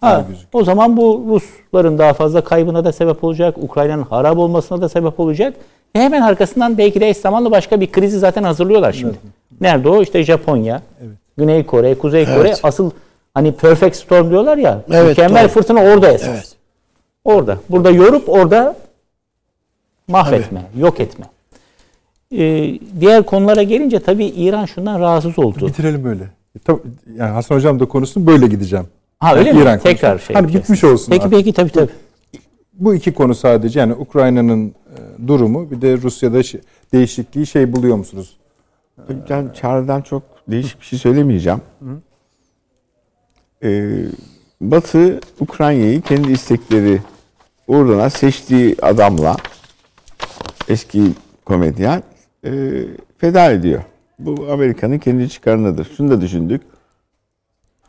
Ha, o zaman bu Rusların daha fazla kaybına da sebep olacak. Ukrayna'nın harap olmasına da sebep olacak. Ve hemen arkasından belki de eş zamanlı başka bir krizi zaten hazırlıyorlar şimdi. Evet. Nerede o? İşte Japonya, evet. Güney Kore, Kuzey evet. Kore. Asıl hani perfect storm diyorlar ya. Evet, mükemmel doğru. fırtına orada esas. Evet. Orada. Burada yorup orada mahvetme, Tabii. yok etme. Ee, diğer konulara gelince tabii İran şundan rahatsız oldu. Bitirelim böyle. Tabii, yani Hasan Hocam da konuşsun böyle gideceğim. Ha öyle yani mi? İran Tekrar konuşsun. şey. Hani bitmiş olsun. Peki artık. peki tabii tabii. Bu iki konu sadece yani Ukrayna'nın e, durumu bir de Rusya'da değişikliği şey buluyor musunuz? Ben Çağrı'dan çok değişik bir şey söylemeyeceğim. Ee, Batı Ukrayna'yı kendi istekleri uğruna seçtiği adamla eski komedyen e, feda ediyor. Bu Amerika'nın kendi çıkarınadır. Şunu da düşündük.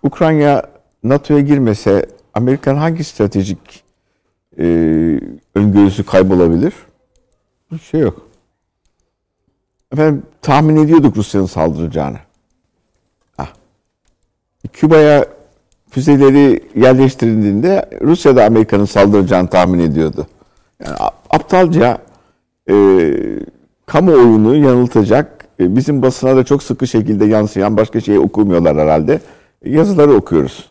Ukrayna NATO'ya girmese Amerikan hangi stratejik e, öngörüsü kaybolabilir? Bir şey yok. Efendim tahmin ediyorduk Rusya'nın saldıracağını. Ah. Küba'ya füzeleri yerleştirildiğinde Rusya da Amerika'nın saldıracağını tahmin ediyordu. Yani aptalca e, kamuoyunu yanıltacak, e, bizim basına da çok sıkı şekilde yansıyan başka şey okumuyorlar herhalde. Yazıları okuyoruz.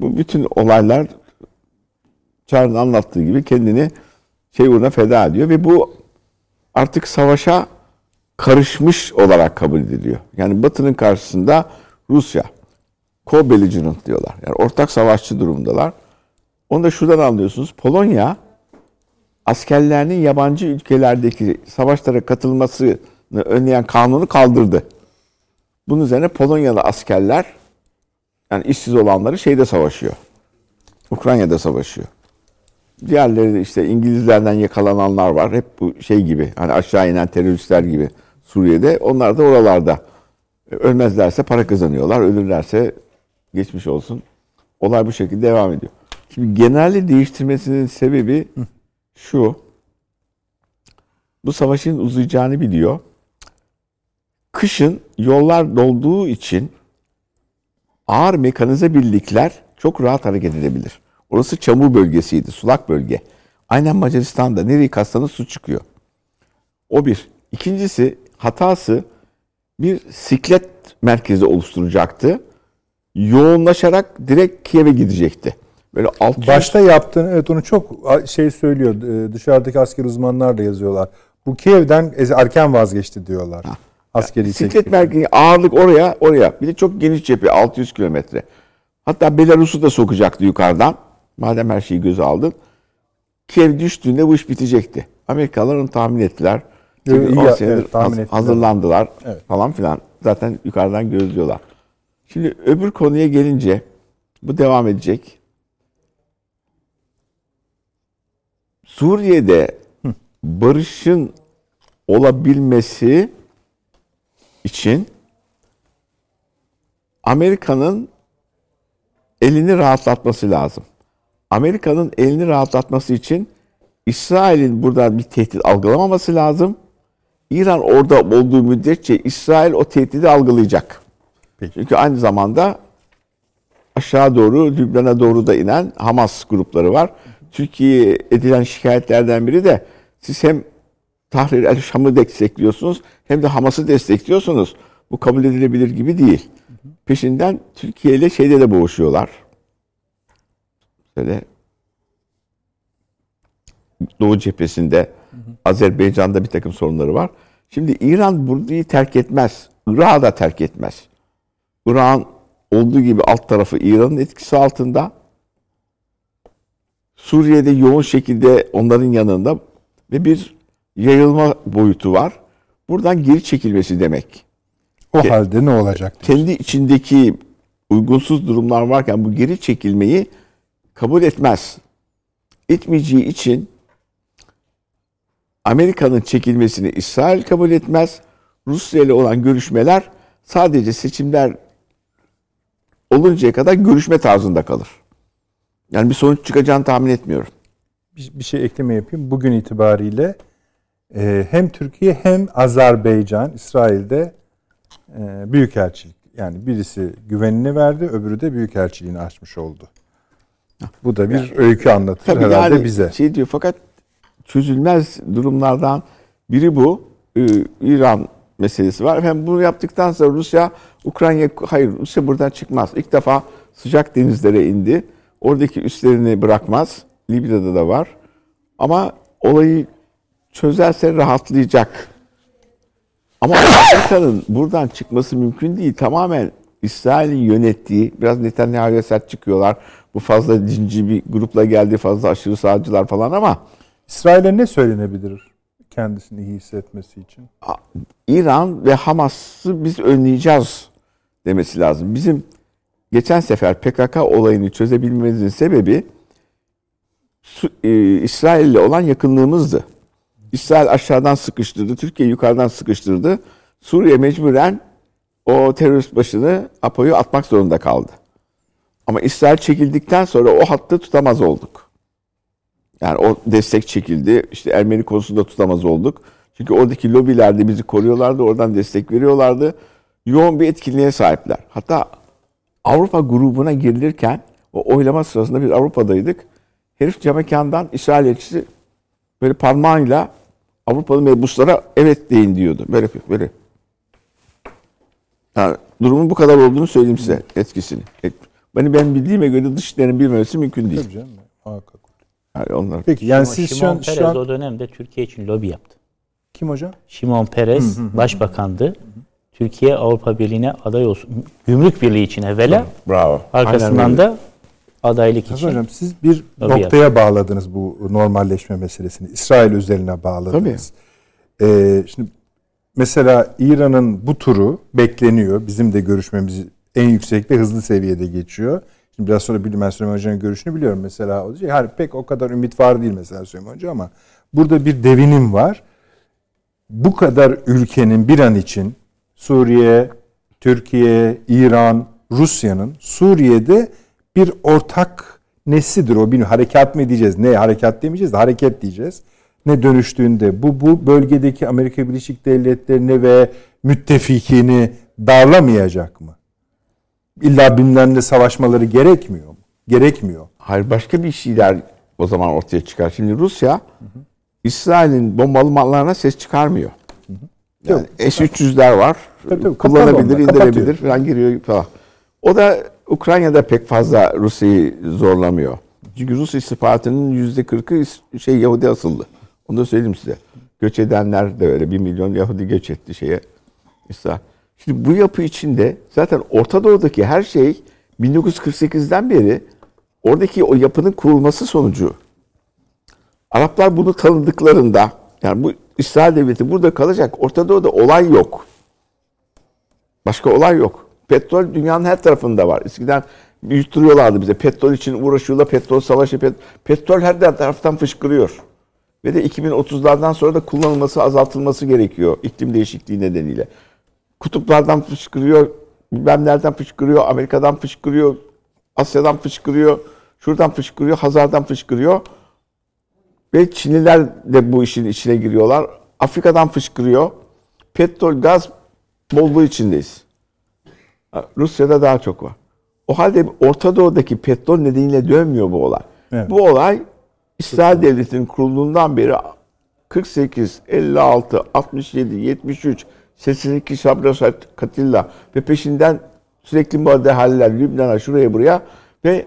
Bu bütün olaylar Çağrı'nın anlattığı gibi kendini şey uğruna feda ediyor ve bu artık savaşa karışmış olarak kabul ediliyor. Yani Batı'nın karşısında Rusya co-belligerent diyorlar. Yani ortak savaşçı durumdalar. Onu da şuradan anlıyorsunuz. Polonya askerlerinin yabancı ülkelerdeki savaşlara katılmasını önleyen kanunu kaldırdı. Bunun üzerine Polonyalı askerler yani işsiz olanları şeyde savaşıyor. Ukrayna'da savaşıyor. Diğerleri işte İngilizlerden yakalananlar var. Hep bu şey gibi hani aşağı inen teröristler gibi Suriye'de. Onlar da oralarda. Ölmezlerse para kazanıyorlar. Ölürlerse geçmiş olsun. Olay bu şekilde devam ediyor. Şimdi genelde değiştirmesinin sebebi şu. Bu savaşın uzayacağını biliyor. Kışın yollar dolduğu için ağır mekanize birlikler çok rahat hareket edebilir. Orası çamur bölgesiydi, sulak bölge. Aynen Macaristan'da nereye kassanız su çıkıyor. O bir. İkincisi hatası bir siklet merkezi oluşturacaktı. Yoğunlaşarak direkt Kiev'e gidecekti. Böyle 600... Başta yaptığını evet onu çok şey söylüyor. E, dışarıdaki asker uzmanlar da yazıyorlar. Bu Kiev'den erken vazgeçti diyorlar. Ha. Askeri yani, siklet merkezi ağırlık oraya oraya. Bir de çok geniş cephe 600 kilometre. Hatta Belarus'u da sokacaktı yukarıdan. Madem her şeyi göze aldın. Kiev düştüğünde bu iş bitecekti. Amerikalılar onu tahmin ettiler. Evet, iyi, evet, tahmin ettiler. hazırlandılar evet. falan filan. Zaten yukarıdan gözlüyorlar. Şimdi öbür konuya gelince bu devam edecek. Suriye'de barışın olabilmesi için Amerika'nın elini rahatlatması lazım. Amerika'nın elini rahatlatması için İsrail'in burada bir tehdit algılamaması lazım. İran orada olduğu müddetçe İsrail o tehdidi algılayacak. Peki. Çünkü aynı zamanda aşağı doğru Lübnan'a doğru da inen Hamas grupları var. Türkiye'ye edilen şikayetlerden biri de siz hem Tahrir el Şam'ı destekliyorsunuz hem de Hamas'ı destekliyorsunuz. Bu kabul edilebilir gibi değil. Peşinden Türkiye ile şeyde de boğuşuyorlar. Böyle Doğu cephesinde Azerbaycan'da bir takım sorunları var. Şimdi İran burayı terk etmez. Irak'ı da terk etmez. Irak'ın olduğu gibi alt tarafı İran'ın etkisi altında. Suriye'de yoğun şekilde onların yanında ve bir yayılma boyutu var. Buradan geri çekilmesi demek. O Ke- halde ne olacak? Kendi içindeki uygunsuz durumlar varken bu geri çekilmeyi kabul etmez. Etmeyeceği için Amerika'nın çekilmesini İsrail kabul etmez. Rusya ile olan görüşmeler sadece seçimler oluncaya kadar görüşme tarzında kalır. Yani bir sonuç çıkacağını tahmin etmiyorum. Bir, bir şey ekleme yapayım. Bugün itibariyle e, hem Türkiye hem Azerbaycan İsrail'de e, büyükelçilik yani birisi güvenini verdi öbürü de büyükelçiliğini açmış oldu. Bu da bir öykü anlatır Tabii herhalde yani bize. Şey diyor fakat çözülmez durumlardan biri bu. Ee, İran meselesi var. Efendim bunu yaptıktan sonra Rusya Ukrayna hayır Rusya buradan çıkmaz. İlk defa sıcak denizlere indi. Oradaki üslerini bırakmaz. Libya'da da var. Ama olayı çözerse rahatlayacak. Ama Amerika'nın buradan çıkması mümkün değil. Tamamen İsrail'in yönettiği, biraz Netanyahu'ya sert çıkıyorlar. Bu fazla dinci bir grupla geldi, fazla aşırı sağcılar falan ama İsrail'e ne söylenebilir kendisini iyi hissetmesi için? İran ve Hamas'ı biz önleyeceğiz demesi lazım. Bizim geçen sefer PKK olayını çözebilmemizin sebebi e, İsrail ile olan yakınlığımızdı. İsrail aşağıdan sıkıştırdı, Türkiye yukarıdan sıkıştırdı. Suriye mecburen o terörist başını Apo'yu atmak zorunda kaldı. Ama İsrail çekildikten sonra o hattı tutamaz olduk. Yani o destek çekildi. İşte Ermeni konusunda tutamaz olduk. Çünkü oradaki lobiler de bizi koruyorlardı. Oradan destek veriyorlardı. Yoğun bir etkinliğe sahipler. Hatta Avrupa grubuna girilirken o oylama sırasında biz Avrupa'daydık. Herif camekandan İsrail elçisi böyle parmağıyla Avrupalı mebuslara evet deyin diyordu. Böyle böyle. Yani durumun bu kadar olduğunu söyleyeyim size etkisini. Et- Beni ben bildiğime göre dışişlerin bilmemesi mümkün değil. Tabii canım. Muhakkak. Yani onlar Peki yani Şimon- siz şu Şimon an, Peres şu an o dönemde Türkiye için lobi yaptı. kim hocam? Şimon Peres başbakandı. Türkiye Avrupa Birliği'ne aday olsun. Gümrük Birliği için evvela. bravo. Arkasından Aynen da adaylık Hasan için. hocam siz bir Tabii noktaya bağladınız bu normalleşme meselesini. İsrail özeline bağladınız. Ee, şimdi mesela İran'ın bu turu bekleniyor. Bizim de görüşmemiz en yüksek ve hızlı seviyede geçiyor. Şimdi biraz sonra Bilmem Süleyman Hoca'nın görüşünü biliyorum mesela. O diyecek, pek o kadar ümit var değil mesela Süleyman Hoca ama burada bir devinim var. Bu kadar ülkenin bir an için Suriye, Türkiye, İran, Rusya'nın Suriye'de bir ortak nesidir o bilmiyorum. Harekat mı diyeceğiz? Ne harekat demeyeceğiz de hareket diyeceğiz. Ne dönüştüğünde bu bu bölgedeki Amerika Birleşik Devletleri'ni ve müttefikini darlamayacak mı? İlla bilmem ne savaşmaları gerekmiyor mu? Gerekmiyor. Hayır başka bir şeyler o zaman ortaya çıkar. Şimdi Rusya İsrail'in bombalamalarına ses çıkarmıyor. Yani S-300'ler var. Tabii, tabii, kullanabilir, indirebilir kapatıyor. falan giriyor falan. O da Ukrayna'da pek fazla Rusya'yı zorlamıyor. Çünkü Rus istihbaratının yüzde kırkı şey Yahudi asıllı. Onu da söyleyeyim size. Göç edenler de öyle. Bir milyon Yahudi göç etti şeye. İsrail. Şimdi bu yapı içinde zaten Orta Doğu'daki her şey 1948'den beri oradaki o yapının kurulması sonucu Araplar bunu tanıdıklarında yani bu İsrail devleti burada kalacak. Orta Doğu'da olay yok. Başka olay yok. Petrol dünyanın her tarafında var. Eskiden büyüttürüyorlardı bize. Petrol için uğraşıyorlar. Petrol savaşı. Pet- petrol her taraftan fışkırıyor. Ve de 2030'lardan sonra da kullanılması, azaltılması gerekiyor iklim değişikliği nedeniyle. Kutuplardan fışkırıyor, bilmem nereden fışkırıyor, Amerika'dan fışkırıyor, Asya'dan fışkırıyor, şuradan fışkırıyor, Hazar'dan fışkırıyor. Ve Çinliler de bu işin içine giriyorlar. Afrika'dan fışkırıyor. Petrol, gaz bolluğu içindeyiz. Rusya'da daha çok var. O halde Orta Doğu'daki petrol nedeniyle dönmüyor bu olay. Evet. Bu olay İsrail Devleti'nin kurulduğundan beri 48, 56, 67, 73, 82 Sabra Katilla ve peşinden sürekli müdahaleler Lübnan'a şuraya buraya ve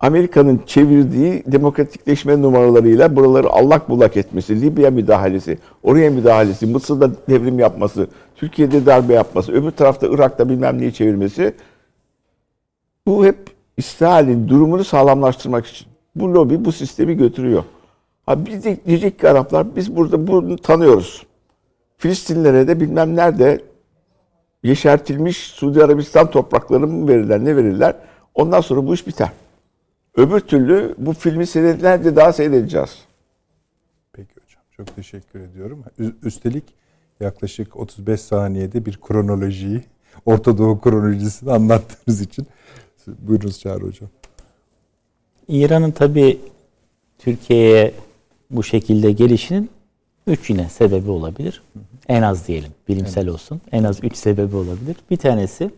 Amerika'nın çevirdiği demokratikleşme numaralarıyla buraları allak bullak etmesi, Libya müdahalesi, oraya müdahalesi, Mısır'da devrim yapması, Türkiye'de darbe yapması, öbür tarafta Irak'ta bilmem neyi çevirmesi bu hep İsrail'in durumunu sağlamlaştırmak için. Bu lobi bu sistemi götürüyor. Ha biz de diyecek ki Araplar biz burada bunu tanıyoruz. Filistinlilere de bilmem nerede yeşertilmiş Suudi Arabistan toprakları mı verirler ne verirler. Ondan sonra bu iş biter. Öbür türlü bu filmi senelerce daha seyredeceğiz. Peki hocam. Çok teşekkür ediyorum. Üstelik yaklaşık 35 saniyede bir kronolojiyi, Orta Doğu kronolojisini anlattığınız için. Buyurunuz Çağrı Hocam. İran'ın tabi Türkiye'ye bu şekilde gelişinin üç yine sebebi olabilir. En az diyelim bilimsel olsun. En az üç sebebi olabilir. Bir tanesi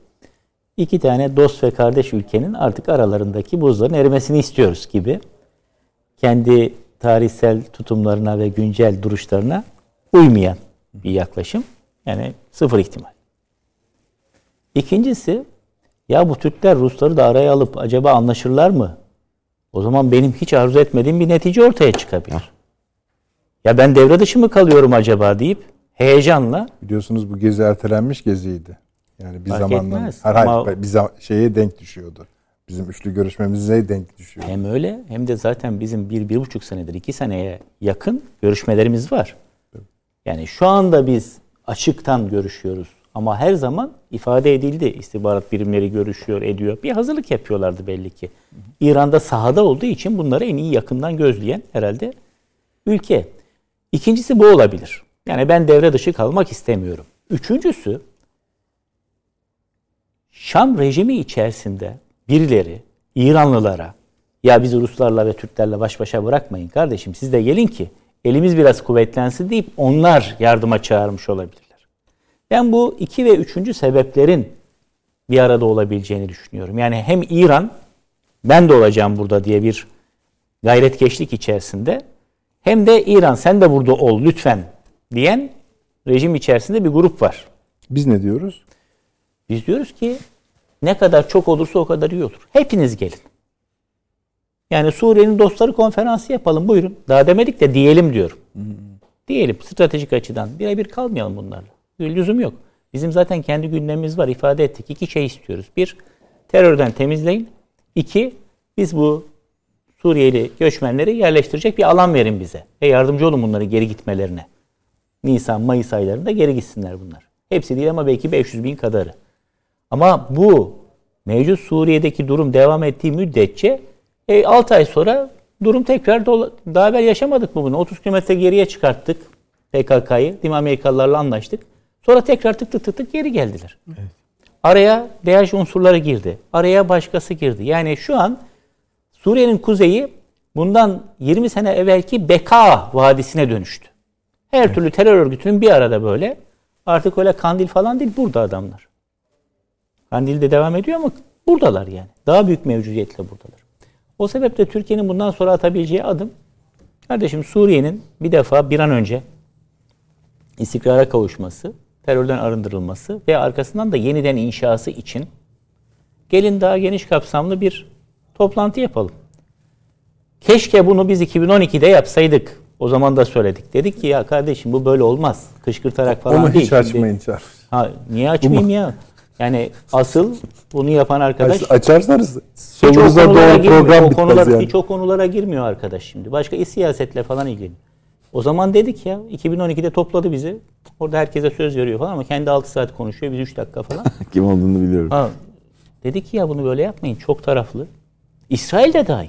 iki tane dost ve kardeş ülkenin artık aralarındaki buzların erimesini istiyoruz gibi. Kendi tarihsel tutumlarına ve güncel duruşlarına uymayan bir yaklaşım. Yani sıfır ihtimal. İkincisi ya bu Türkler Rusları da araya alıp acaba anlaşırlar mı? O zaman benim hiç arzu etmediğim bir netice ortaya çıkabilir. Ya ben devre dışı mı kalıyorum acaba deyip heyecanla Biliyorsunuz bu gezi ertelenmiş geziydi. Yani bir Fark zamanlar etmez. hayır, Ama- bir şeye denk düşüyordu. Bizim üçlü görüşmemize denk düşüyor. hem öyle hem de zaten bizim bir, bir buçuk senedir, iki seneye yakın görüşmelerimiz var. Yani şu anda biz açıktan görüşüyoruz. Ama her zaman ifade edildi. İstihbarat birimleri görüşüyor, ediyor. Bir hazırlık yapıyorlardı belli ki. İran'da sahada olduğu için bunları en iyi yakından gözleyen herhalde ülke. İkincisi bu olabilir. Yani ben devre dışı kalmak istemiyorum. Üçüncüsü Şam rejimi içerisinde birileri İranlılara ya bizi Ruslarla ve Türklerle baş başa bırakmayın kardeşim siz de gelin ki elimiz biraz kuvvetlensin deyip onlar yardıma çağırmış olabilirler. Ben bu iki ve üçüncü sebeplerin bir arada olabileceğini düşünüyorum. Yani hem İran ben de olacağım burada diye bir gayretkeşlik içerisinde hem de İran sen de burada ol lütfen diyen rejim içerisinde bir grup var. Biz ne diyoruz? Biz diyoruz ki ne kadar çok olursa o kadar iyi olur. Hepiniz gelin. Yani Suriye'nin dostları konferansı yapalım buyurun. Daha demedik de diyelim diyorum. Diyelim stratejik açıdan. Birebir kalmayalım bunlarla. Lüzum yok. Bizim zaten kendi gündemimiz var. ifade ettik. İki şey istiyoruz. Bir, terörden temizleyin. İki, biz bu Suriyeli göçmenleri yerleştirecek bir alan verin bize. Ve yardımcı olun bunları geri gitmelerine. Nisan, Mayıs aylarında geri gitsinler bunlar. Hepsi değil ama belki 500 bin kadarı. Ama bu mevcut Suriye'deki durum devam ettiği müddetçe e, 6 ay sonra durum tekrar dola, daha evvel yaşamadık mı bunu? 30 kilometre geriye çıkarttık PKK'yı. Değil mi Amerikalılarla anlaştık. Sonra tekrar tık tık tık tık geri geldiler. Araya DH unsurları girdi. Araya başkası girdi. Yani şu an Suriye'nin kuzeyi bundan 20 sene evvelki Beka Vadisi'ne dönüştü. Her türlü terör örgütünün bir arada böyle. Artık öyle Kandil falan değil burada adamlar. Kandil'de devam ediyor ama buradalar yani. Daha büyük mevcudiyetle buradalar. O sebeple Türkiye'nin bundan sonra atabileceği adım kardeşim Suriye'nin bir defa bir an önce istikrara kavuşması, terörden arındırılması ve arkasından da yeniden inşası için gelin daha geniş kapsamlı bir toplantı yapalım. Keşke bunu biz 2012'de yapsaydık. O zaman da söyledik. Dedik ki ya kardeşim bu böyle olmaz. Kışkırtarak falan Onu değil. hiç açmayın Çağrı. Ha, niye açmayayım ya? Yani asıl bunu yapan arkadaş Açarsanız konulara doğru program bitmez konular, yani. Hiç o konulara girmiyor arkadaş şimdi. Başka iş siyasetle falan ilgileniyor. O zaman dedik ya 2012'de topladı bizi. Orada herkese söz veriyor falan ama kendi 6 saat konuşuyor. Biz 3 dakika falan. Kim olduğunu biliyorum. Ha, dedi ki ya bunu böyle yapmayın. Çok taraflı. İsrail de dahil.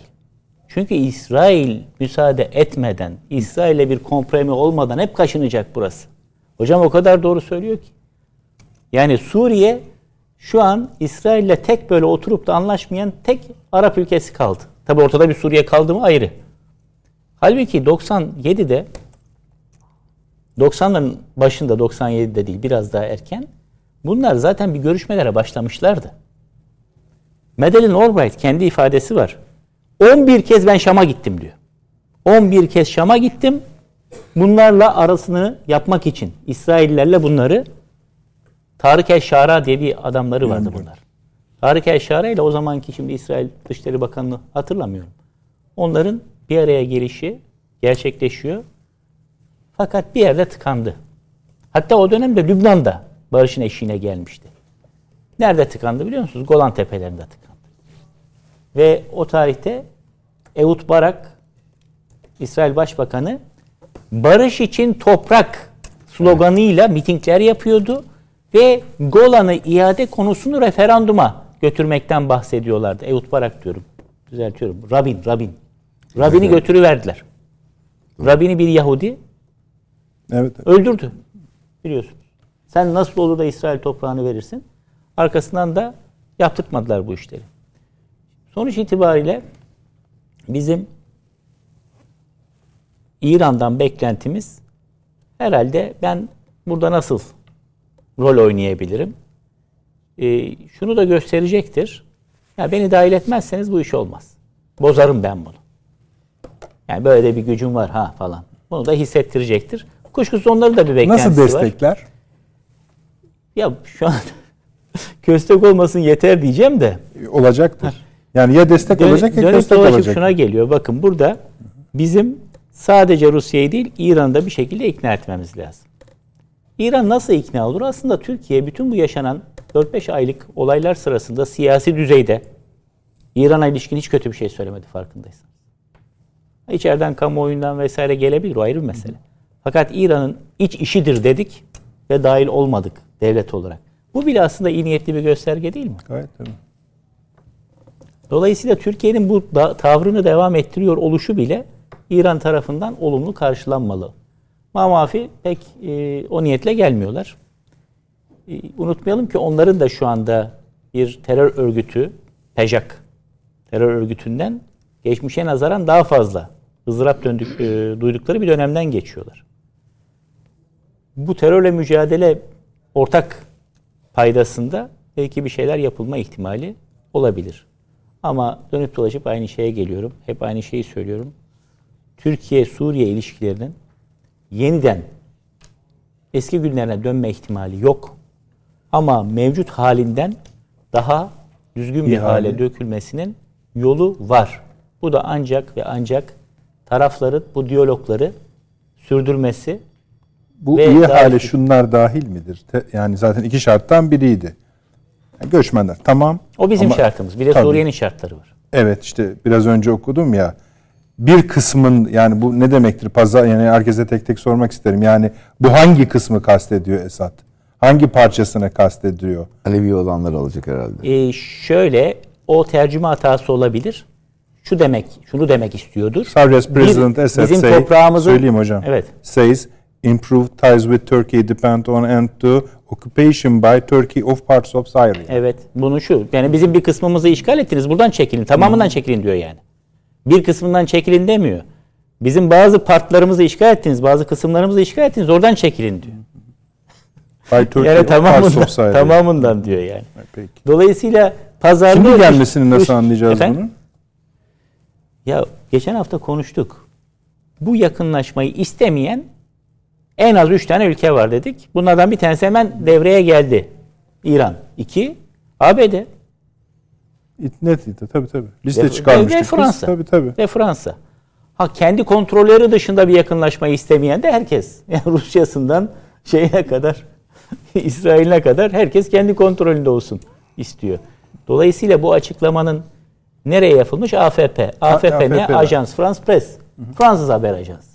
Çünkü İsrail müsaade etmeden, İsrail'le bir kompromi olmadan hep kaşınacak burası. Hocam o kadar doğru söylüyor ki. Yani Suriye şu an İsrail'le tek böyle oturup da anlaşmayan tek Arap ülkesi kaldı. Tabi ortada bir Suriye kaldı mı ayrı. Halbuki 97'de 90'ların başında 97'de değil biraz daha erken bunlar zaten bir görüşmelere başlamışlardı. Madeleine Albright kendi ifadesi var. 11 kez ben Şam'a gittim diyor. 11 kez Şam'a gittim. Bunlarla arasını yapmak için İsraillerle bunları Tarık el-Şara diye bir adamları vardı bunlar. Tarık el-Şara ile o zamanki şimdi İsrail Dışişleri Bakanlığı hatırlamıyorum. Onların bir araya gelişi gerçekleşiyor. Fakat bir yerde tıkandı. Hatta o dönemde Lübnan'da barışın eşiğine gelmişti. Nerede tıkandı biliyor musunuz? Golan Tepelerinde tıkandı. Ve o tarihte Ehud Barak, İsrail Başbakanı barış için toprak sloganıyla mitingler yapıyordu ve Golan'ı iade konusunu referanduma götürmekten bahsediyorlardı. Ehud Barak diyorum. Düzeltiyorum. Rabin, Rabin. Rabin'i götürüverdiler. Rabin'i bir Yahudi Evet. öldürdü. Biliyorsunuz. Sen nasıl olur da İsrail toprağını verirsin? Arkasından da yaptırtmadılar bu işleri. Sonuç itibariyle bizim İran'dan beklentimiz herhalde ben burada nasıl rol oynayabilirim? e, şunu da gösterecektir. Ya beni dahil etmezseniz bu iş olmaz. Bozarım ben bunu. Yani böyle de bir gücüm var ha falan. Bunu da hissettirecektir. Kuşkusuz onların da bir beklentisi Nasıl var. destekler? Ya şu an köstek olmasın yeter diyeceğim de. Olacaktır. Yani ya destek Dön, olacak ya dolaşıp olacak. şuna geliyor. Bakın burada bizim sadece Rusya'yı değil İran'ı da bir şekilde ikna etmemiz lazım. İran nasıl ikna olur? Aslında Türkiye bütün bu yaşanan 4-5 aylık olaylar sırasında siyasi düzeyde İran'a ilişkin hiç kötü bir şey söylemedi farkındaysanız. İçeriden kamuoyundan vesaire gelebilir o ayrı bir mesele. Fakat İran'ın iç işidir dedik ve dahil olmadık devlet olarak. Bu bile aslında iyi niyetli bir gösterge değil mi? Gayet tabii. Dolayısıyla Türkiye'nin bu da, tavrını devam ettiriyor oluşu bile İran tarafından olumlu karşılanmalı. Mamafi pek e, o niyetle gelmiyorlar. E, unutmayalım ki onların da şu anda bir terör örgütü, PEJAK terör örgütünden geçmişe nazaran daha fazla ızdırap döndük, e, duydukları bir dönemden geçiyorlar. Bu terörle mücadele ortak paydasında belki bir şeyler yapılma ihtimali olabilir. Ama dönüp dolaşıp aynı şeye geliyorum. Hep aynı şeyi söylüyorum. Türkiye-Suriye ilişkilerinin yeniden eski günlerine dönme ihtimali yok. Ama mevcut halinden daha düzgün bir hale dökülmesinin yolu var. Bu da ancak ve ancak tarafların bu diyalogları sürdürmesi Bu Ve iyi hale şunlar dahil midir? Te- Yani zaten iki şarttan biriydi. Yani göçmenler tamam. o bizim Ama- şartımız. Bir de Tabii. Suriye'nin şartları var. Evet işte biraz önce okudum ya. Bir kısmın yani bu ne demektir? Pazar yani herkese tek tek sormak isterim. Yani bu hangi kısmı kastediyor Esad? Hangi parçasını kastediyor? Alevi olanlar alacak herhalde. Ee, şöyle o tercüme hatası olabilir. Şu demek, şunu demek istiyordur. Bir- President Esad bizim say, toprağımızın söyleyeyim hocam. Evet. Says improved ties with Turkey depend on end to occupation by Turkey of parts of Syria. Evet. Bunu şu. Yani bizim bir kısmımızı işgal ettiniz. Buradan çekilin. Tamamından çekilin diyor yani. Bir kısmından çekilin demiyor. Bizim bazı partlarımızı işgal ettiniz, bazı kısımlarımızı işgal ettiniz. Oradan çekilin diyor. By Turkey Yani of parts of Syria. tamamından diyor yani. Peki. Dolayısıyla pazarlığı... Şimdi gelmesini nasıl üst- anlayacağız Efendim? bunu? Ya geçen hafta konuştuk. Bu yakınlaşmayı istemeyen en az üç tane ülke var dedik. Bunlardan bir tanesi hemen devreye geldi. İran. İki, ABD Net tabii tabii. Liste ve, çıkarmıştık. ve biz. Fransa. Tabii tabii. Ve Fransa. Ha kendi kontrolleri dışında bir yakınlaşmayı istemeyen de herkes. Yani Rusya'sından şeyine kadar, İsrail'ine kadar herkes kendi kontrolünde olsun istiyor. Dolayısıyla bu açıklamanın nereye yapılmış? AFP. AFP ne? AFP'de. Ajans France Press. Fransız haber ajansı.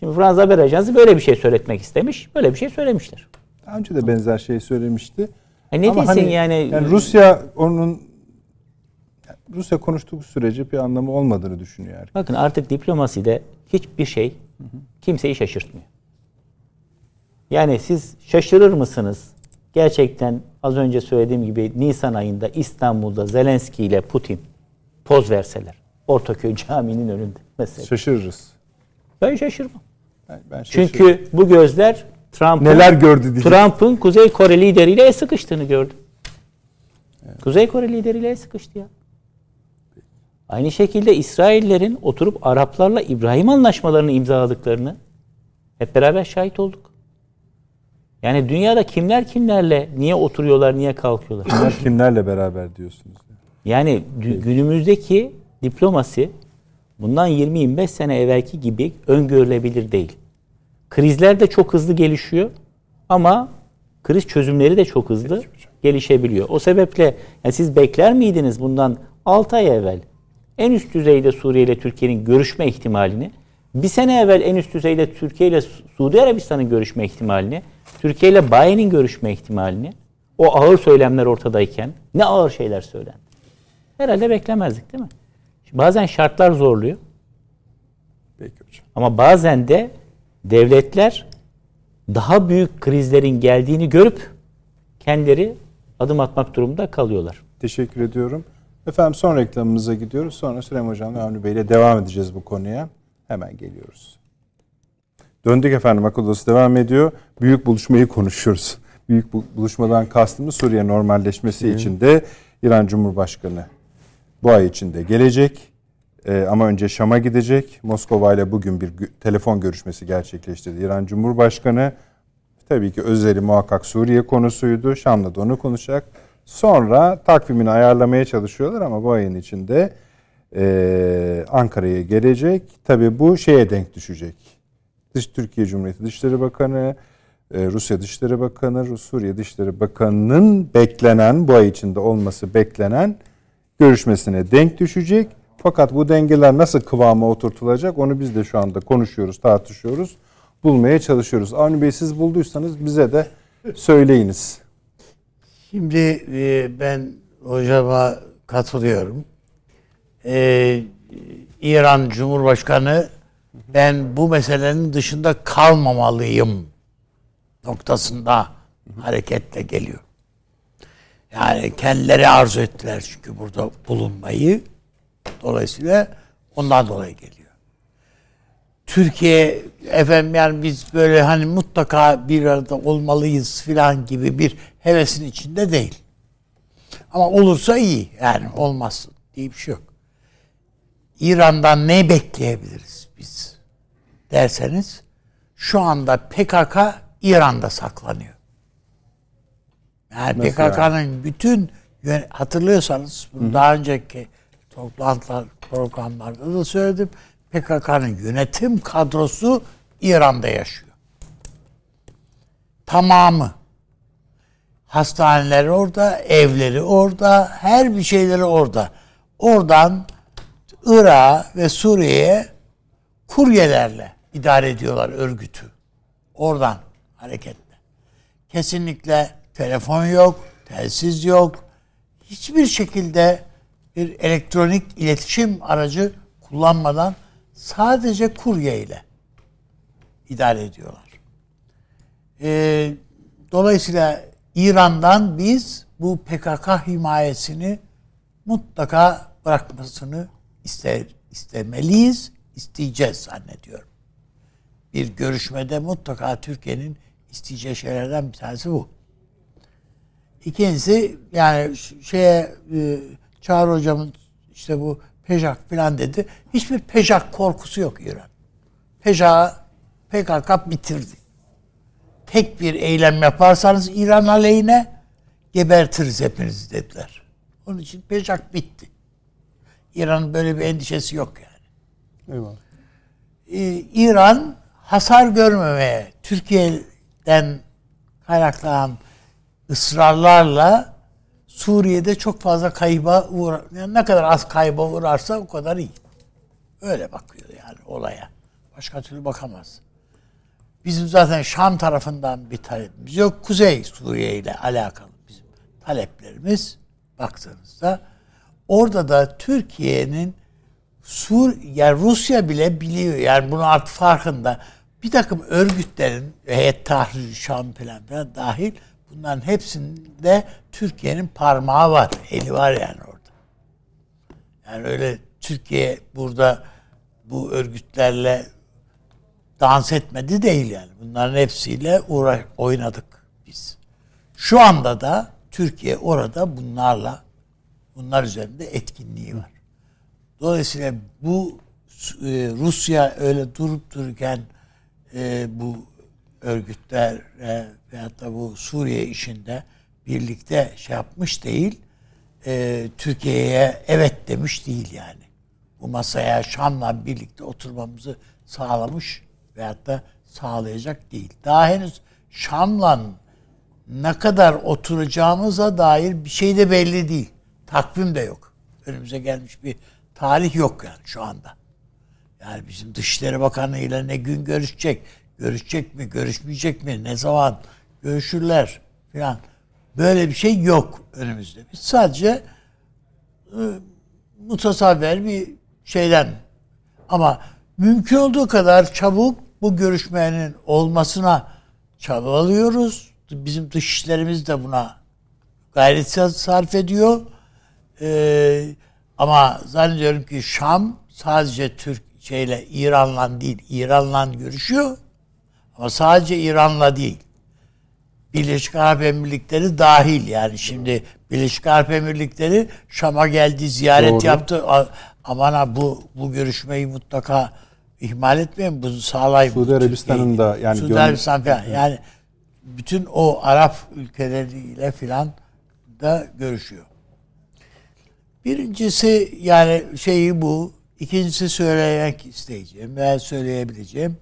Şimdi Fransız haber ajansı böyle bir şey söyletmek istemiş. Böyle bir şey söylemişler. Daha önce de benzer şey söylemişti. Ha ne Ama desin hani- yani? Yani Rusya onun Rusya konuştuğu sürece bir anlamı olmadığını düşünüyor herkes. Bakın artık diplomaside hiçbir şey kimseyi şaşırtmıyor. Yani siz şaşırır mısınız? Gerçekten az önce söylediğim gibi Nisan ayında İstanbul'da Zelenski ile Putin poz verseler. Ortaköy Camii'nin önünde mesela. Şaşırırız. Ben şaşırmam. Ben. Çünkü bu gözler Trump'ın neler gördü diyecek. Trump'ın Kuzey Kore lideriyle el sıkıştığını gördü. Kuzey Kore lideriyle el sıkıştı ya. Aynı şekilde İsraillerin oturup Araplarla İbrahim anlaşmalarını imzaladıklarını hep beraber şahit olduk. Yani dünyada kimler kimlerle niye oturuyorlar, niye kalkıyorlar? Kimler kimlerle beraber diyorsunuz. Yani günümüzdeki diplomasi bundan 20-25 sene evvelki gibi öngörülebilir değil. Krizler de çok hızlı gelişiyor ama kriz çözümleri de çok hızlı gelişebiliyor. O sebeple yani siz bekler miydiniz bundan 6 ay evvel en üst düzeyde Suriye ile Türkiye'nin görüşme ihtimalini, bir sene evvel en üst düzeyde Türkiye ile Su- Suudi Arabistan'ın görüşme ihtimalini, Türkiye ile Baye'nin görüşme ihtimalini, o ağır söylemler ortadayken ne ağır şeyler söylendi. Herhalde beklemezdik değil mi? Bazen şartlar zorluyor Peki hocam. ama bazen de devletler daha büyük krizlerin geldiğini görüp kendileri adım atmak durumunda kalıyorlar. Teşekkür ediyorum. Efendim son reklamımıza gidiyoruz. Sonra Süleyman Hocam ve Avni Bey ile devam edeceğiz bu konuya. Hemen geliyoruz. Döndük efendim akıl odası devam ediyor. Büyük buluşmayı konuşuyoruz. büyük buluşmadan kastımız Suriye normalleşmesi Hı. için de İran Cumhurbaşkanı bu ay içinde gelecek. Ee, ama önce Şam'a gidecek. Moskova ile bugün bir telefon görüşmesi gerçekleştirdi. İran Cumhurbaşkanı tabii ki özeli muhakkak Suriye konusuydu. Şam'la da onu konuşacak. Sonra takvimini ayarlamaya çalışıyorlar ama bu ayın içinde e, Ankara'ya gelecek. Tabii bu şeye denk düşecek. Dış Türkiye Cumhuriyeti Dışişleri Bakanı, e, Rusya Dışişleri Bakanı, Suriye Dışişleri Bakanı'nın beklenen, bu ay içinde olması beklenen görüşmesine denk düşecek. Fakat bu dengeler nasıl kıvama oturtulacak onu biz de şu anda konuşuyoruz, tartışıyoruz. Bulmaya çalışıyoruz. Avni Bey siz bulduysanız bize de söyleyiniz. Şimdi e, ben hocama katılıyorum. Ee, İran Cumhurbaşkanı ben bu meselenin dışında kalmamalıyım noktasında hareketle geliyor. Yani kendileri arzu ettiler çünkü burada bulunmayı. Dolayısıyla ondan dolayı geliyor. Türkiye efendim yani biz böyle hani mutlaka bir arada olmalıyız filan gibi bir hevesin içinde değil. Ama olursa iyi yani olmaz diye bir şey yok. İran'dan ne bekleyebiliriz biz derseniz şu anda PKK İran'da saklanıyor. Yani PKK'nın bütün hatırlıyorsanız daha önceki toplantılar programlarda da söyledim. PKK'nın yönetim kadrosu İran'da yaşıyor. Tamamı. Hastaneleri orada, evleri orada, her bir şeyleri orada. Oradan Irak ve Suriye'ye kuryelerle idare ediyorlar örgütü. Oradan hareketle. Kesinlikle telefon yok, telsiz yok. Hiçbir şekilde bir elektronik iletişim aracı kullanmadan sadece kurye ile idare ediyorlar. Ee, dolayısıyla İran'dan biz bu PKK himayesini mutlaka bırakmasını ister, istemeliyiz, isteyeceğiz zannediyorum. Bir görüşmede mutlaka Türkiye'nin isteyeceği şeylerden bir tanesi bu. İkincisi yani şeye e, Çağrı hocamın işte bu Pejak falan dedi. Hiçbir Pejak korkusu yok İran. Pejak'ı PKK bitirdi. Tek bir eylem yaparsanız İran aleyhine gebertiriz hepinizi dediler. Onun için Pejak bitti. İran'ın böyle bir endişesi yok yani. Eyvallah. Ee, İran hasar görmemeye Türkiye'den kaynaklanan ısrarlarla Suriye'de çok fazla kayba uğrar. Yani ne kadar az kayba uğrarsa o kadar iyi. Öyle bakıyor yani olaya. Başka türlü bakamaz. Bizim zaten Şam tarafından bir talepimiz yok. Kuzey Suriye ile alakalı bizim taleplerimiz baktığınızda orada da Türkiye'nin Sur yani Rusya bile biliyor yani bunu artık farkında. Bir takım örgütlerin Heyet Tahrir Şam falan, falan dahil Bunların hepsinde Türkiye'nin parmağı var, eli var yani orada. Yani öyle Türkiye burada bu örgütlerle dans etmedi değil yani. Bunların hepsiyle uğra oynadık biz. Şu anda da Türkiye orada bunlarla bunlar üzerinde etkinliği var. Dolayısıyla bu e, Rusya öyle durup dururken e, bu örgütler e, veyahut da bu Suriye işinde birlikte şey yapmış değil. E, Türkiye'ye evet demiş değil yani. Bu masaya Şam'la birlikte oturmamızı sağlamış veyahut da sağlayacak değil. Daha henüz Şam'la ne kadar oturacağımıza dair bir şey de belli değil. Takvim de yok. Önümüze gelmiş bir tarih yok yani şu anda. Yani bizim Dışişleri Bakanı ile ne gün görüşecek, görüşecek mi, görüşmeyecek mi, ne zaman görüşürler falan. Böyle bir şey yok önümüzde. Biz sadece e, mutasavver bir şeyden ama mümkün olduğu kadar çabuk bu görüşmenin olmasına çabalıyoruz. Bizim dışişlerimiz de buna gayret sarf ediyor. Ee, ama zannediyorum ki Şam sadece Türk şeyle İran'la değil, İran'la görüşüyor. Ama sadece İran'la değil. Birleşik Arap Emirlikleri dahil yani şimdi Birleşik Arap Emirlikleri Şam'a geldi, ziyaret Doğru. yaptı. Aman ha bu bu görüşmeyi mutlaka ihmal etmeyin. Bu sağlayın. Suudi Arabistan'ın da yani Suudi gönül- Arabistan falan yani bütün o Arap ülkeleriyle filan da görüşüyor. Birincisi yani şeyi bu. İkincisi söylemek isteyeceğim veya söyleyebileceğim.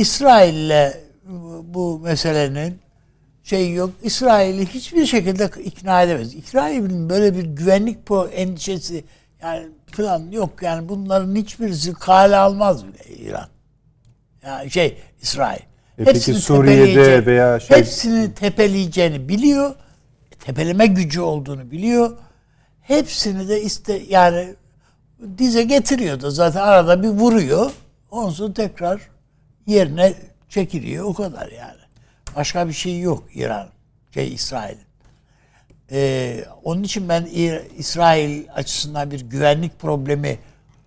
İsrail'le bu- meselenin şey yok. İsrail'i hiçbir şekilde ikna edemez. İsrail'in böyle bir güvenlik pro endişesi yani falan yok. Yani bunların hiçbirisi kale almaz bile İran. Yani şey İsrail. E peki Suriye'de veya şey- hepsini tepeleyeceğini biliyor. Tepeleme gücü olduğunu biliyor. Hepsini de iste yani dize getiriyor da zaten arada bir vuruyor. Ondan sonra tekrar yerine çekiliyor. O kadar yani. Başka bir şey yok İran, şey İsrail'in. Ee, onun için ben İsrail açısından bir güvenlik problemi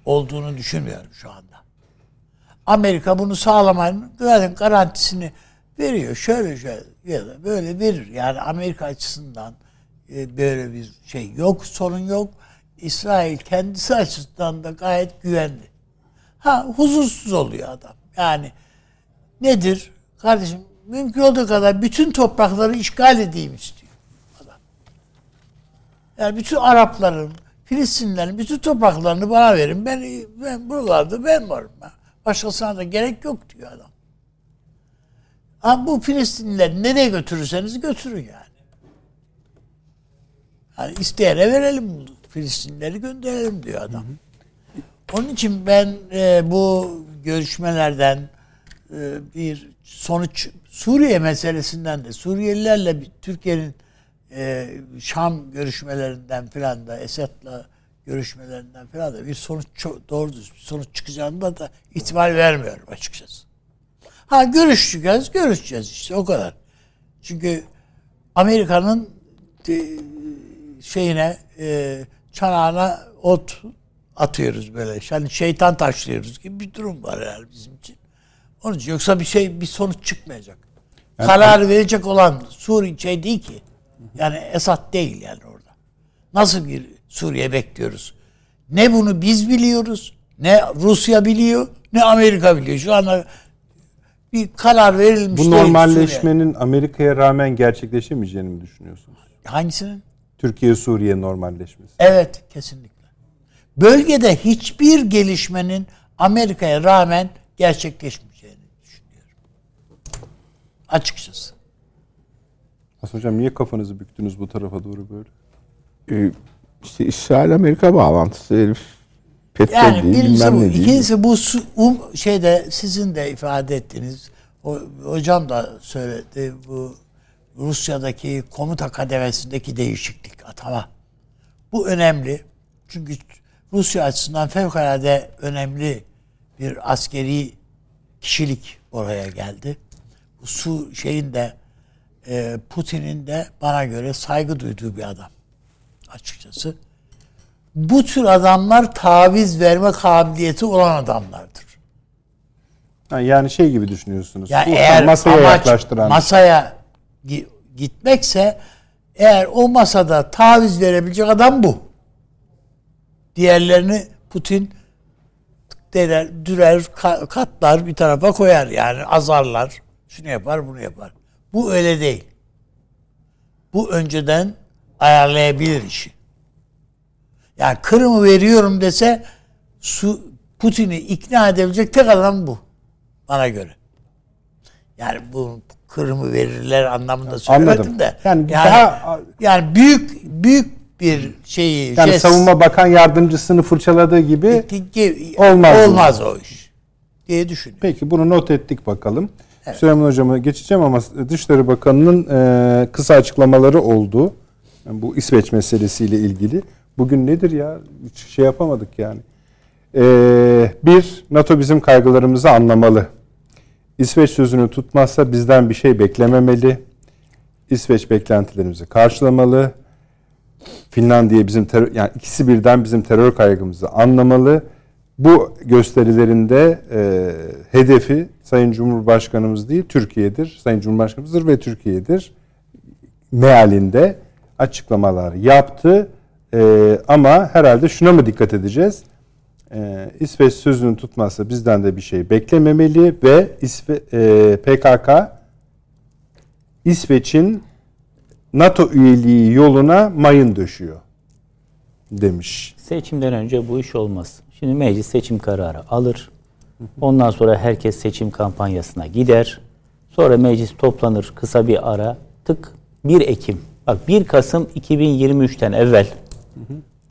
olduğunu düşünmüyorum şu anda. Amerika bunu sağlamanın zaten garantisini veriyor. Şöyle şöyle böyle verir. Yani Amerika açısından e, böyle bir şey yok, sorun yok. İsrail kendisi açısından da gayet güvenli. Ha huzursuz oluyor adam. Yani nedir? Kardeşim mümkün olduğu kadar bütün toprakları işgal edeyim istiyor adam. Yani bütün Arapların, Filistinlerin bütün topraklarını bana verin. Ben, ben buralarda ben varım. Ben. Başkasına da gerek yok diyor adam. Ha, bu Filistinlileri nereye götürürseniz götürün yani. Yani isteyene verelim bunu. Filistinlileri gönderelim diyor adam. Onun için ben e, bu görüşmelerden bir sonuç Suriye meselesinden de Suriyelilerle Türkiye'nin e, Şam görüşmelerinden filan da Esad'la görüşmelerinden filan da bir sonuç çok doğru düz bir sonuç çıkacağında da ihtimal vermiyorum açıkçası. Ha görüşeceğiz, görüşeceğiz işte o kadar. Çünkü Amerika'nın e, şeyine e, çanağına ot atıyoruz böyle. Yani şeytan taşlıyoruz gibi bir durum var yani bizim için. Onun için yoksa bir şey bir sonuç çıkmayacak. Karar verecek olan Suriye şey değil ki. Yani Esad değil yani orada. Nasıl bir Suriye bekliyoruz? Ne bunu biz biliyoruz, ne Rusya biliyor, ne Amerika biliyor. Şu anda bir karar verilmiş Bu normalleşmenin Amerika'ya rağmen gerçekleşemeyeceğini mi düşünüyorsunuz? Suriye. Hangisinin? Türkiye-Suriye normalleşmesi. Evet, kesinlikle. Bölgede hiçbir gelişmenin Amerika'ya rağmen düşünüyorum. Açıkçası. Hasan Hocam niye kafanızı büktünüz bu tarafa doğru böyle? Ee, işte İsrail-Amerika bağlantısı herif. Petrol Yani değil, birincisi bilmem bu. ne değil. İkincisi bu um, şeyde sizin de ifade ettiğiniz o, hocam da söyledi bu Rusya'daki komuta kademesindeki değişiklik atama. Bu önemli. Çünkü Rusya açısından fevkalade önemli bir askeri kişilik oraya geldi. Su şeyin de e, Putin'in de bana göre saygı duyduğu bir adam açıkçası bu tür adamlar taviz verme kabiliyeti olan adamlardır. Yani şey gibi düşünüyorsunuz. Yani eğer masaya amaç yaklaştıran. masaya gi- gitmekse eğer o masada taviz verebilecek adam bu. Diğerlerini Putin dener, dürer, ka- katlar bir tarafa koyar yani azarlar. Şunu yapar, bunu yapar. Bu öyle değil. Bu önceden ayarlayabilir işi. Yani Kırım'ı veriyorum dese su Putin'i ikna edebilecek tek adam bu. Bana göre. Yani bu Kırım'ı verirler anlamında söylemedim Anladım. de. Yani Yani, daha- yani büyük büyük bir şeyi yani jest- savunma bakan yardımcısını fırçaladığı gibi Olmaz olmaz o iş diye düşünüyorum. Peki bunu not ettik bakalım. Süleyman Hocam'a geçeceğim ama Dışişleri Bakanı'nın e, kısa açıklamaları oldu. Bu İsveç meselesiyle ilgili. Bugün nedir ya? Hiç şey yapamadık yani. E, bir, NATO bizim kaygılarımızı anlamalı. İsveç sözünü tutmazsa bizden bir şey beklememeli. İsveç beklentilerimizi karşılamalı. Finlandiya bizim terör, yani ikisi birden bizim terör kaygımızı anlamalı bu gösterilerinde e, hedefi Sayın Cumhurbaşkanımız değil Türkiye'dir. Sayın Cumhurbaşkanımızdır ve Türkiye'dir. Mealinde açıklamalar yaptı. E, ama herhalde şuna mı dikkat edeceğiz? E, İsveç sözünü tutmazsa bizden de bir şey beklememeli ve İsve, e, PKK İsveç'in NATO üyeliği yoluna mayın döşüyor demiş. Seçimden önce bu iş olmaz. Şimdi meclis seçim kararı alır. Ondan sonra herkes seçim kampanyasına gider. Sonra meclis toplanır kısa bir ara. Tık 1 Ekim. Bak 1 Kasım 2023'ten evvel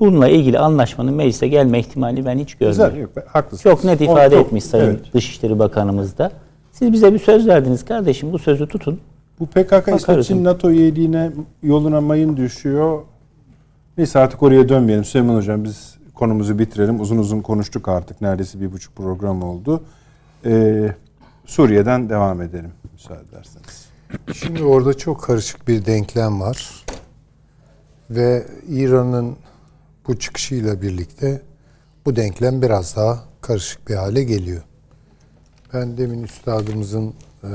bununla ilgili anlaşmanın meclise gelme ihtimalini ben hiç görmüyorum. Güzel, yok, haklısınız. Çok net ifade O etmiş Sayın evet. Dışişleri Bakanımız da. Siz bize bir söz verdiniz kardeşim bu sözü tutun. Bu PKK. İsveç'in NATO üyeliğine yoluna mayın düşüyor. Neyse artık oraya dönmeyelim. Süleyman Hocam biz konumuzu bitirelim. Uzun uzun konuştuk artık. Neredeyse bir buçuk program oldu. Ee, Suriye'den devam edelim müsaade ederseniz. Şimdi orada çok karışık bir denklem var. Ve İran'ın bu çıkışıyla birlikte bu denklem biraz daha karışık bir hale geliyor. Ben demin üstadımızın e,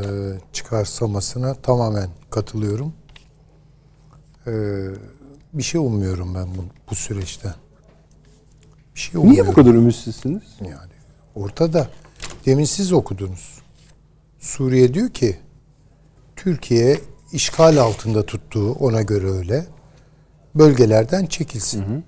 çıkarsamasına tamamen katılıyorum. E, bir şey ummuyorum ben bu, bu süreçte. Bir şey Niye ummuyorum. bu kadar ümitsizsiniz? Yani ortada. Demin siz okudunuz. Suriye diyor ki Türkiye işgal altında tuttuğu ona göre öyle bölgelerden çekilsin.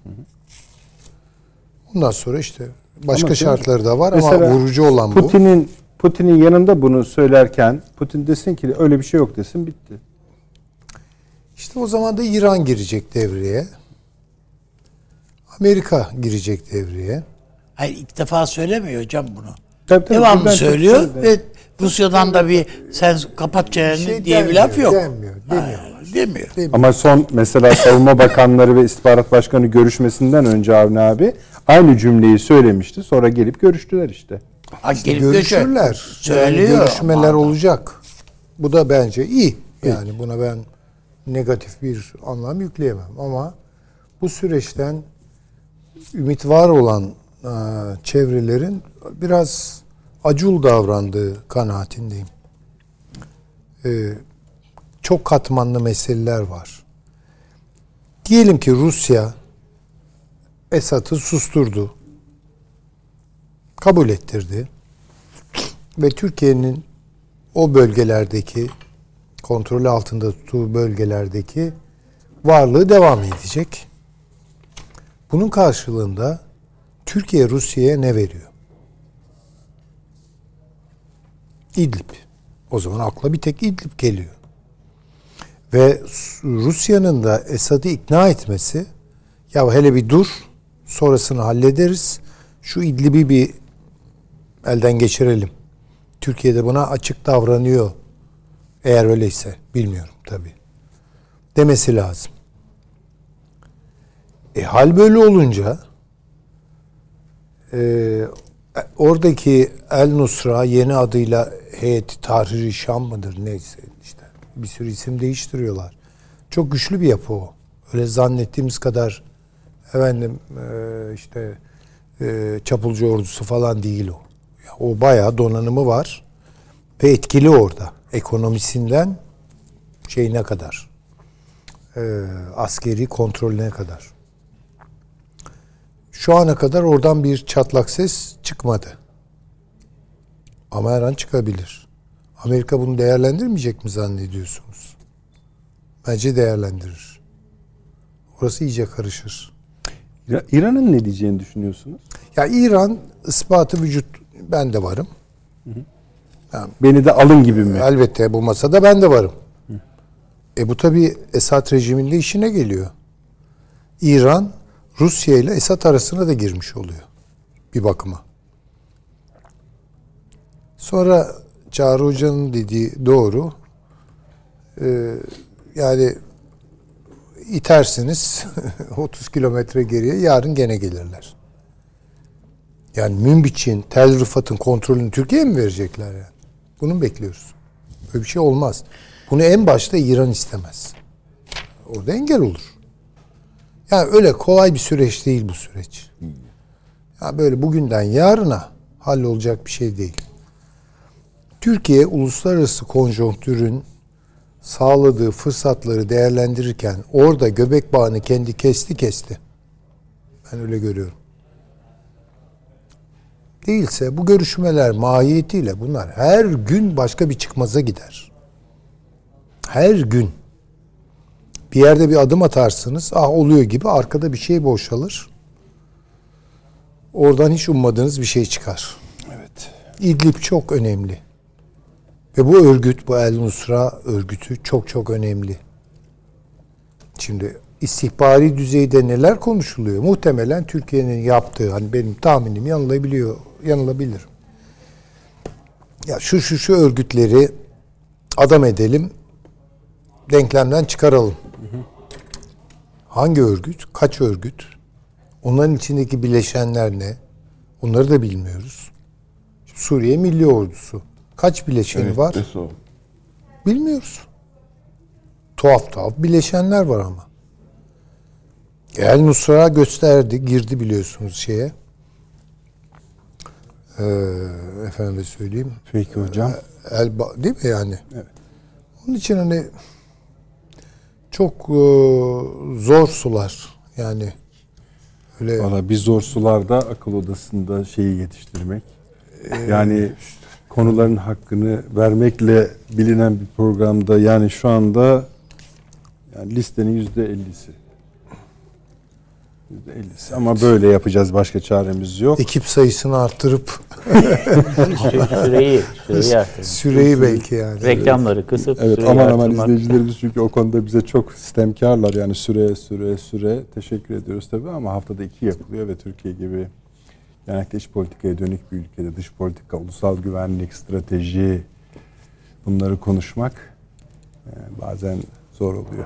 Bundan sonra işte başka Ama şartları da var ama vurucu olan bu. Putin'in Putin'in yanında bunu söylerken Putin desin ki öyle bir şey yok desin bitti. İşte o zaman da İran girecek devreye. Amerika girecek devreye. Hayır ilk defa söylemiyor hocam bunu. Tabii, tabii, Devamlı söylüyor ve Rusya'dan da bir sen kapat çeneni şey diye bir laf yok. denmiyor, demiyor. Ha, demiyor. Ama son mesela savunma bakanları ve istihbarat başkanı görüşmesinden önce Avni abi aynı cümleyi söylemişti. Sonra gelip görüştüler işte. Ha, gelip Görüşürler. Söylüyor. Yani görüşmeler ama. olacak. Bu da bence iyi. Yani buna ben negatif bir anlam yükleyemem ama bu süreçten ümit var olan e, çevrelerin biraz acul davrandığı kanaatindeyim. E, çok katmanlı meseleler var. Diyelim ki Rusya Esad'ı susturdu. Kabul ettirdi. Ve Türkiye'nin o bölgelerdeki kontrolü altında tuttuğu bölgelerdeki varlığı devam edecek. Bunun karşılığında Türkiye Rusya'ya ne veriyor? İdlib. O zaman akla bir tek İdlib geliyor. Ve Rusya'nın da Esad'ı ikna etmesi ya hele bir dur sonrasını hallederiz. Şu İdlib'i bir elden geçirelim. Türkiye'de buna açık davranıyor. Eğer öyleyse bilmiyorum tabii. Demesi lazım. E, hal böyle olunca e, oradaki El Nusra yeni adıyla Heyeti Tahrir-i Şam mıdır neyse işte bir sürü isim değiştiriyorlar. Çok güçlü bir yapı o. Öyle zannettiğimiz kadar efendim e, işte e, çapulcu ordusu falan değil o. Ya, o bayağı donanımı var ve etkili orada. Ekonomisinden şeyine kadar. E, askeri kontrolüne kadar. Şu ana kadar oradan bir çatlak ses çıkmadı. Ama her an çıkabilir. Amerika bunu değerlendirmeyecek mi zannediyorsunuz? Bence değerlendirir. Orası iyice karışır. İra- İran'ın ne diyeceğini düşünüyorsunuz? Ya İran ispatı vücut ben de varım. Beni de alın gibi mi? Elbette bu masada ben de varım. E bu tabi Esad rejiminde işine geliyor. İran Rusya ile Esad arasına da girmiş oluyor. Bir bakıma. Sonra Çağrı Hoca'nın dediği doğru. Ee, yani itersiniz 30 kilometre geriye yarın gene gelirler. Yani Münbiç'in, Tel Rıfat'ın kontrolünü Türkiye'ye mi verecekler yani? Bunu mu bekliyoruz? Böyle bir şey olmaz. Bunu en başta İran istemez. Orada engel olur. Yani öyle kolay bir süreç değil bu süreç. Ha böyle bugünden yarına hallolacak bir şey değil. Türkiye uluslararası konjonktürün sağladığı fırsatları değerlendirirken orada göbek bağını kendi kesti kesti. Ben öyle görüyorum. Değilse bu görüşmeler mahiyetiyle bunlar her gün başka bir çıkmaza gider. Her gün. Bir yerde bir adım atarsınız, ah oluyor gibi arkada bir şey boşalır. Oradan hiç ummadığınız bir şey çıkar. Evet. İdlib çok önemli. Ve bu örgüt, bu El Nusra örgütü çok çok önemli. Şimdi istihbari düzeyde neler konuşuluyor? Muhtemelen Türkiye'nin yaptığı, hani benim tahminim yanılabiliyor, yanılabilir. Ya şu şu şu örgütleri adam edelim, denklemden çıkaralım. Hangi örgüt? Kaç örgüt? Onların içindeki bileşenler ne? Onları da bilmiyoruz. Suriye Milli Ordusu. Kaç bileşeni var? Beso. Bilmiyoruz. Tuhaf tuhaf bileşenler var ama. El Nusra gösterdi, girdi biliyorsunuz şeye. Ee, efendim söyleyeyim. Peki hocam. El Ba- değil mi yani? Evet. Onun için hani çok e, zor sular. Yani öyle Valla biz zor sularda akıl odasında şeyi yetiştirmek. Yani konuların hakkını vermekle bilinen bir programda yani şu anda yani listenin yüzde ellisi. Yüzde ellisi. Ama böyle yapacağız. Başka çaremiz yok. ekip sayısını arttırıp Sü- süreyi, süreyi artırmak. süreyi belki yani. Reklamları kısıp Evet süreyi aman aman izleyicilerimiz çünkü o konuda bize çok sistemkarlar yani süre süre süre teşekkür ediyoruz tabii ama haftada iki yapılıyor ve Türkiye gibi genellikle iç politikaya dönük bir ülkede dış politika, ulusal güvenlik, strateji bunları konuşmak e, bazen zor oluyor.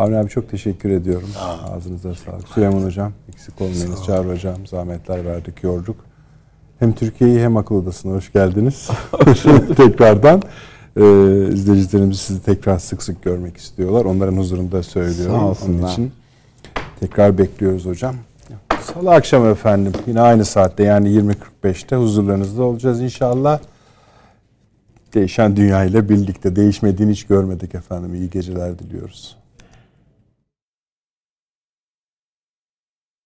Avni abi çok teşekkür ediyorum. Ağzınıza sağlık. Süleyman Hocam eksik olmayınız. Çağrı Hocam zahmetler verdik, yorduk. Hem Türkiye'yi hem akıl odasına hoş geldiniz. Tekrardan e, izleyicilerimiz sizi tekrar sık sık görmek istiyorlar. Onların huzurunda söylüyorum. Sağ Onun olsunlar. için tekrar bekliyoruz hocam. Salı akşamı efendim yine aynı saatte yani 20.45'te huzurlarınızda olacağız inşallah. Değişen dünya ile birlikte değişmediğini hiç görmedik efendim. İyi geceler diliyoruz.